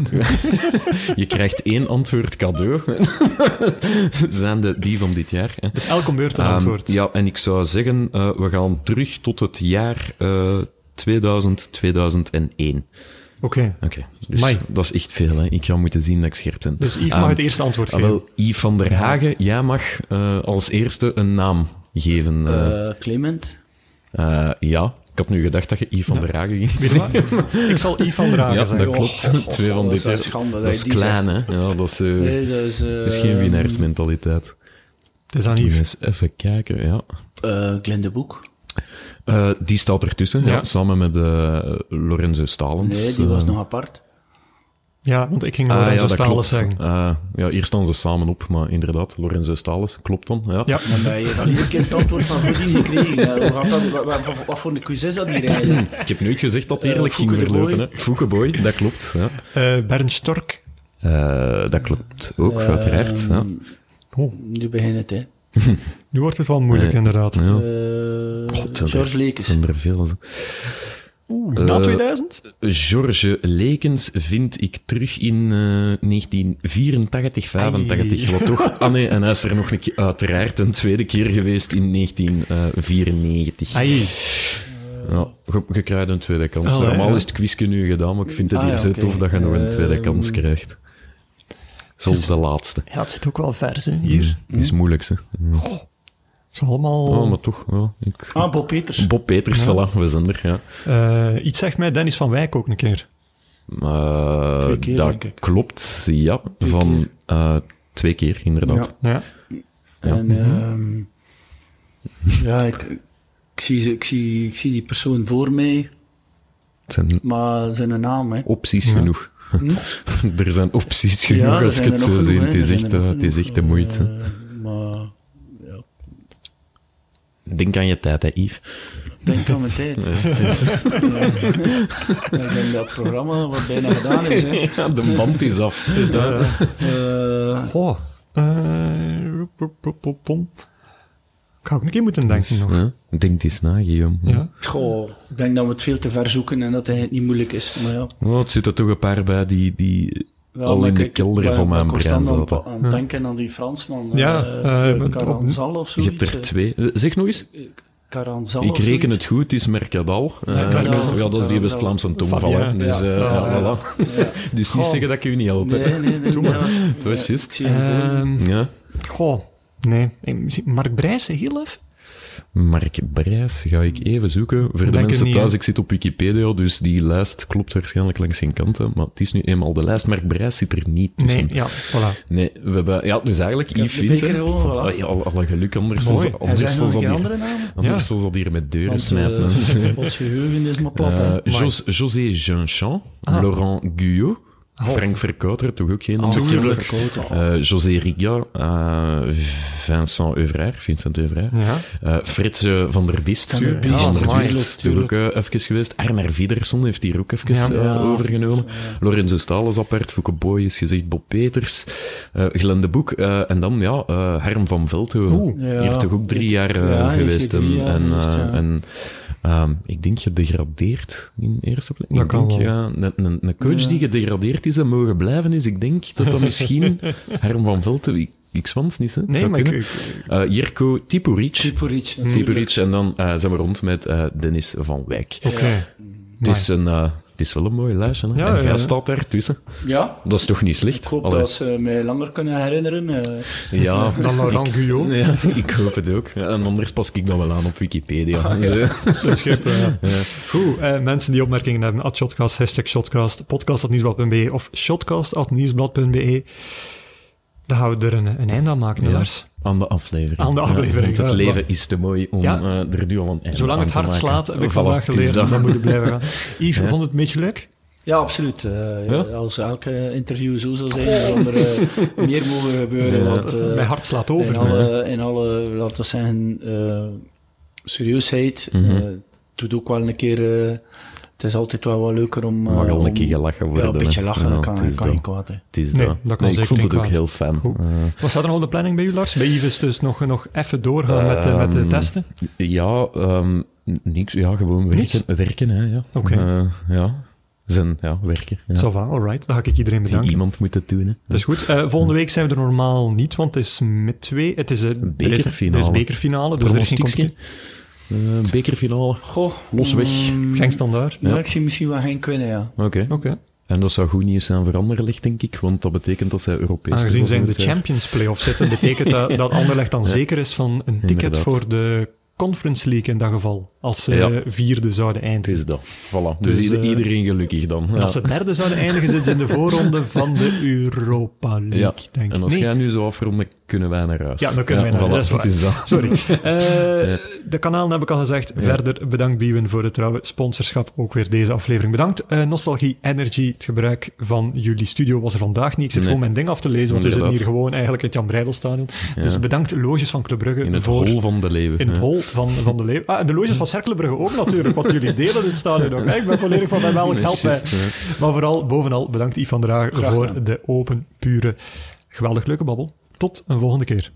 je krijgt één antwoord cadeau. zijn de, die van dit jaar. Hè. Dus elke beurt een um, antwoord. Ja, en ik zou zeggen, uh, we gaan terug tot het jaar uh, 2000, 2001. Oké. Okay. Oké, okay. dus Mai. dat is echt veel. Hè. Ik ga moeten zien dat ik scherp ben. Dus Yves mag um, het eerste antwoord geven. Wel, Yves van der Hagen, jij mag uh, als eerste een naam geven. Uh, Clement? Uh, ja, ik had nu gedacht dat je Yves van der Hagen ging zeggen. ik zal Yves van der Hagen ja, zeggen. dat klopt. Oh, oh, Twee van oh, dit dat is schande. Dat is klein, hè. Ja, dat is, uh, nee, dat is, uh, is geen winnaarsmentaliteit. Het is aan Yves. Even kijken, ja. Uh, Glenn de Boek. Uh, die staat ertussen, ja. ja samen met Lorenzo Stalens. Nee, die was nog apart. Ja, want ik ging Lorenzo ah, ja, Stalens zeggen. Uh, ja, hier staan ze samen op, maar inderdaad, Lorenzo Stalens, klopt dan. Ja. ja. Maar ben je dan iedere keer het antwoord van Godin gekregen? Ja, hoe gaat dat, wat, wat, wat, voor een quiz is dat hier eigenlijk? ik heb nooit gezegd dat het eerlijk ging verlopen. Hè. Foukeboy, dat klopt. Ja. Uh, Bernd Stork. Uh, dat klopt ook, uiteraard. Ja. Oh. Nu begint het, hè. nu wordt het wel moeilijk, inderdaad. Ja. God, George Lekens. zijn er veel. Oeh, na uh, 2000? George Lekens vind ik terug in uh, 1984, 85. Wat toch? Ah nee, en hij is er nog een keer, uiteraard een tweede keer geweest in 1994. Ai. Ja, je, je krijgt een tweede kans. Allee, Normaal ja. is het quizje nu gedaan, maar ik vind het ah, hier zo okay. tof dat je nog een tweede kans krijgt. Zoals dus- de laatste. Ja, het zit ook wel vers, hè, hier. Die is moeilijk, hè. Oh, het is allemaal... Oh, maar toch, ja. Ik... Ah, Bob Peters. Bob Peters, Ja. voilà, we zijn er, ja. Uh, iets zegt mij Dennis van Wijk ook een keer. Uh, Twee keer, dat klopt, ja. Twee van uh, twee keer, inderdaad. Ja. Ja. En, ehm, ja, ik, ik, zie, ze- ik, zie, ik zie die persoon voor mij, zijn maar zijn naam, hè. opties Ja. genoeg. Hm? er zijn opties genoeg als je het zo ziet. genoeg, Het is Er echt, zijn er eh, nog het is genoeg. echt de moeite. Eh, maar, ja, Denk aan je tijd, hè, Yves. denk aan mijn tijd. Ja. Ik denk dat het programma wat bijna gedaan is, hè. Ja, de band is af. Dus dat, Eh, Goh. Uh, pop, pom. Ik ga ook een keer moeten denken nog. ja, denk eens na, Guillaume. Ja. goh, ik denk dat we het veel te ver zoeken en dat het niet moeilijk is. Maar ja, Oh, het zit er toch een paar bij die, die wel, al in de kelder van mijn brein aan- zaten. aan het denken aan die Fransman. Ja, eh, eh, met- Caranzal of Je zoiets. hebt er twee. Eh, Zeg nog eens. Caranzal Ik reken het goed, het is Mercadal. Ja, dus, ja, dat is die West-Vlaamse tongval. Dus, ja. eh, Ja, ja, ja. voilà. Ja. dus niet zeggen dat ik u niet help. Nee, nee, nee. Doe maar. ja. Het was Ja, juist. me. Ehm, Ja. goh. Nee. Mark Brijssen, heel even? Mark Brijs ga ik even zoeken. Voor de mensen niet, thuis, ik zit op Wikipedia, dus die lijst klopt waarschijnlijk langs geen kanten. Maar het is nu eenmaal de lijst. Mark Brijs zit er niet tussen. Nee, ja, voilà. Nee, we hebben... Ja, dus eigenlijk Yves de Wint, beker hè. gewoon, voilà. Ja, al- alle geluk, anders Mooi. was, anders was dat hier... andere naam? Anders Ja. was dat hier met deuren Want smijten. eh, ons geheugen is maar plat. Eh, Jos- José Jeanchamp, Ah. Laurent Guyot. Frank Verkouter, toch ook geen Ah, onbekende. tuurlijk. Eh, José Riga, eh, Vincent Euvrair, Vincent Euvrair. Ja. Eh, Fred van der Bist, Van der. Bist, toch ook even geweest. Arnar Viderson heeft hier ook even Ja. overgenomen. Lorenzo Staal is apart, Fouke Boy is gezegd, Bob Peters, Glenn de Boek, en dan ja, Harm van Veldhoven. Hier toch ook drie jaar geweest. en, en, eh, ehm, ik denk gedegradeerd in eerste plaats. Dat Ik kan denk, wel. ja, een, een, een coach Ja. die gedegradeerd is en mogen blijven is, ik denk dat dat misschien Harm van Veldhoven, ik, ik zwans niet, hè. Het Nee, zou maar ik, Eh, Tipuric. Natuurlijk. Tipuric en dan eh, zijn we rond met eh, Dennis van Wijk. Oké. Het, is een, eh, het is wel een mooi lijstje. Hè? Ja, en jij ja. staat daar tussen. Ja, Dat is toch niet slecht? ik hoop Allee. dat ze mij langer kunnen herinneren. eh. Ja, Dan Laurent Guyot. ja, ik hoop het ook. Ja, en anders pas ik dat wel aan op Wikipedia. Ah, Dus, eh, ja. Goed, eh, mensen die opmerkingen hebben, at shotcast, hashtag shotcast, podcast.nieuwsblad.be of shotcast.nieuwsblad.be. Dan gaan we er een, een einde aan maken, Ja. Lars. Aan de aflevering. Aan de aflevering, het ja. leven is te mooi om Ja. eh, er nu al een einde Zolang het hart slaat, heb ik Voilà, vandaag geleerd, dat. dan moet ik blijven gaan. Yves, Ja. vond het een beetje leuk? Ja, absoluut. Eh, Ja? Als elke interview zo zou zijn, dan er eh, meer mogen gebeuren. Ja. Want, Mijn hart slaat over. in alle, in alle, laten we zeggen, eh, serieusheid. Mhm. eh, het doet ook wel een keer het is altijd wel wat leuker om... Mag al om, een keer gelachen worden. Ja, een beetje lachen, ja, dat kan, het is kan dat. niet kwaad. Hè. Het is Nee, dat. dat kan Nee, ik zeker vond het ook heel fijn. Eh, Wat staat er nog op de planning bij u, Lars? Bij Yves dus nog, nog even doorgaan met, de- met de Ehm, testen? Ja, ehm, niks. Ja, gewoon Niks? werken. Werken, hè, ja. Oké. Eh, ja. Zijn, ja, werken. Ja. Ça va, alright. Dan ga ik iedereen Die bedanken. Iemand moet het doen, hè. Dat is goed. Eh, volgende week zijn we er normaal niet, want het is met twee. Het is, er is- bekerfinale. Er is bekerfinale, dus er is geen Eh, bekerfinale. Goh, Los weg. mm, Genk standaard. Ja, ik zie misschien wel geen kunnen, ja. Oké. Oké. En dat zou goed nieuws zijn voor Anderlecht, denk ik, want dat betekent dat zij Europees Aangezien zij in de Champions Playoffs zitten, betekent dat dat Anderlecht dan zeker is van een ticket Inderdaad. voor de Conference League in dat geval. Als ze Ja. vierde zouden eindigen. is dat. Voilà. Dus, Dus, eh, iedereen gelukkig dan. En Ja. als ze derde zouden eindigen, zitten ze in de voorronde van de Europa League, Ja. denk ik. En als Nee. jij nu zo afrondt, kunnen wij naar huis. Ja, dan kunnen wij naar voilà, huis, dat is dat waar. is dat. Sorry. Eh, De kanalen heb ik al gezegd. Verder bedankt Biewen voor het trouwe sponsorschap. Ook weer deze aflevering bedankt. Eh, Nostalgie Energy, het gebruik van jullie studio was er vandaag niet. Ik zit Nee. gewoon mijn ding af te lezen, want we zitten hier gewoon eigenlijk in het Jan Breidelstadion. Dus bedankt Loges van Club Brugge In het voor... hol van de leeuwen. in het ja. hol van, van de leeuw. Ah, en de loges van Cerkelenbrugge ook natuurlijk, want jullie delen dit stadion ook. hè. Ik ben volledig van welk Nee, help ja. Maar vooral, bovenal, bedankt Yves van der Haag voor de open, pure, geweldig leuke babbel. Tot een volgende keer.